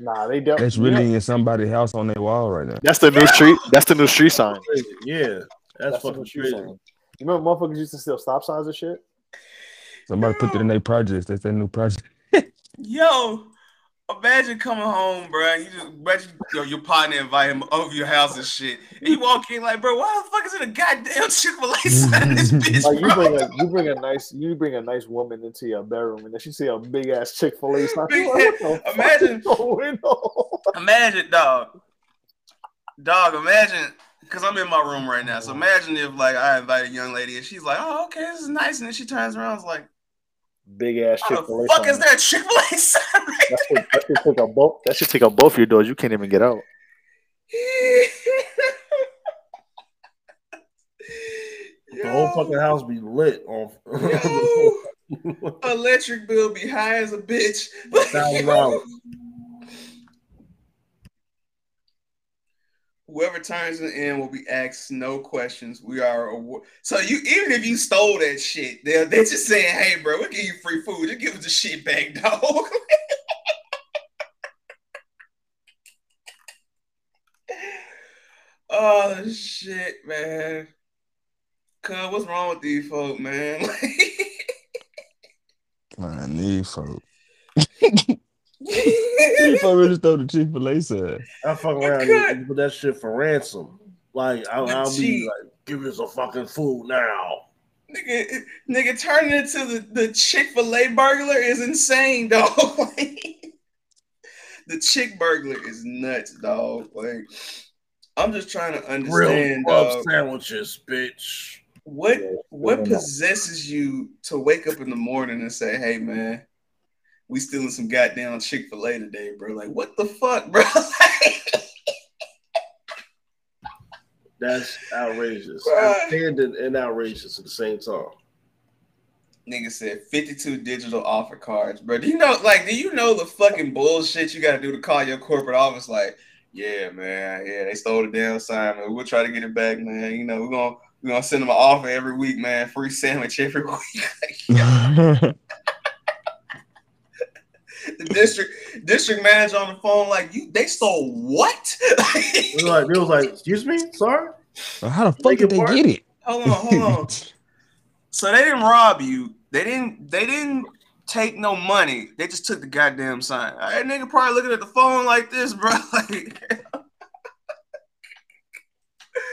Nah, they don't. That's really in somebody's house on their wall right now. That's the new street. That's the new street sign. Yeah, that's, the fucking street crazy. sign. You remember motherfuckers used to steal stop signs and shit? Somebody put that in their projects. That's their new project. Yo, imagine coming home, bro. You just imagine yo, your partner invite him over your house and shit. And you walk in like, bro, why the fuck is it a goddamn Chick Fil A sign in this bitch, Like you bring a you bring a nice you bring a nice woman into your bedroom and then she see a big ass Chick Fil A sign. She's like, what the fuck Imagine- is going on? Imagine, dog. Dog, imagine, because I'm in my room right now. So imagine if, like, I invite a young lady and she's like, oh, okay, this is nice. And then she turns around and is like, Big ass how Chick the Fil A fuck sign. is that a Chick fil A sign right That should, that should take up both. That should take up both your doors. You can't even get out. The whole fucking house be lit on Electric bill be high as a bitch. thousand dollars. Whoever turns it in will be asked no questions. We are awar- so you even if you stole that shit, they're they're just saying, "Hey, bro, we'll give you free food. Just give us the shit back, dog." oh shit, man. Cuz, what's wrong with these folk, man? I need folk. If I really stole the Chick Fil A sign. I fuck around and put that shit for ransom. Like I, I'll be Gee. like, give us some fucking food now. nigga, nigga turning into the, the Chick-fil-A burglar is insane, dog. the chick burglar is nuts, dog. Like, I'm just trying to Grilled understand, club dog. sandwiches, bitch. What what possesses you to wake up in the morning and say, "Hey, man, we stealing some goddamn Chick Fil A today, bro"? Like, what the fuck, bro? That's outrageous. Bruh. Outstanding and outrageous at the same time. Nigga said 52 digital offer cards, bro. Do you know, like, do you know the fucking bullshit you gotta do to call your corporate office? Like, yeah, man, yeah, they stole the damn sign, man. We'll try to get it back, man. You know, we're gonna we're gonna send them an offer every week, man. Free sandwich every week. the district district manager on the phone, like, you they stole what? They was like, they was like, excuse me, sorry. How the fuck did they get it? Hold on, hold on. So they didn't rob you. They didn't. They didn't take no money. They just took the goddamn sign. All right, nigga, probably looking at the phone like this, bro.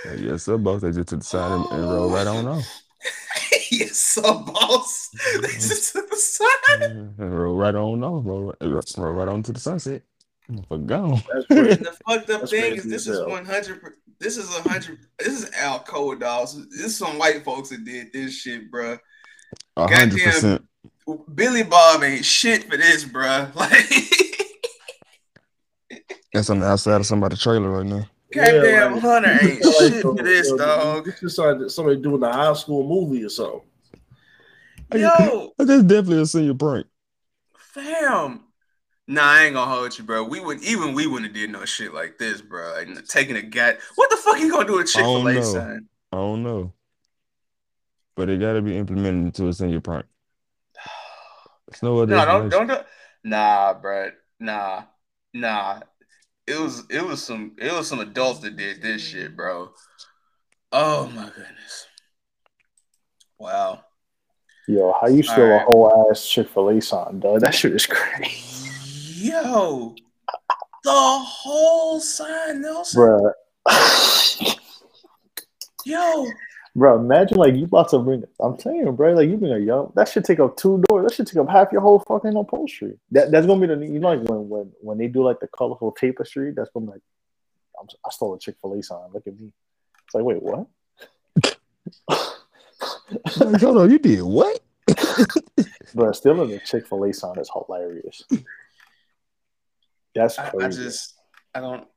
Like, yes, sir, both. They just took the side and, and rolled right on off. yes, so boss. They just took the sign. And rolled right on off. Roll, roll right on to the sunset. For gone. And the fucked up That's thing is this is one hundred. This is a hundred. This is Alcoa, dog. This is some white folks that did this shit, bro. A hundred percent. Billy Bob ain't shit for this, bro. Like, That's on the outside of somebody's trailer right now. Goddamn like- Hunter ain't like, shit uh, for this, dog. This is like somebody doing a high school movie or something. Yo, That's definitely a senior prank. fam. Nah, I ain't gonna hold you, bro. We would even we wouldn't have did no shit like this, bro. Like, taking a gat. What the fuck you gonna do with I Chick don't Fil A know. sign? I don't know. But it got to be implemented into a senior prank. There's no other No, don't don't do. Nah, bro. Nah, nah. It was it was some it was some adults that did this shit, bro. Oh my goodness. Wow. Yo, how you steal Alright. a whole ass Chick Fil A sign, dog? That shit is crazy, Yo, the whole sign, Nelson. bro. Yo, Bro, imagine like you about to bring. I'm telling you, bro. Like you bring a young. That should take up two doors. That should take up half your whole fucking upholstery. That that's gonna be the you know like when when when they do like the colorful tapestry. That's gonna be like, I'm, I stole a Chick Fil A sign. Look at me. It's like, wait, what? Like, hold on, you did what? Bro, stealing a Chick Fil A sign is hilarious. That's I, crazy. I just I don't.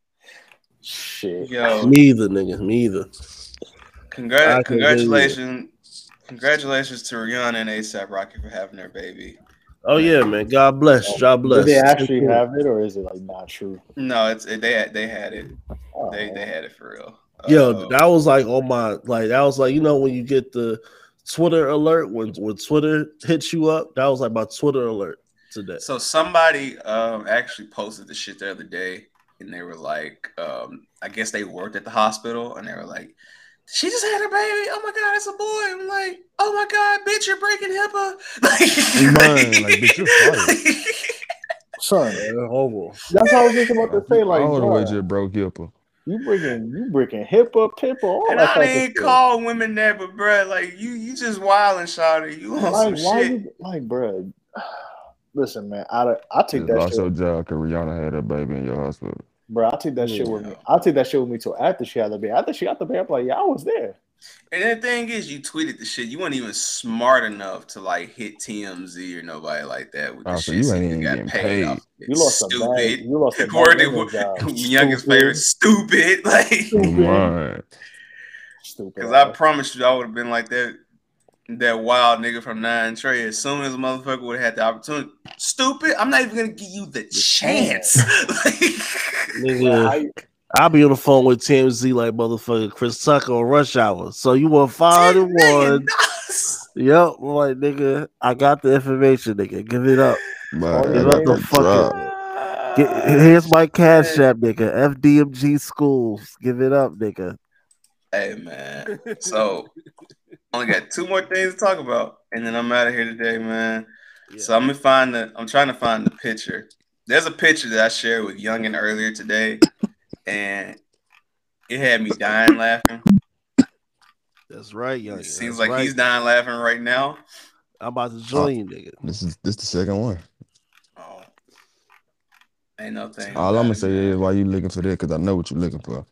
Shit. Yo, Me either, nigga. Me either. I Congrat- can congratulations, congratulations to Rihanna and ASAP Rocky for having their baby. Oh yeah, man. God bless. God bless. Did they actually have it, or is it like not true? No, it's they had they had it. They they had it for real. Yo, that was like on my like that was like you know when you get the Twitter alert when when Twitter hits you up. That was like my Twitter alert. today. So somebody um actually posted the shit the other day, and they were like, um, I guess they worked at the hospital, and they were like, she just had her baby. Oh my god, it's a boy. I'm like, oh my god, bitch, you're breaking HIPAA. Man, like, bitch, you're fired. Son, homo. that's what I was just about to say. Like, All the way bruh, just broke HIPAA. you breaking, you breaking HIPAA, PIPA, all And that I type of didn't call women that, but bruh, like you, you just wilding, shawty. You on Like, some why shit. you like, bro? Listen, man, I I take Just that lost shit, your job because Rihanna had her baby in your hospital. Bro. I'll take that shit with me. I'll take that shit with me till after she had the baby. After she got the baby, I'm like, yeah, I was there. And the thing is, you tweeted the shit. You weren't even smart enough to like hit TMZ or nobody like that with the Oh, so shit. you so ain't even got getting paid. paid. You lost a stupid. bad, you lost a Word bad of- women's job. youngest Stupid. favorite, stupid. Like, Stupid. because I promised you, I would have been like that. That wild nigga from Nine Trey. As soon as a motherfucker would have had the opportunity, stupid. I'm not even gonna give you the chance. Nigga, I'll be on the phone with TMZ like motherfucker Chris Tucker on Rush Hour. So you want five to one? Yep. I'm like nigga, I got the information, nigga. Give it up. Man, Give up the the fucking. Get, here's my cash app, nigga. FDMG schools. Give it up, nigga. Hey man. So only got two more things to talk about, and then I'm out of here today, man. So I'm gonna find the I'm trying to find the picture. There's a picture that I shared with Youngin earlier today, and it had me dying laughing. That's right, young. It seems That's like right. he's dying laughing right now. I'm about to join you, nigga. This is this the second one. Oh, Ain't no thing. All I'm gonna say is why you looking for that because I know what you're looking for.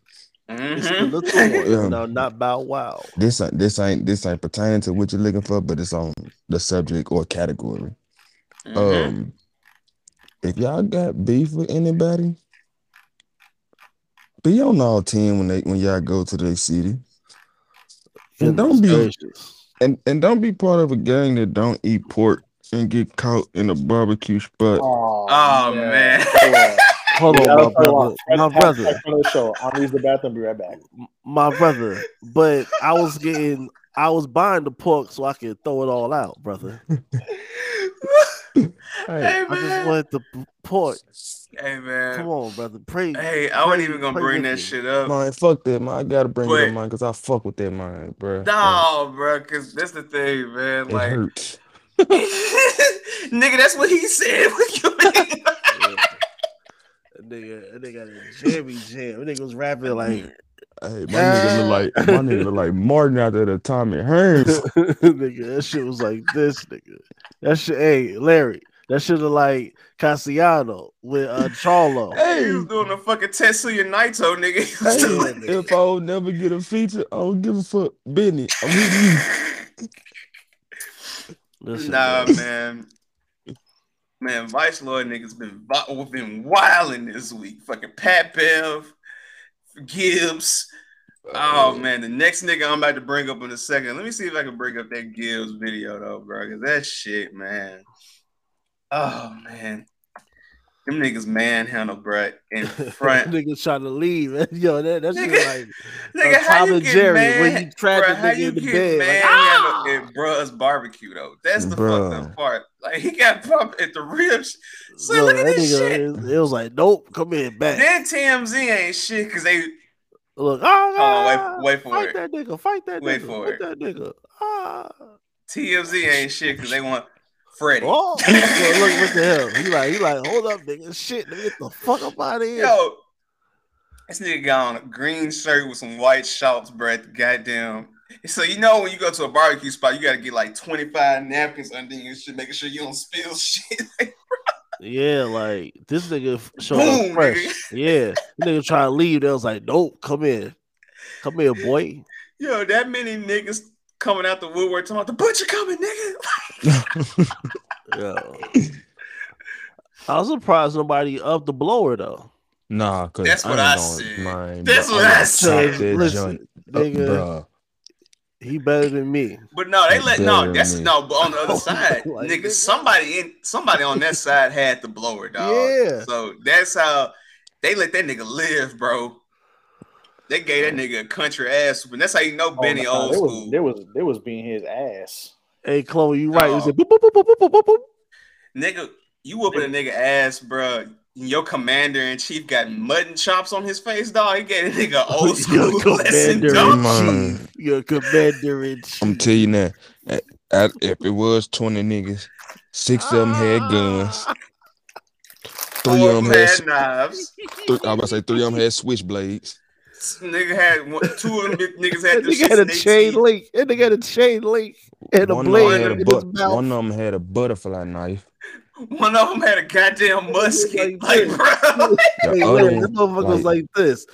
It's the Mhm. little one. Yeah. No, not Bow Wow. This ain't this ain't this ain't pertaining to what you're looking for, but it's on the subject or category. Mhm. Um, if y'all got beef with anybody, be on all team when they when y'all go to their city, and don't be and and don't be part of a gang that don't eat pork and get caught in a barbecue spot. Oh man. Hold on, my brother. My brother. show. I'll use the bathroom. Be right back. My brother. But I was getting I was buying the pork so I could throw it all out, brother. Hey I just man. wanted the p- pork. Hey man. Come on, brother. Pray. Hey, I wasn't even gonna pray bring that me. shit up. Man, fuck that, man. I gotta bring it But- up, man, because I fuck with that, man, bro. No, bro, cause that's the thing, man. It Like, hurts. nigga, that's what he said. What you mean? That nigga, that nigga got a jammy jam. That nigga was rapping like Hey, my nigga look like my nigga look like Martin out there, the Tommy Hearns. nigga, that shit was like this, nigga. That shit, hey, Larry, that shit look like Castaño with uh Charlo. He was doing a fucking Tetsuya Naito, nigga. He was doing Hey, if I would never get a feature, I don't give a fuck. Benny, I'm with you. Listen, nah, man. Man. Man, Vice Lord niggas been vi- been wilding this week. Fucking Pat Bev, Gibbs. Oh man, the next nigga I'm about to bring up in a second. Let me see if I can bring up that Gibbs video though, bro. Cause that shit, man. Oh man, them niggas manhandle, bro, in front. niggas trying to leave. Yo, that that shit Nigga- like Nigga, uh, Tom and Jerry mad, when you trap bruh, the nigga in the get bed. mad Like, ah! at bruh's barbecue though? That's the fucked up part. Like he got pumped at the ribs. So Yo, look at this shit. it, was like, nope, come here back. Then TMZ ain't shit because they Look, ah, hold on, wait, wait for fight it. that nigga, fight that Wait nigga, for fight it. that nigga. Ah. TMZ ain't shit because they want Freddie. Oh, look, look, look at him. He like, he like, hold up, nigga. Shit, nigga, get the fuck up out of here. Yo, this nigga got on a green shirt with some white shorts, bro. at the Goddamn. So you know when you go to a barbecue spot, you gotta get like 25 napkins under you and shit, making sure you don't spill shit. Yeah, like this nigga f- showed Boom, up fresh. Yeah, this nigga trying to leave. They was like, nope, come in, come here, boy. Yo, that many niggas coming out the woodwork talking about the butcher coming, nigga. Yo. I was surprised nobody up the blower though. Nah, cause That's what ain't I gonna- said. man, That's what I'm I said. chop that Listen, joint up, nigga. Bruh. He better than me. But no, they let no. That's me. no. But on the other side, Like, nigga, nigga. somebody in somebody on that side had the blower, dog. Yeah. So that's how they let that nigga live, bro. They gave that nigga a country ass, and that's how you know Oh, Benny old they school. was, they was they was being his ass. Hey, Chloe, you right. You Dog. said boop, boop, boop, boop, boop, boop, boop. Nigga, You whooping a nigga ass, bro. Your commander in chief got mutton chops on his face, dog. He gave a nigga old school Your lesson, dog. Your commander in chief. I'm telling you now, at- at- if it was 20 niggas, six of them had guns. Ah. Three Four of of them them had, had knives. three, I was about to say three of them had switchblades. Nigga had one, two of them niggas had That them nigga had a chain their link. That nigga had a chain link and One of them blade had a in his mouth. one of them had a butterfly knife. Teeth. One of them had a goddamn musket. Like, bro. The Hey, other this motherfucker was like- like this.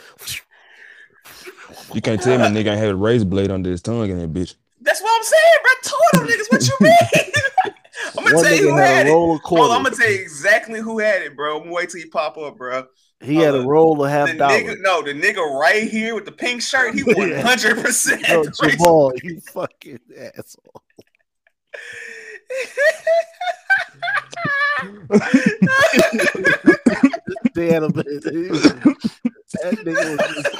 You can't tell me nigga ain't had a razor blade under his tongue in that bitch. That's what I'm saying, bro. Two of them niggas. What you mean? I'm gonna One tell you nigga who had had it. roll Hold on, I'm gonna tell you exactly who had it, bro. I'm gonna wait till you pop up, bro. He had a uh, roll of half The dollar. nigga, no, the nigga right here with the pink shirt, he 100 percent. Yo, Jamal, you fucking asshole. They had a that nigga was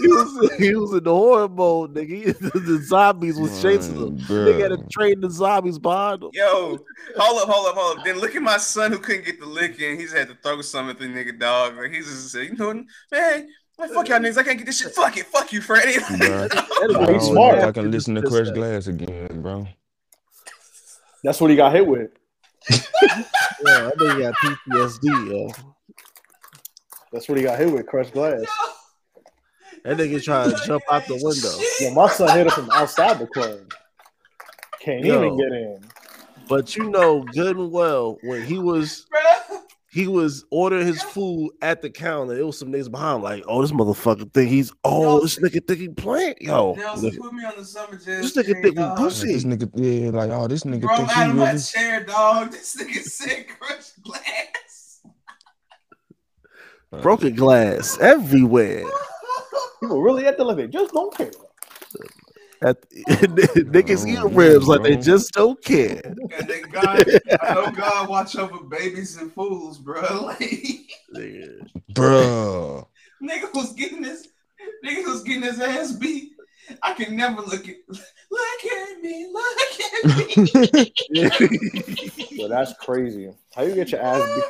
he was he was in the horror mode, nigga. The zombies was chasing him. They had to train the zombies behind him. Yo, hold up, hold up, hold up. Then look at my son who couldn't get the lick in. He's had to throw something at the nigga dog. Like he's just said, you know, what, man, like, fuck y'all niggas. I can't get this shit. Fuck it, fuck you, Freddie. Bro. I He's smart. I can listen to Crush Glass again, bro. That's what he got hit with. Yeah, I think he got PTSD, yo. That's what he got hit with. Crushed glass. That nigga trying to jump out the window. Yo, my son hit him from outside the club. Can't Yo. even get in. But you know good and well when he was he was ordering his food at the counter, it was some niggas behind him like, oh, this motherfucker think he's oh, this nigga think he playing. Yo, Nelson, nigga, put me on the summer jazz. this nigga think we pussy. This nigga, yeah, like, oh, this nigga Bro, think I'm out he of my chair, dog. This nigga said crushed glass. Uh, broken glass everywhere. People really at the limit. Just don't care. At, niggas eating ribs like they just don't care. And then God, I know God watch over babies and fools, bro. Like, Bro. nigga was getting this, nigga was getting his ass beat. I can never look at, look at me, look at me. Yo, that's crazy. How you get your ass beat?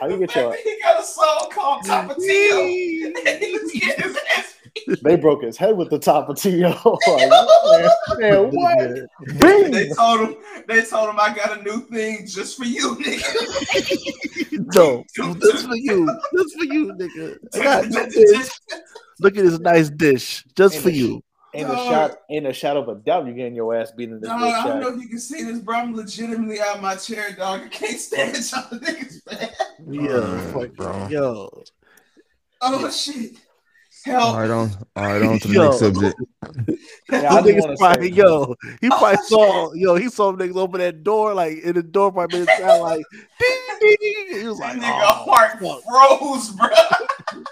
How you get your? he got a song called Tapatio. he was getting his ass They broke his head with the top of T.O. Like, man, man, what? They told him, they told him I got a new thing just for you, nigga. No, this for you. This for you, nigga. I got this dish. Look at this nice dish just for you. In the Dog. shot, in a shadow of a doubt, you're getting your ass beat in this Dog, bitch I don't chat. know if you can see this, bro. I'm legitimately out of my chair, dog. I can't stand y'all niggas, man. Yeah, fuck, bro. Yo, Oh shit. Help. All right, on, all right, on to the Yo. next subject. Yeah, I Them just niggas probably, say- yo, uh, he oh, probably saw, yo, he saw them niggas open that door, like in the door, probably made it sound like, ding, ding, ding. He was like, Nigga, oh, heart froze, bro.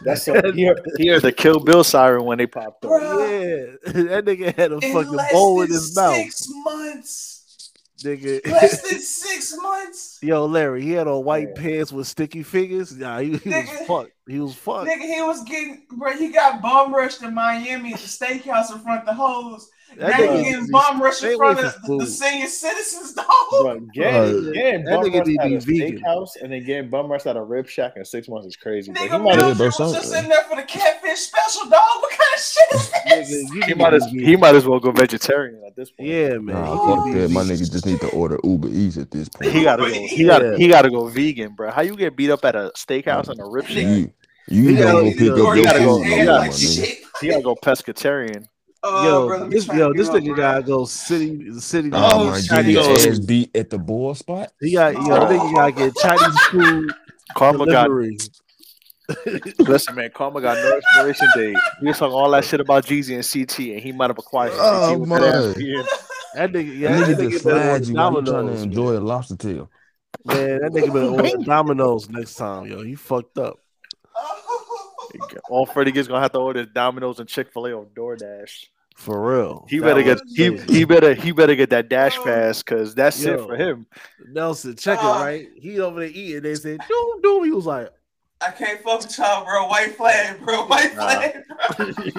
That's so, he, heard, the Kill Bill siren when they popped up. yeah, that nigga had a In fucking bowl in than his mouth, Six months. nigga. Less than six months. Yo, Larry, he had on white pants with sticky fingers. Nah, he, he was Nigga. fucked. He was fucked. Nigga, he was getting, bro. He got bum rushed in Miami at the steakhouse in front of the hoes. That now nigga getting needs- bum rushed in front of the, the senior citizens, dog. Bro, getting, Bro, getting that bum nigga rushed need to at be a vegan. steakhouse and then getting bum rushed at a rib shack in six months is crazy. But he Nigga, might have bro, Mildred was some- just in there for the catfish special, dog. What kind of shit is this? Nigga, he might as he might as well go vegetarian at this point. Yeah, man. Nah, he fuck need that. My vegan. nigga just need to order Uber Eats at this point. He gotta go. He got he gotta go vegan, bro. How you get beat up at a steakhouse and a rib shack? You, you He gotta gotta- go pick up your food, go- no he more, gotta- my nigga. He gotta go pescatarian. Oh, Yo, brother, we this oh yo, this nigga gotta go city, city. Oh, Oh, my shit, God, he your goes- ass beat at the ball spot. He got yo, that nigga gotta get Chinese food Karma got delivery. listen, man. Karma got no expiration date. We was talking all that shit about Jeezy and CT, and he might have acquired Oh, CT with that ass man. being- That nigga, yeah, That that nigga nigga just better you while you trying to Domino's. enjoy a lobster tail. Man, that nigga better order Domino's next time, yo. He fucked up. All Freddie gets gonna have to order is Domino's and Chick Fil A or DoorDash. For real. He That better get he, he better he better get that dash pass because that's it for him. Nelson, check it Ah. right. He over there eating. They said, doom doom. He was like, I can't fuck with y'all, bro. White flag, bro. White Nah. flag.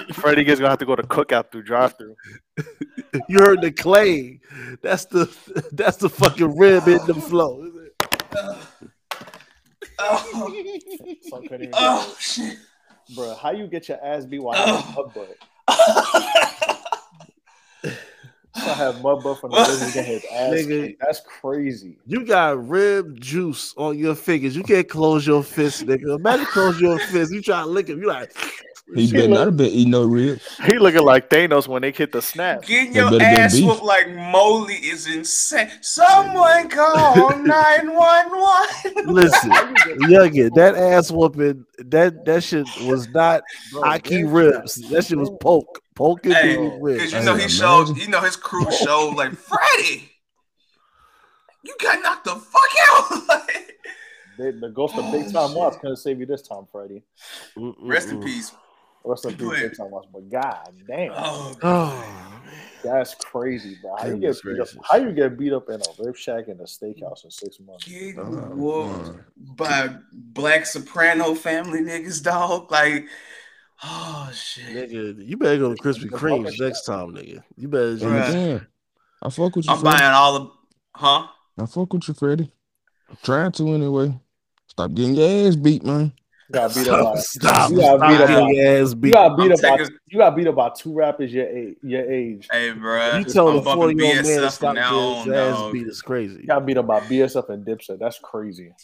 Freddie gets gonna have to go to cookout through drive through. You heard the clay. That's the that's the fucking rib in the flow. Oh, Son couldn't even oh shit. Bro, how you get your ass beat while having oh. mud butt? I have mud butt from the getting his ass Nigga. That's crazy. You got rib juice on your fingers. You can't close your fist, nigga. Imagine close your fist. You try to lick him. You like He better not have been eating no ribs. He looking like Thanos when they hit the snap. Getting That your ass beef. whooped like Moley is insane. Someone call 911. listen, youngin, that ass whooping, that that shit was not Aki ribs. That shit was poke. Poking Hey, through ribs. because you know he showed, you know his crew showed like Freddie. You got knocked the fuck out. They, the ghost of Big Time Watts couldn't save you this time, Freddie. Rest in peace. Rest in peace, Go ahead. Big Time Watts. But god damn, Oh, Oh, that's crazy, bro. How you get Goodness beat up? How you get beat up in a rib shack in a steakhouse in six months? Getting oh, whooped by black soprano family niggas, dog. Like, oh shit. nigga, you better go to Krispy Kreme's next time, nigga. You better Bruh. just Yeah. I fuck with you, I'm Freddie. buying all the, huh? I fuck with you, Freddie. I'm trying to anyway. Stop getting your ass beat, man. You got beat up by Stop, you got beat up by, your ass you got beat up by you got beat up by two rappers your age your age. Hey, bro. You tell I'm a 40 year old man to stop now getting his ass dog. beat. It's crazy. You got beat up by BSF and Dipset. That's crazy.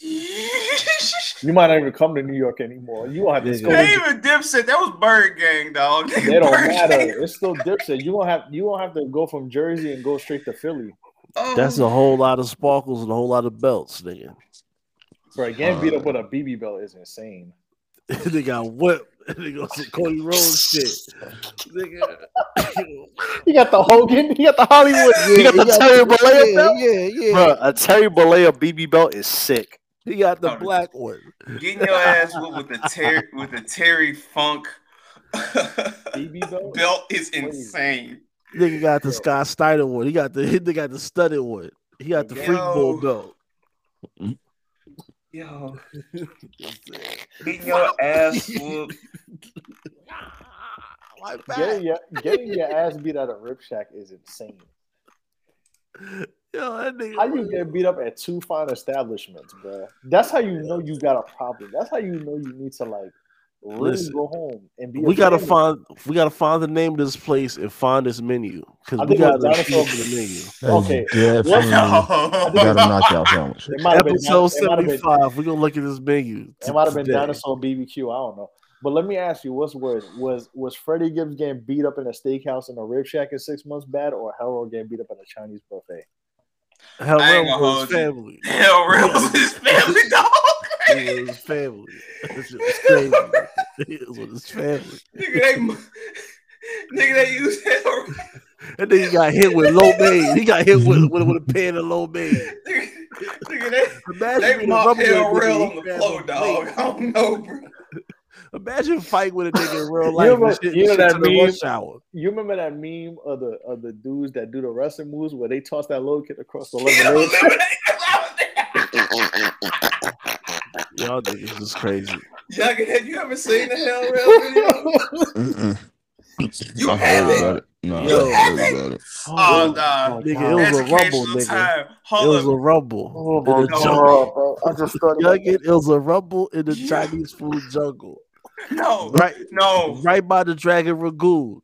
You might not even come to New York anymore. You won't have to go They even Dipset. That was Bird Gang, dog. They don't Bird matter. Gang. It's still Dipset. You won't have you won't have to go from Jersey and go straight to Philly. Oh. That's a whole lot of sparkles and a whole lot of belts, nigga. Bro, getting beat up with a BB belt is insane. they got whipped. They got some Cody Rhodes shit. Nigga. You got the Hogan. You got the Hollywood. you got the he got Terry the- Bollea yeah, belt? yeah, yeah. Bro, a Terry Bollea BB belt is sick. He got the oh, black one. Getting your ass with the Terry with the Terry Funk BB belt. belt is insane. Nigga got the Scott Steiner one. He got the he got the studded one. He got the freak ball belt. Yo, getting your ass whooped. Getting your, getting your ass beat at a rib shack is insane. Yo, that nigga. How you get beat up at two fine establishments, bro? That's how you know you got a problem. That's how you know you need to like really Listen, go home and be. We gotta ashamed. find we gotta find the name of this place and find this menu because we think it was gotta Dinosaur shoot the menu. Okay. Definitely got a knockout sandwich. It might have been Episode it might have been- seventy five. We're gonna look at this menu. It might have been dinosaur BBQ. I don't know. But let me ask you, what's worse? Was was Freddie Gibbs getting beat up in a steakhouse in a rib shack in six months bad, or Harold getting beat up at a Chinese buffet? Hell, I ain't Real gonna was hold you. family. Hell, real was his family, dog. It was family. That was crazy. it was with his family. Nigga, they, nigga, they use hell. And then he got hit with low maid. He got hit with with, with a pan of low maid. Nigga, they, Imagine they being a mop rubber Hell Rell nigga, on the he grab floor, dog. plate. I don't know, bro. Imagine fight with a nigga in real You life. remember, shit, you know that meme? rush. You remember that meme of the of the dudes that do the wrestling moves where they toss that low kick across the lemonade? Y'all niggas is crazy. Youngin, have you ever seen the Hell Rell video? Mm-mm. You I have heard it. about it. No, Yo. I heard about it. Oh, oh dog. Nigga, it was a rumble, nigga. time. It was up. a rumble Oh in my the jungle. bro. I just started. Youngin, it was a rumble in the Chinese food jungle. No, Right, no, right by the Dragon Ragoon.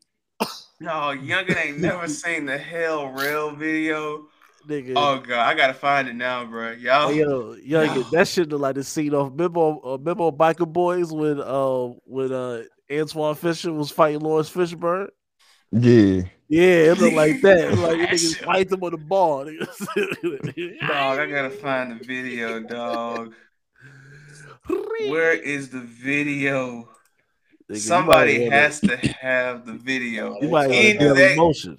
no. Youngin ain't never seen the Hell Rell video. Nigga. Oh god, I gotta find it now, bro. Y'all, Hey, yo, Youngin, that shit look like the scene off. Remember, uh, remember Biker Boyz when uh when uh Antwone Fisher was fighting Laurence Fishburne? Yeah. Yeah, it looked like that. Like That niggas fight them on the ball. dog. I gotta find the video, dog. Where is the video? Nigga, Somebody has to have the video. You might He want ain't to do daily that. motion.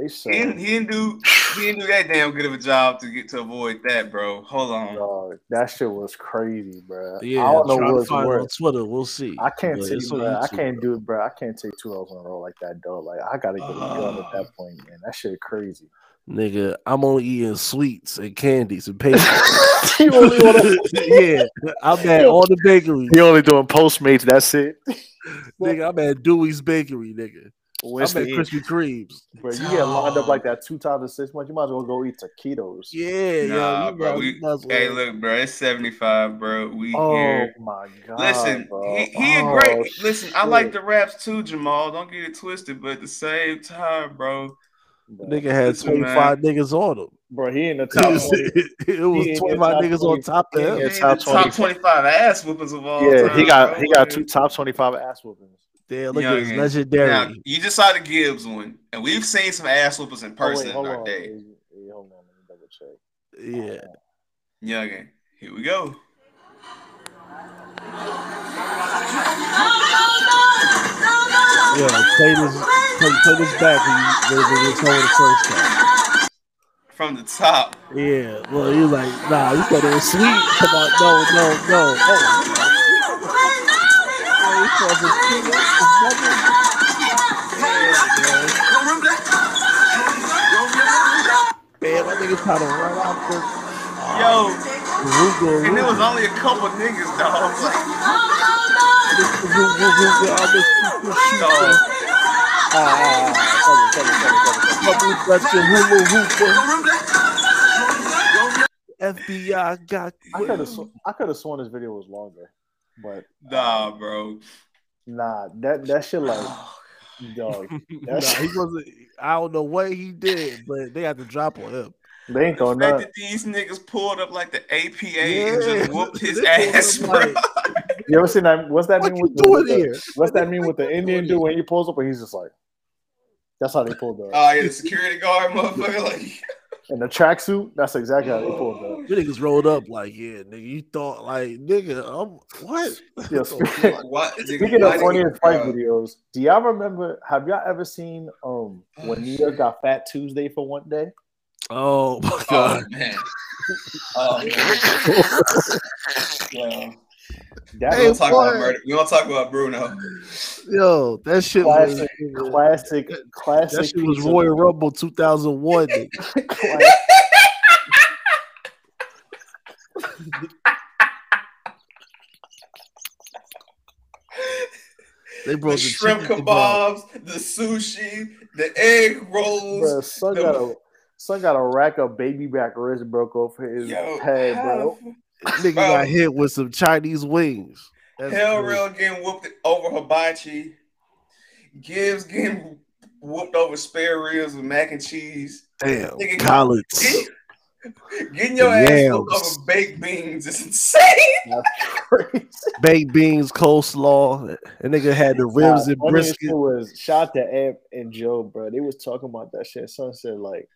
They He said didn't, he didn't do he didn't do that damn good of a job to get to avoid that, bro. Hold on. dog, that shit was crazy, bro. Yeah, I don't know try what's find on worse. Twitter. We'll see. I can't But take, it's. I can't do it, bro. I can't take two L's in a row like that, dog. Like I gotta get a gun at that point, man. That shit crazy. Nigga, I'm only eating sweets and candies and pastries. You only wanna- yeah, I'm at all the bakeries. You only doing Postmates. That's it. Nigga, I'm at Dewey's Bakery, nigga. Where's I'm at Krispy Kremes. Bro, you get lined up like that two times in six months. You might as well go eat taquitos. Yeah, Nah, yo, bro. We, you might as hey, look, bro. It's seventy five, bro. We Oh here. my god. Listen, bro. he, he a Oh, great. Listen, I like the raps too, Jamal. Don't get it twisted, but at the same time, bro. Nigga had 25 niggas on him. Bro, he in the top. 20. it was He in the 25 niggas 20. on top of He in him. the He top top twenty five ass whoopers of all Yeah, time. he got bro. he got two top twenty five ass whoopings. Damn, look at Youngin. his legendary. Now, you just saw the Gibbs one, and we've seen some ass whoopers in Oh, person wait, hold in our on. day. Hey, hey, hold on. Let me double check. yeah. Youngin, here we go. Yeah, play this, play, play this back when you when, when you told the first time. From the top. Yeah, well, you're like, nah, you thought it was sweet. Come on, no, no, no. Oh, yeah, he called his king up, his mother. Man, my nigga trying to run out the Yo, Ruga, and there was Ruga. only a couple niggas, dog. Ah, ah, ah. FBI got. I could have I could have sworn this video was longer, but Nah, um, bro. nah, that that shit like dog. Nah, he wasn't. I don't know what he did, but they had to drop on him. they ain't going fact nut. these niggas pulled up like the APA Yeah. and just whooped his ass, bro. like- You ever seen that? What's that What mean you with the, doing with the- here? What's that mean with the Indian dude when he pulls up and he's just like, that's how they pulled up. Oh, yeah, the security guard, motherfucker. Like, And the tracksuit, that's exactly how they pulled up. You niggas rolled up like, yeah, nigga. You thought like, nigga, I'm what? Yeah, speaking, what? Nigga, speaking of nigga, funniest fight bro? videos, do y'all remember? Have y'all ever seen um when New York got Fat Tuesday for one day? Oh my Oh, god. man. Oh, man. Yeah. That We Hey, don't talk boy. about murder. We don't talk about Bruno. Yo, that shit was classic, classic, classic. that shit was pizza. Royal Rumble 2001. They brought The the shrimp chicken kebabs, the sushi, the egg rolls. Bro, son the- got a son got a rack of baby back ribs broke off his Yo, head, bro. Nigga Bro. got hit with some Chinese wings. That's Hell crazy. Real getting whooped over hibachi. Gibbs getting whooped over spare ribs with mac and cheese. Damn, Nigga, collards. Getting your The ass whooped yams. over baked beans is insane. That's crazy. Baked beans, coleslaw. And nigga had the ribs Nah, and brisket. was shout to Amp and Joe, bro. They was talking about that shit. Son said like,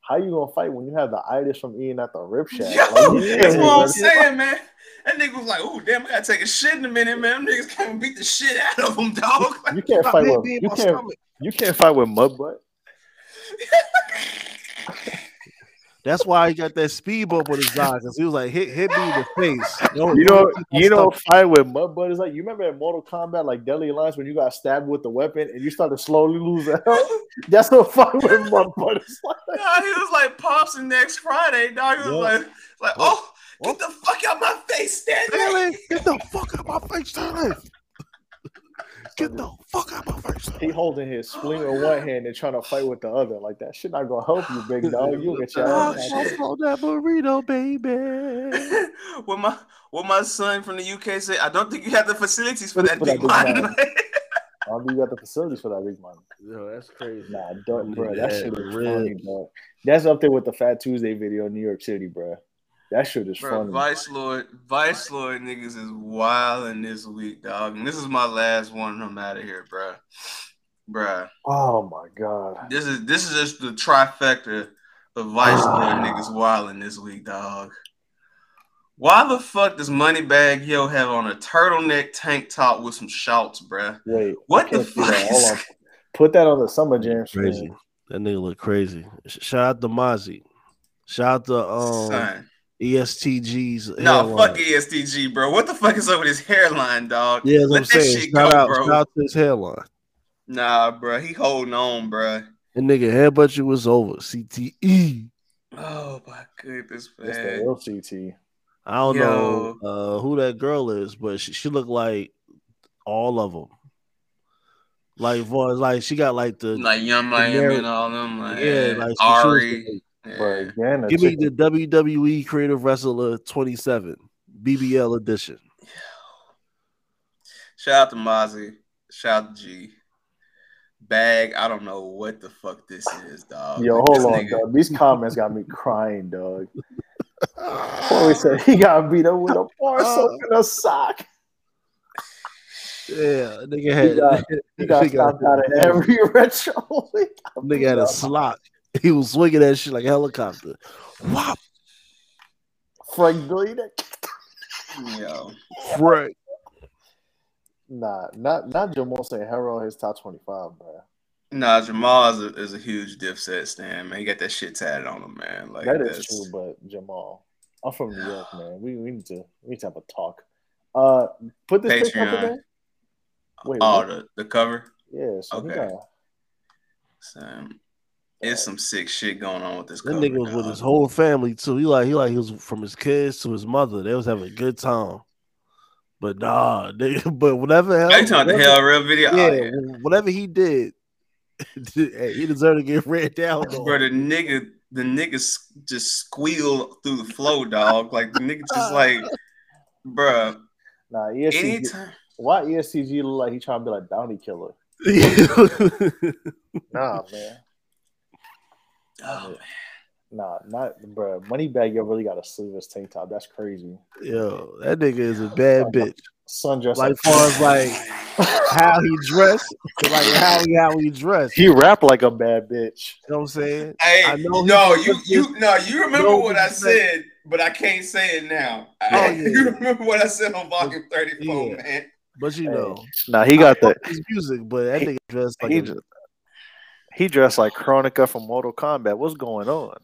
"How you gonna fight when you have the itis from eating at the rib shack?" Yo, Like, that's what I'm saying, man. That nigga was like, "Ooh, damn, I gotta take a shit in a minute, man." Them niggas can't beat the shit out of him, dog. You can't fight with you can't stomach. you can't fight with mud butt. That's why he got that speed bump on his eyes. because he was like, hit, hit me in the face. Don't- You know, don't hit my you know, stomach. fight with mud butt is like you remember in Mortal Kombat, like Deadly Alliance, when you got stabbed with the weapon and you started to slowly lose the health. That's what fight with mud butt is like. Nah, he was like pops and next Friday, dog. He was Yeah. like, like, oh, get the fuck out my face, Stanley. Stanley, get the fuck out my face, Stanley. Get the fuck out my face. He holding his spleen in one hand and trying to fight with the other. Like that shit not gonna help you, big dog. You get your Oh, ass knocked shit that burrito, baby. what my what my son from the UK said, I don't think you have the facilities for that For that big big man. man. I don't think you got the facilities for that big man. Yo, that's crazy. Nah, don't, bro. That had shit is ribs. funny, bro. That's up there with the Fat Tuesday video in New York City, bro. That shit is Bro, funny. Vice Lord, Vice Lord niggas is wilding this week, dog. And this is my last one. I'm out of here, bro. Bruh. Oh my god. This is this is just the trifecta of Vice Lord niggas wilding this week, dog. Why the fuck does Moneybagg Yo have on a turtleneck tank top with some shorts, bruh? Wait, What the can't that. fuck Hold on. Put that on the Summer Jam Crazy. That nigga look crazy. Shout out to Mozzy. Shout out to um Son. EST Gee's. No, hairline. fuck EST Gee, bro. What the fuck is up with his hairline, dog? Yeah, that's what Let I'm saying. shit Shout go, out, bro. shout out to his hairline. Nah, bro. He holding on, bro. And nigga, headbutt you was over. CTE. Oh my goodness, That's the man. real CT. I don't Yo. know uh, who that girl is, but she, she looked like all of them. Like, for like she got like the Like Yung Miami generic- and all them. Like, yeah, like she- she was Ari. like- But eh. again, Give me the WWE Creative Wrestler 27 BBL edition. Shout out to Mozzy. Shout out to G. Bag. I don't know what the fuck this is, dog. Yo, Like, hold on, nigga- dog. These comments got me crying, dog. Corey said he got beat up with a uh, bar soap and a sock. Yeah, nigga He had got, he got stopped out of every retro. nigga had a slot. He was swinging that shit like a helicopter. Whop, Frank Billionaire. Yo. Frank. Nah, not not Jamal saying Hero his top twenty five, bro. Nah, Jamal is a, is a huge Dipset stand, man. He got that shit tatted on him, man. Like that is that's- true, but Jamal, I'm from New York, man. We, we need to we need to have a talk. Uh, put this picture up Patreon. again. Wait, oh, what? the, the cover. yeah. So he Okay. got So, it's some sick shit going on with this That nigga was with his whole family too. He like he like he was from his kids to his mother. They was having a good time. But nah, they, but whatever hell, you talking about the Hell Rell video? Oh, Yeah, yeah. whatever he did, he deserved to get ran down. though. Bro, the nigga, the nigga just squealed through the flow, dog. Like the nigga just like, bruh. nah. EST Gee, Anytime. why E EST Gee look like he trying to be like bounty killer? Nah, man. Oh, Nah, not bro. Moneybagg, yo, really got a sleeveless tank top. That's crazy. Yo, that nigga is a bad bitch. Sundress. Like far as like how he dressed, like how he how he dressed. he rap like a bad bitch. You know what I'm saying? Hey, I know no, you, you, no, you remember what I said, but I can't say it now. Oh, yeah. you remember what I said on volume thirty-four, Yeah. man? But you know, Nah, he got I the fuck his music, but that He- nigga dressed like he a- just- he dressed like Kronika from Mortal Kombat. What's going on?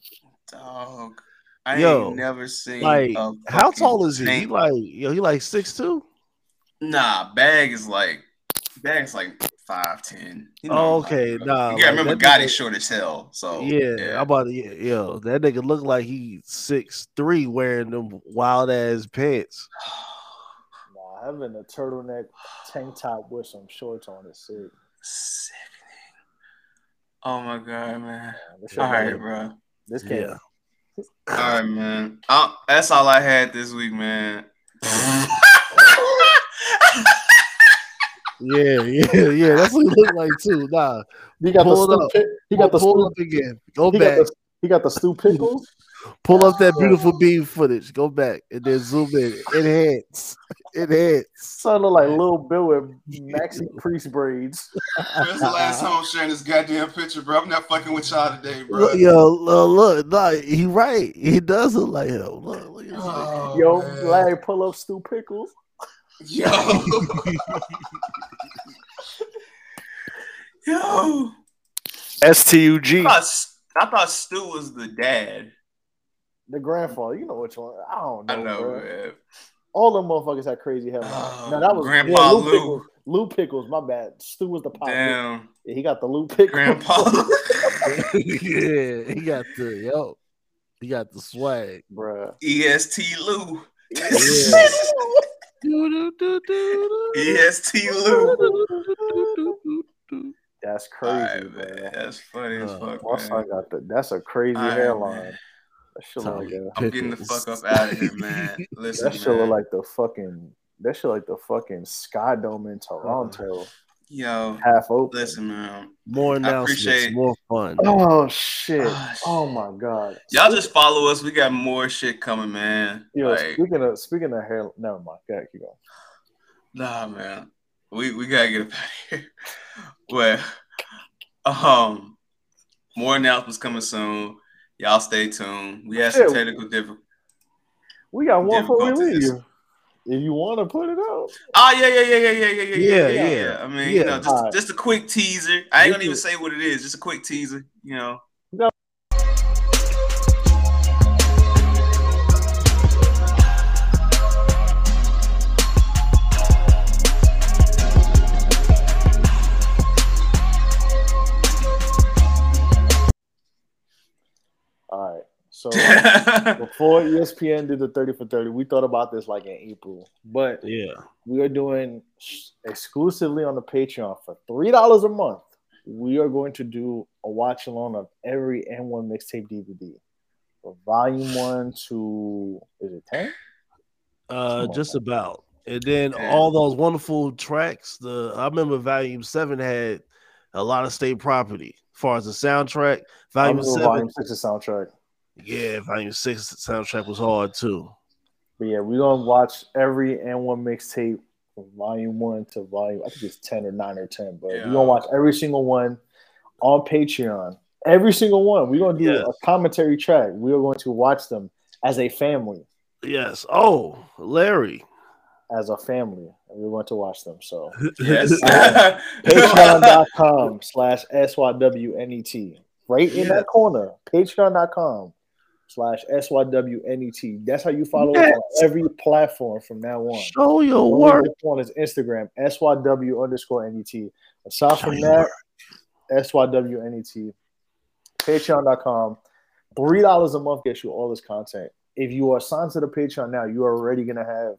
Dog, I Yo, ain't never seen. like a how tall is he? He like yo, he like six two. Nah, bag is like bag's like five ten. Oh, okay, nah. You gotta like, remember, that Gotti's short as hell. So Yeah, I'm about to yeah, yo, that nigga look like he six three wearing them wild ass pants. Nah, having a turtleneck tank top with some shorts on is sick. sick. Oh my god, man. This shit All right, bro. This came. Yeah. All right, man. Uh, that's all I had this week, man. Yeah, yeah, yeah. That's what he looked like too. Nah, He got pull the it Stu up. He got the pull Stu- again. Go he back. Got the, he got the Stu Pickles. Pull up that beautiful beam footage. Go back and then zoom in. Enhance. Enhance. Son look like Lil Bill with Maxi Priest braids. That's the last time I'm sharing this goddamn picture, bro. I'm not fucking with y'all today, bro. Yo, look, look, nah, he right. He does look like him. Look, look at this Oh, Yo, man. Larry, pull up Stu Pickles. Yo. Yo. STUG. I thought, I thought Stu was the dad. The grandfather. You know which one. I don't know. I know, bro. man. All them motherfuckers had crazy hair. Oh, no, that was Grandpa yeah, Lou. Lou. Pickles. Lou Pickles, my bad. Stu was the pop. Damn. Yeah, he got the Lou Pickles. Grandpa. yeah, he got the yo, he got the swag, Bruh. EST Lou. Yeah. EST Lou. That's crazy, Alright, man. man. That's funny as Uh, fuck, My man. son got the. That's a crazy Alright, hairline. man. That shit look like a. I'm getting the fuck up out of here, man. Listen, That shit look like the fucking. That shit like the fucking Sky Dome in Toronto. Yo, half open. listen, man. More I announcements, appreciate more fun. Oh shit! Oh my god! y'all. Just follow us. We got more shit coming, man. Yo, Like, speaking of speaking of hair, never mind. Go ahead, keep going. Nah, man. We we gotta get up out of here. Well, um, more announcements coming soon. Y'all stay tuned. We had some Shit. technical difficulties. We got one before we Difficulties. leave. If you want to put it out, Oh yeah, yeah, yeah, yeah, yeah, yeah, yeah, Yeah, yeah, yeah. I mean, Yeah. you know, just Alright. just a quick teaser. I ain't gonna even say what it is. Just a quick teaser. You know. all So before E ESPN did the 30 for 30, we thought about this like in April, but Yeah. we are doing exclusively on the Patreon for three dollars a month. We are going to do a watch along of every AND1 mixtape DVD, from volume one to is it ten? Uh, just about. And then all those wonderful tracks. The I remember Volume Seven had a lot of state property. As far as the soundtrack, Volume Seven, volume six is soundtrack. Yeah, Volume Six soundtrack was hard too. But yeah, we're gonna watch every AND1 mixtape from volume one to volume I think it's 10 or 9 or 10, but we're gonna watch every single one on Patreon. Every single one. We're gonna do Yes. a commentary track. We are going to watch them as a family. Yes. Oh, Larry. As a family. And we're going to watch them. So Yes. Uh, patreon.com slash SYWNET. Right in Yes. that corner. Patreon.com slash SYWNET. That's how you follow us on every platform from now on. Show your Only work. this one is Instagram, SYW underscore NET. Aside Show from your that, SYWNET. Patreon.com. $3 a month gets you all this content. If you are signed to the Patreon now, you are already going to have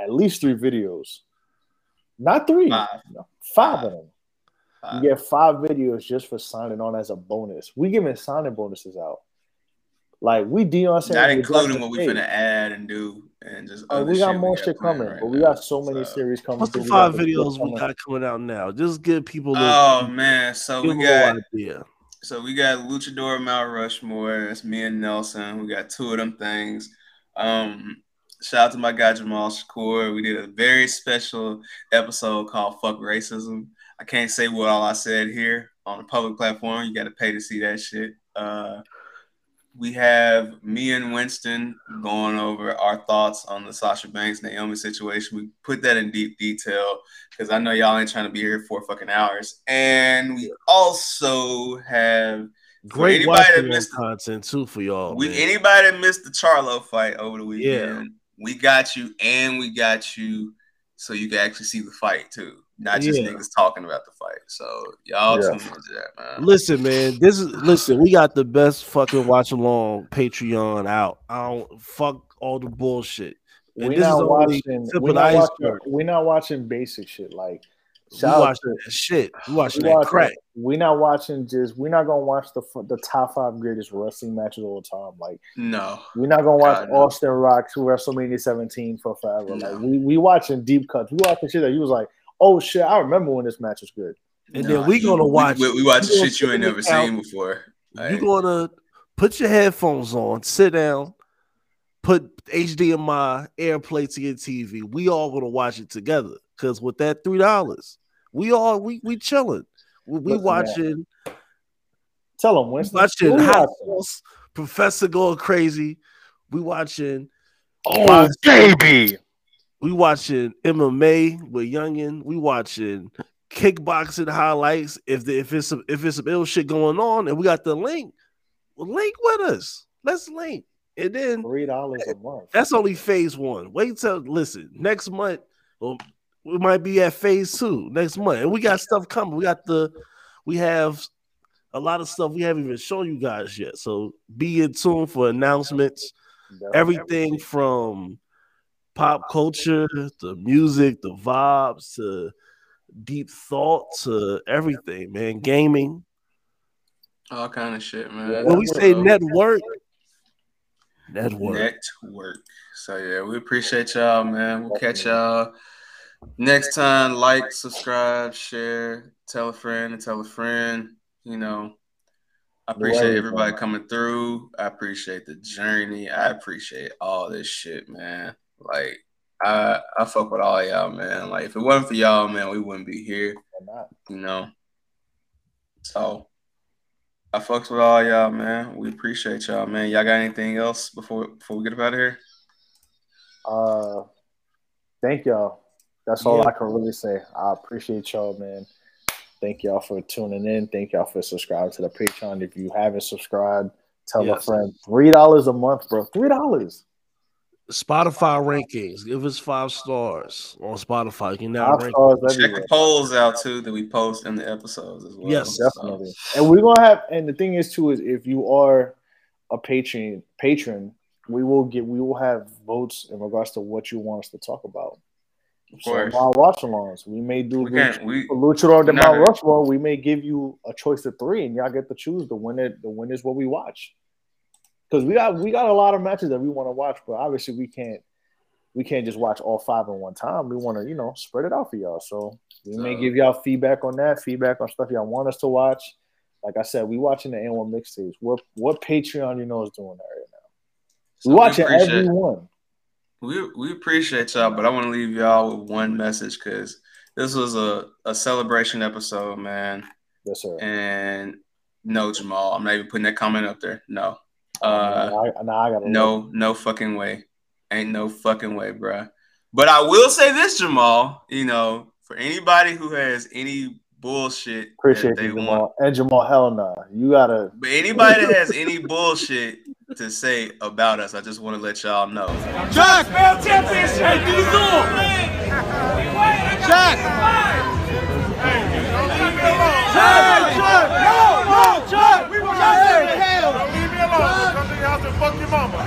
at least three videos. Not three, Five. no, five of them. You get five videos just for signing on as a bonus. We giving signing bonuses out. Like we Dion saying, Not we including what the we gonna add and do and just Oh, other we got shit more got shit coming, right but we got so many series coming. What's the through. We got five videos we got coming out now? Just give people the Oh man, so we got little idea. so we got Luchador Mount Rushmore. That's me and Nelson. We got two of them things. Um, shout out to my guy Jamal Shakur. We did a very special episode called "Fuck Racism." I can't say what all I said here on a public platform. You got to pay to see that shit. Uh, we have me and Winston going over our thoughts on the Sasha Banks Naomi situation. We put that in deep detail because I know y'all ain't trying to be here for fucking hours. And we also have Great anybody that missed content too for y'all. we man. anybody that missed the Charlo fight over the Yeah. weekend, we got you, and we got you so you can actually see the fight too, not just Yeah. niggas talking about the fight. So y'all Yeah. tune into that, man. Listen, man. This is listen. We got the best fucking watch along Patreon out. I don't fuck all the bullshit. And We're not watching. We're not watching. We're not watching basic shit. Like We shout out watching to- that shit. We watching we that watching- crack. We're not watching just. We're not gonna watch the the top five greatest wrestling matches of all the time. Like No, we're not gonna watch God, no. Austin Rock's WrestleMania 17 for forever. Like we we watching deep cuts. We watching shit that you was like, oh shit, I remember when this match was good. And Nah, then we gonna we- watch. We, we watch we gonna shit you ain't never the couch. seen before. You gonna put your headphones on, sit down, put HDMI AirPlay to your TV. We all gonna watch it together. Cause with that three dollars, we all we we chilling. We, we Listen, man. watching Tell them Winston. watching Who Hot watching? Professor going crazy. We watching Oh, boxing. baby. We watching MMA with Youngin. We watching kickboxing highlights. If the, if it's some if it's some ill shit going on, and we got the link, well, link with us. Let's link, and then three dollars a month. That's only phase one. Wait till listen next month. Well, we might be at phase two next month, and we got stuff coming. We got the we have a lot of stuff we haven't even shown you guys yet. So be in tune for announcements. Everything from pop culture, the music, the vibes, to deep thought, to everything, man. Gaming. All kind of shit, man. When we say network, network. Network. So yeah, we appreciate y'all, man. We'll catch y'all next time. Like, subscribe, share, tell a friend, and tell a friend. You know, I appreciate everybody coming through. I appreciate the journey. I appreciate all this shit, man. Like I I fuck with all y'all, man. Like if it wasn't for y'all, man, we wouldn't be here. You know. So I fucks with all y'all, man. We appreciate y'all, man. Y'all got anything else before before we get up out of here? Uh, thank y'all. That's all Yeah. I can really say. I appreciate y'all, man. Thank y'all for tuning in. Thank y'all for subscribing to the Patreon. If you haven't subscribed, tell a friend. Three dollars a month, bro. Three dollars. Spotify rankings. Give us five stars on Spotify. You can now rank. stars Check the polls out too that we post in the episodes as well. Yes, definitely. And we're gonna have. And the thing is too is if you are a patron, patron, we will get. We will have votes in regards to what you want us to talk about. Of So course. Mount Rushmores, we may do We we- Luchador we're Mount Rushmore. We may give you a choice of three, and y'all get to choose the winner. The winner is what we watch. Because we got we got a lot of matches that we want to watch, but obviously we can't we can't just watch all five at one time. We want to you know spread it out for y'all. So we may give y'all feedback on that, feedback on stuff y'all want us to watch. Like I said, we watching the AND1 mixtapes. What what Patreon you know is doing that right now? So we watching appreciate- every one. We we appreciate y'all, but I want to leave y'all with one message because this was a, a celebration episode, man. Yes, sir. And no, Jamal, I'm not even putting that comment up there. No. Uh, now, I, now I gotta no, no fucking way. Ain't no fucking way, bruh. But I will say this, Jamal. You know, for anybody who has any bullshit appreciate that you, they want, Jamal. And Jamal, hell nah. You gotta but anybody that has any bullshit to say about us, I just want to let y'all know. Jack! Championship! Jack! Jack! Jack! No! No! Jack! We want to Leave me alone. Come to your house and fuck your mama.